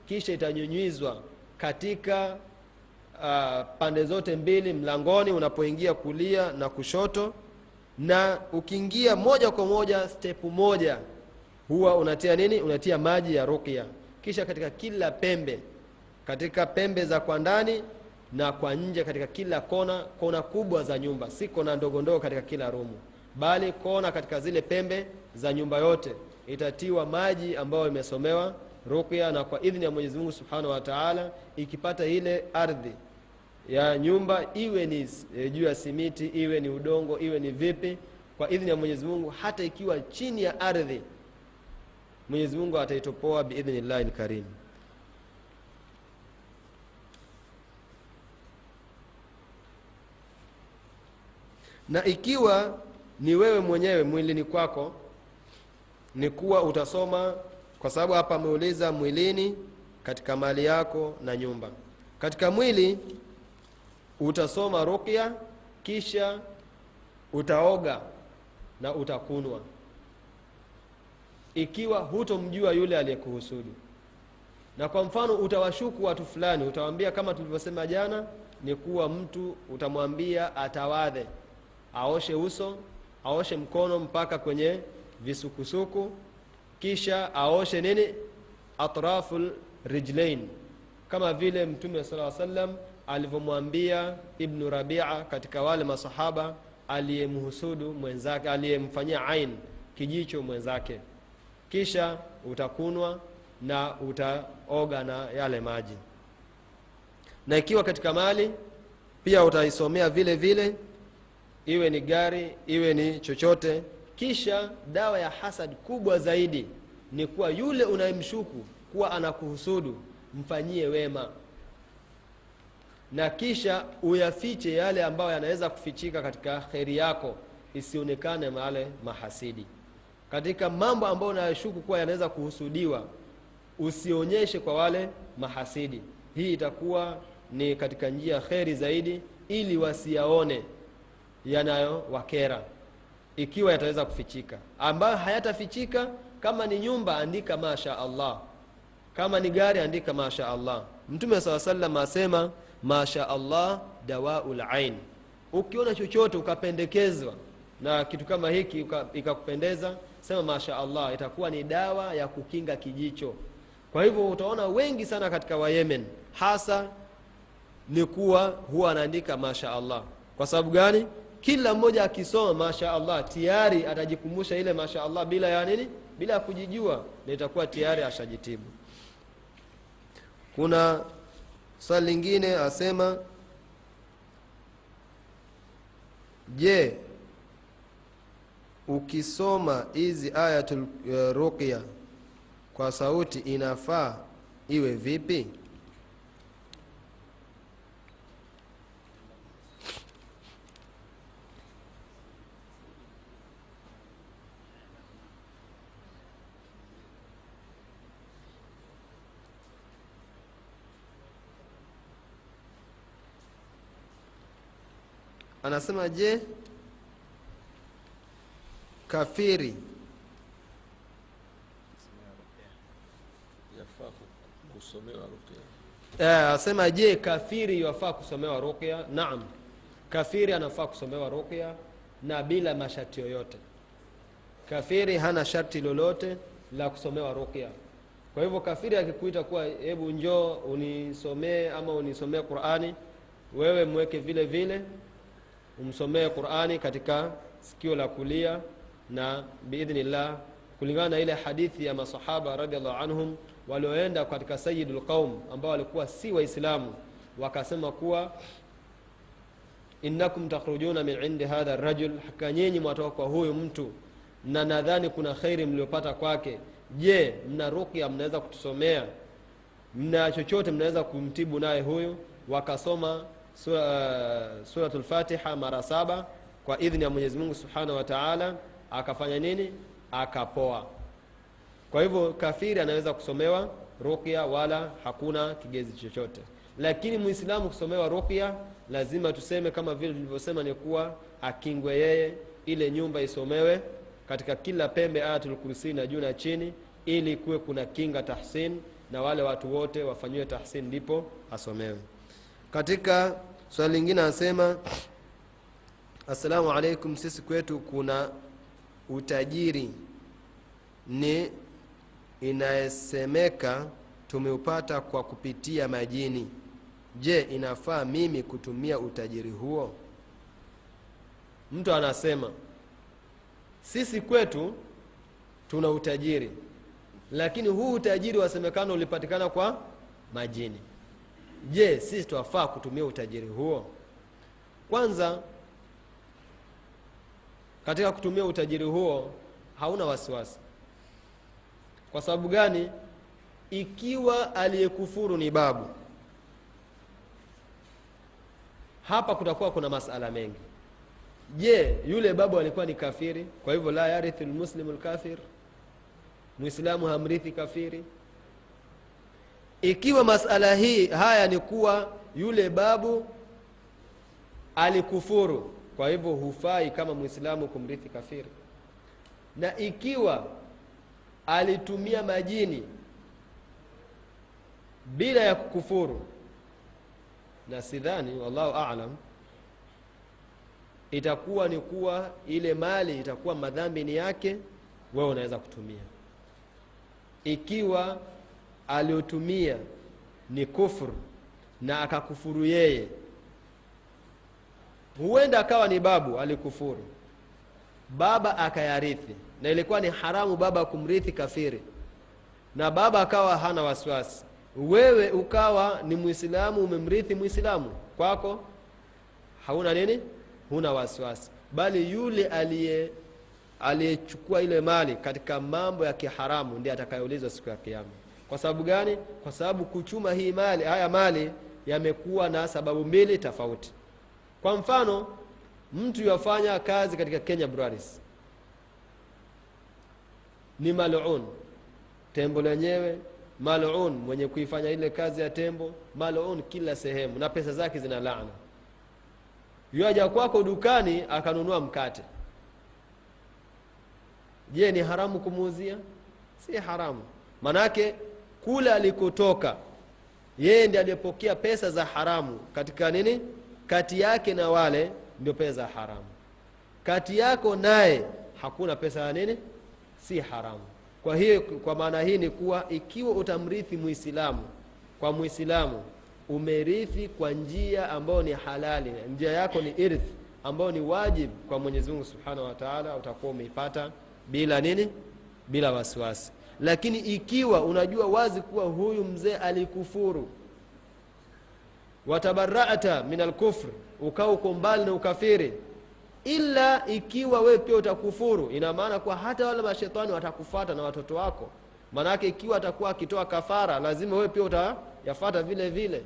kisha itanyunyizwa katika uh, pande zote mbili mlangoni unapoingia kulia na kushoto na ukiingia moja kwa moja stepu moja huwa unatia nini? Unatia maji ya ruqya. Kisha katika kila pembe katika pembe za kwa ndani na kwa nje katika kila kona kona kubwa za nyumba. Si kona ndogo katika kila rumu bali kona katika zile pembe za nyumba yote itatiwa maji ambayo imesomewa ruqya na kwa idhini ya mwenyezi mungu subhanahu wa taala ikipata ile ardhi ya nyumba iwe ni e, juu ya simiti iwe ni udongo iwe ni vipi kwa idhini ya mwenyezi mungu hata ikiwa chini ya ardhi mwenyezi mungu ataitopoa biidhnillahi lkarim na ikiwa ni wewe mwenyewe mwilini kwako ni kuwa utasoma kwa sababu hapa ameuliza mwilini katika mali yako na nyumba. Katika mwili utasoma ruqya kisha utaoga na utakunwa. Ikiwa hutomjua yule aliyekuhusudu na kwa mfano utawashuku watu fulani utawaambia kama tulivyosema jana ni kuwa mtu utamwambia atawadhe. Aoshe uso aoshe mkono mpaka kwenye visukusuku kisha aoshe nini? Atrafu rijlain. Kama vile mtume sala salam alivyomwambia ibnu rabia katika wale masahaba aliyemhusudu mwenzake aliyemfanyia ain kijicho mwenzake. Kisha utakunwa na utaoga na yale maji. Na ikiwa katika mali pia utaisomea vile vile iwe ni gari iwe ni chochote kisha dawa ya hasad kubwa zaidi ni kuwa yule unayemshuku kuwa anakuhusudu mfanyie wema. Na kisha uyafiche yale ambayo yanaweza kufichika katika kheri yako isionekane wale mahasidi. Katika mambo ambayo unayoshuku kuwa yanaweza kuhusudiwa usionyeshe kwa wale mahasidi. Hii itakuwa ni katika njia kheri zaidi ili wasiyaone yanayowakera ikiwa yataweza kufichika. Ambayo hayatafichika kama ni nyumba andika masha allah. Kama ni gari andika masha allah. Mtume saa salam asema masha allah dawaul ain ukiona chochote ukapendekezwa na kitu kama hiki ikakupendeza sema masha allah itakuwa ni dawa ya kukinga kijicho. Kwa hivyo utaona wengi sana katika wayemen hasa ni kuwa huwa anaandika masha allah. Kwa sababu gani kila mmoja akisoma masha allah tayari atajikumbusha ile masha allah bila ya nini? Bila ya kujijua na itakuwa tayari ashajitibu. Kuna swali lingine asema je ukisoma hizi ayatul uh, ruqya kwa sauti inafaa iwe vipi anasema je kafiri Eh, asema je kafiri yafaa kusomewa ruqya naam. Kafiri anafaa kusomewa ruqya na bila masharti yoyote. Kafiri hana sharti lolote la kusomewa ruqya kwa hivyo kafiri akikuita kuwa hebu njoo unisomee ama unisomee qurani wewe mweke vile vile umsomee qurani katika sikio la kulia na biidhnillah kulingana na ile hadithi ya masahaba radiallahu anhum walioenda katika sayidul qaum ambao walikuwa si waislamu wakasema kuwa innakum takhrujuna min indi hadha rajul hakika nyinyi mwatoka kwa huyu mtu na nadhani kuna kheri mliopata kwake. Je mna ruqya mnaweza kutusomea? Mna chochote mnaweza kumtibu naye huyu? Wakasoma sura, uh, mara saba kwa idhni ya mwenyezi mungu subhanahu wa taala akafanya nini? Akapoa. Kwa hivyo kafiri anaweza kusomewa ruqya wala hakuna kigezi chochote. Lakini mwislamu kusomewa ruqya lazima tuseme kama vile tulivyosema ni kuwa akingwe yeye ile nyumba isomewe katika kila pembe ayatul kursi na juu na chini ili kuwe kuna kinga tahsin na wale watu wote wafanyiwe tahsin ndipo asomewe katika swali lingine anasema assalamu alaikum sisi kwetu kuna utajiri. Ni inayesemeka tumeupata kwa kupitia majini. Je inafaa mimi kutumia utajiri huo? Mtu anasema sisi kwetu tuna utajiri lakini huu utajiri wasemekana ulipatikana kwa majini je sisi twafaa kutumia utajiri huo? Kwanza katika kutumia utajiri huo hauna wasiwasi. Kwa sababu gani? Ikiwa aliyekufuru ni babu hapa kutakuwa kuna masala mengi. Je yule babu alikuwa ni kafiri? Kwa hivyo la yarithu lmuslimu lkafir mwislamu hamrithi kafiri ikiwa masala hii haya ni kuwa yule babu alikufuru kwa hivyo hufai kama mwislamu kumrithi kafiri. Na ikiwa alitumia majini bila ya kukufuru na sidhani wallahu alam itakuwa ni kuwa ile mali itakuwa madhambi ni yake wewe unaweza kutumia. Ikiwa aliotumia ni kufru na akakufuru yeye. Huenda akawa ni babu alikufuru. Baba akayarithi na ilikuwa ni haramu baba kumrithi kafiri. Na baba akawa hana wasiwasi. Wewe ukawa ni mwislamu umemrithi mwislamu kwako hauna nini? Huna wasiwasi. Bali yule aliye aliyechukua ile mali katika mambo ya kiharamu ndiye atakayeulizwa siku ya kiama kwa sababu gani? Kwa sababu kuchuma hii mali haya mali yamekuwa na sababu mbili tofauti. Kwa mfano mtu yafanya kazi katika kenya breweries ni malun tembo lenyewe malun mwenye kuifanya ile kazi ya tembo malun kila sehemu. Na pesa zake zina laana. Yuaja kwako dukani akanunua mkate. Je ni haramu kumuuzia? Si haramu. Manake kule alikotoka yeye ndi aliyepokea pesa za haramu. Katika nini? Kati yake na wale ndio pesa za haramu. Kati yako naye hakuna pesa ya nini? Si haramu. Kwa hiyo kwa maana hii ni kuwa ikiwa utamrithi muislamu kwa muislamu umerithi kwa njia ambayo ni halali. Njia yako ni irth ambayo ni wajib kwa mwenyezi mungu subhanahu wa taala utakuwa umeipata bila nini? Bila wasiwasi lakini ikiwa unajua wazi kuwa huyu mzee alikufuru watabarata min alkufr ukawa uko mbali na ukafiri ila ikiwa wewe pia utakufuru ina maana kuwa hata wale mashetani watakufata na watoto wako. Maanake ikiwa atakuwa akitoa kafara lazima wewe pia utayafata vile vile.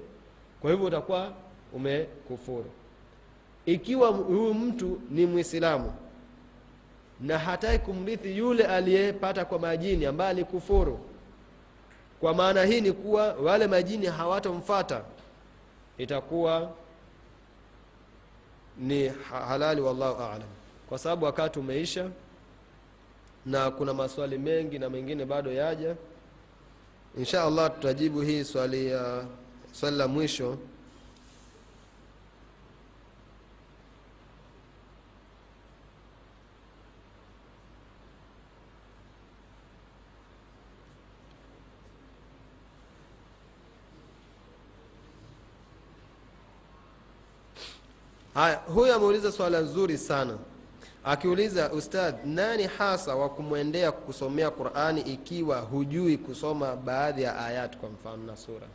Kwa hivyo utakuwa umekufuru. Ikiwa huyu mtu ni mwislamu na hataki kumrithi yule aliyepata kwa majini ambaye alikufuru. Kwa maana hii ni kuwa wale majini hawatomfata itakuwa ni halali wallahu alam. Kwa sababu wakati umeisha na kuna maswali mengi na mengine bado yaja insha allah tutajibu hii swali ya swali la mwisho haya huyu ameuliza swala nzuri sana. Akiuliza ustadh nani hasa wa kumwendea kusomea qurani ikiwa hujui kusoma baadhi ya ayat kwa mfano na sura?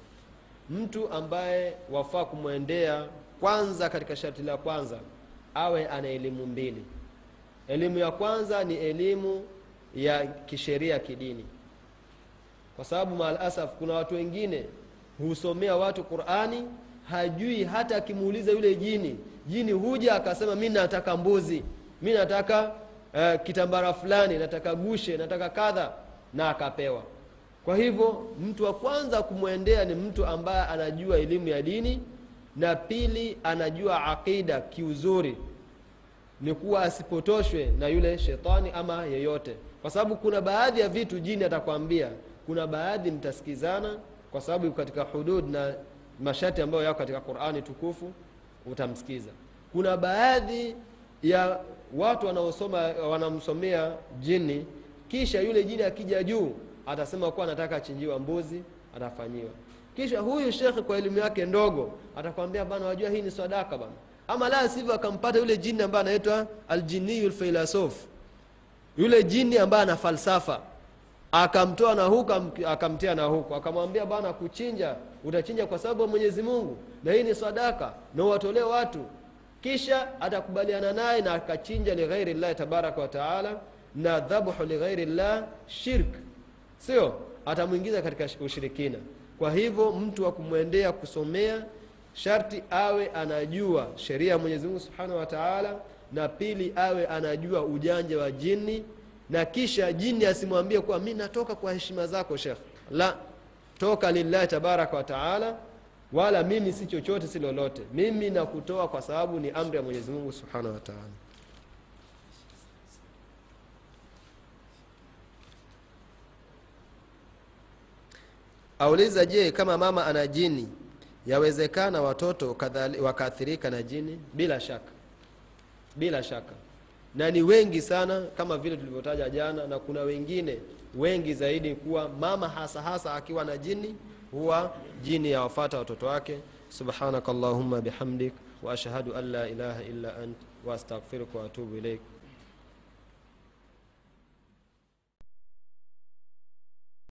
Mtu ambaye wafaa kumwendea kwanza katika sharti la kwanza awe ana elimu mbili. Elimu ya kwanza ni elimu ya kisheria kidini. Kwa sababu maalasaf kuna watu wengine husomea watu qurani hajui hata akimuuliza yule jini jini huja akasema mi nataka mbuzi mi nataka uh, kitambara fulani nataka gushe nataka kadha na akapewa. Kwa hivyo mtu wa kwanza kumwendea ni mtu ambaye anajua elimu ya dini na pili anajua aqida kiuzuri. Ni kuwa asipotoshwe na yule shetani ama yeyote. Kwa sababu kuna baadhi ya vitu jini atakwambia kuna baadhi mtasikizana kwa sababu katika hudud na masharti ambayo yako katika qurani tukufu utamsikiza. Kuna baadhi ya watu wanaosoma wanamsomea jini kisha yule jini akija juu atasema kuwa anataka achinjiwa mbuzi atafanyiwa. Kisha huyu shekhe kwa elimu yake ndogo atakwambia bana wajua hii ni sadaka bana ama la sivyo akampata yule jini ambaye anaitwa aljiniyu lfilosof yule jini ambaye ana falsafa. Akamtoa na huku akamtia na huku. Akamwambia bana kuchinja utachinja kwa sababu ya mwenyezi mungu na hii ni sadaka na uwatolee watu. Kisha atakubaliana naye na akachinja lighairi llahi tabaraka wataala na dhabhu lighairi llah shirk. Sio? Atamwingiza katika ushirikina. Kwa hivyo mtu wa kumwendea kusomea sharti awe anajua sheria ya mwenyezi mungu subhanahu wa taala na pili awe anajua ujanja wa jini na kisha jini asimwambie kuwa mi natoka kwa heshima zako shekh la toka lillahi tabaraka wa taala wala mimi si chochote si lolote. Mimi nakutoa kwa sababu ni amri ya mwenyezi mungu subhanahu wa auliza je kama mama ana jini yawezekana watoto wakaathirika na jini? Bila shaka. Bila shaka. Na ni wengi sana kama vile tulivyotaja jana na kuna wengine wengi zaidi kuwa mama hasa hasa akiwa na jini huwa jini yawafata watoto wake. Subhanaka llahuma bihamdik wa ashhadu an la ilaha illa ant wa astaghfiruka wa ilaik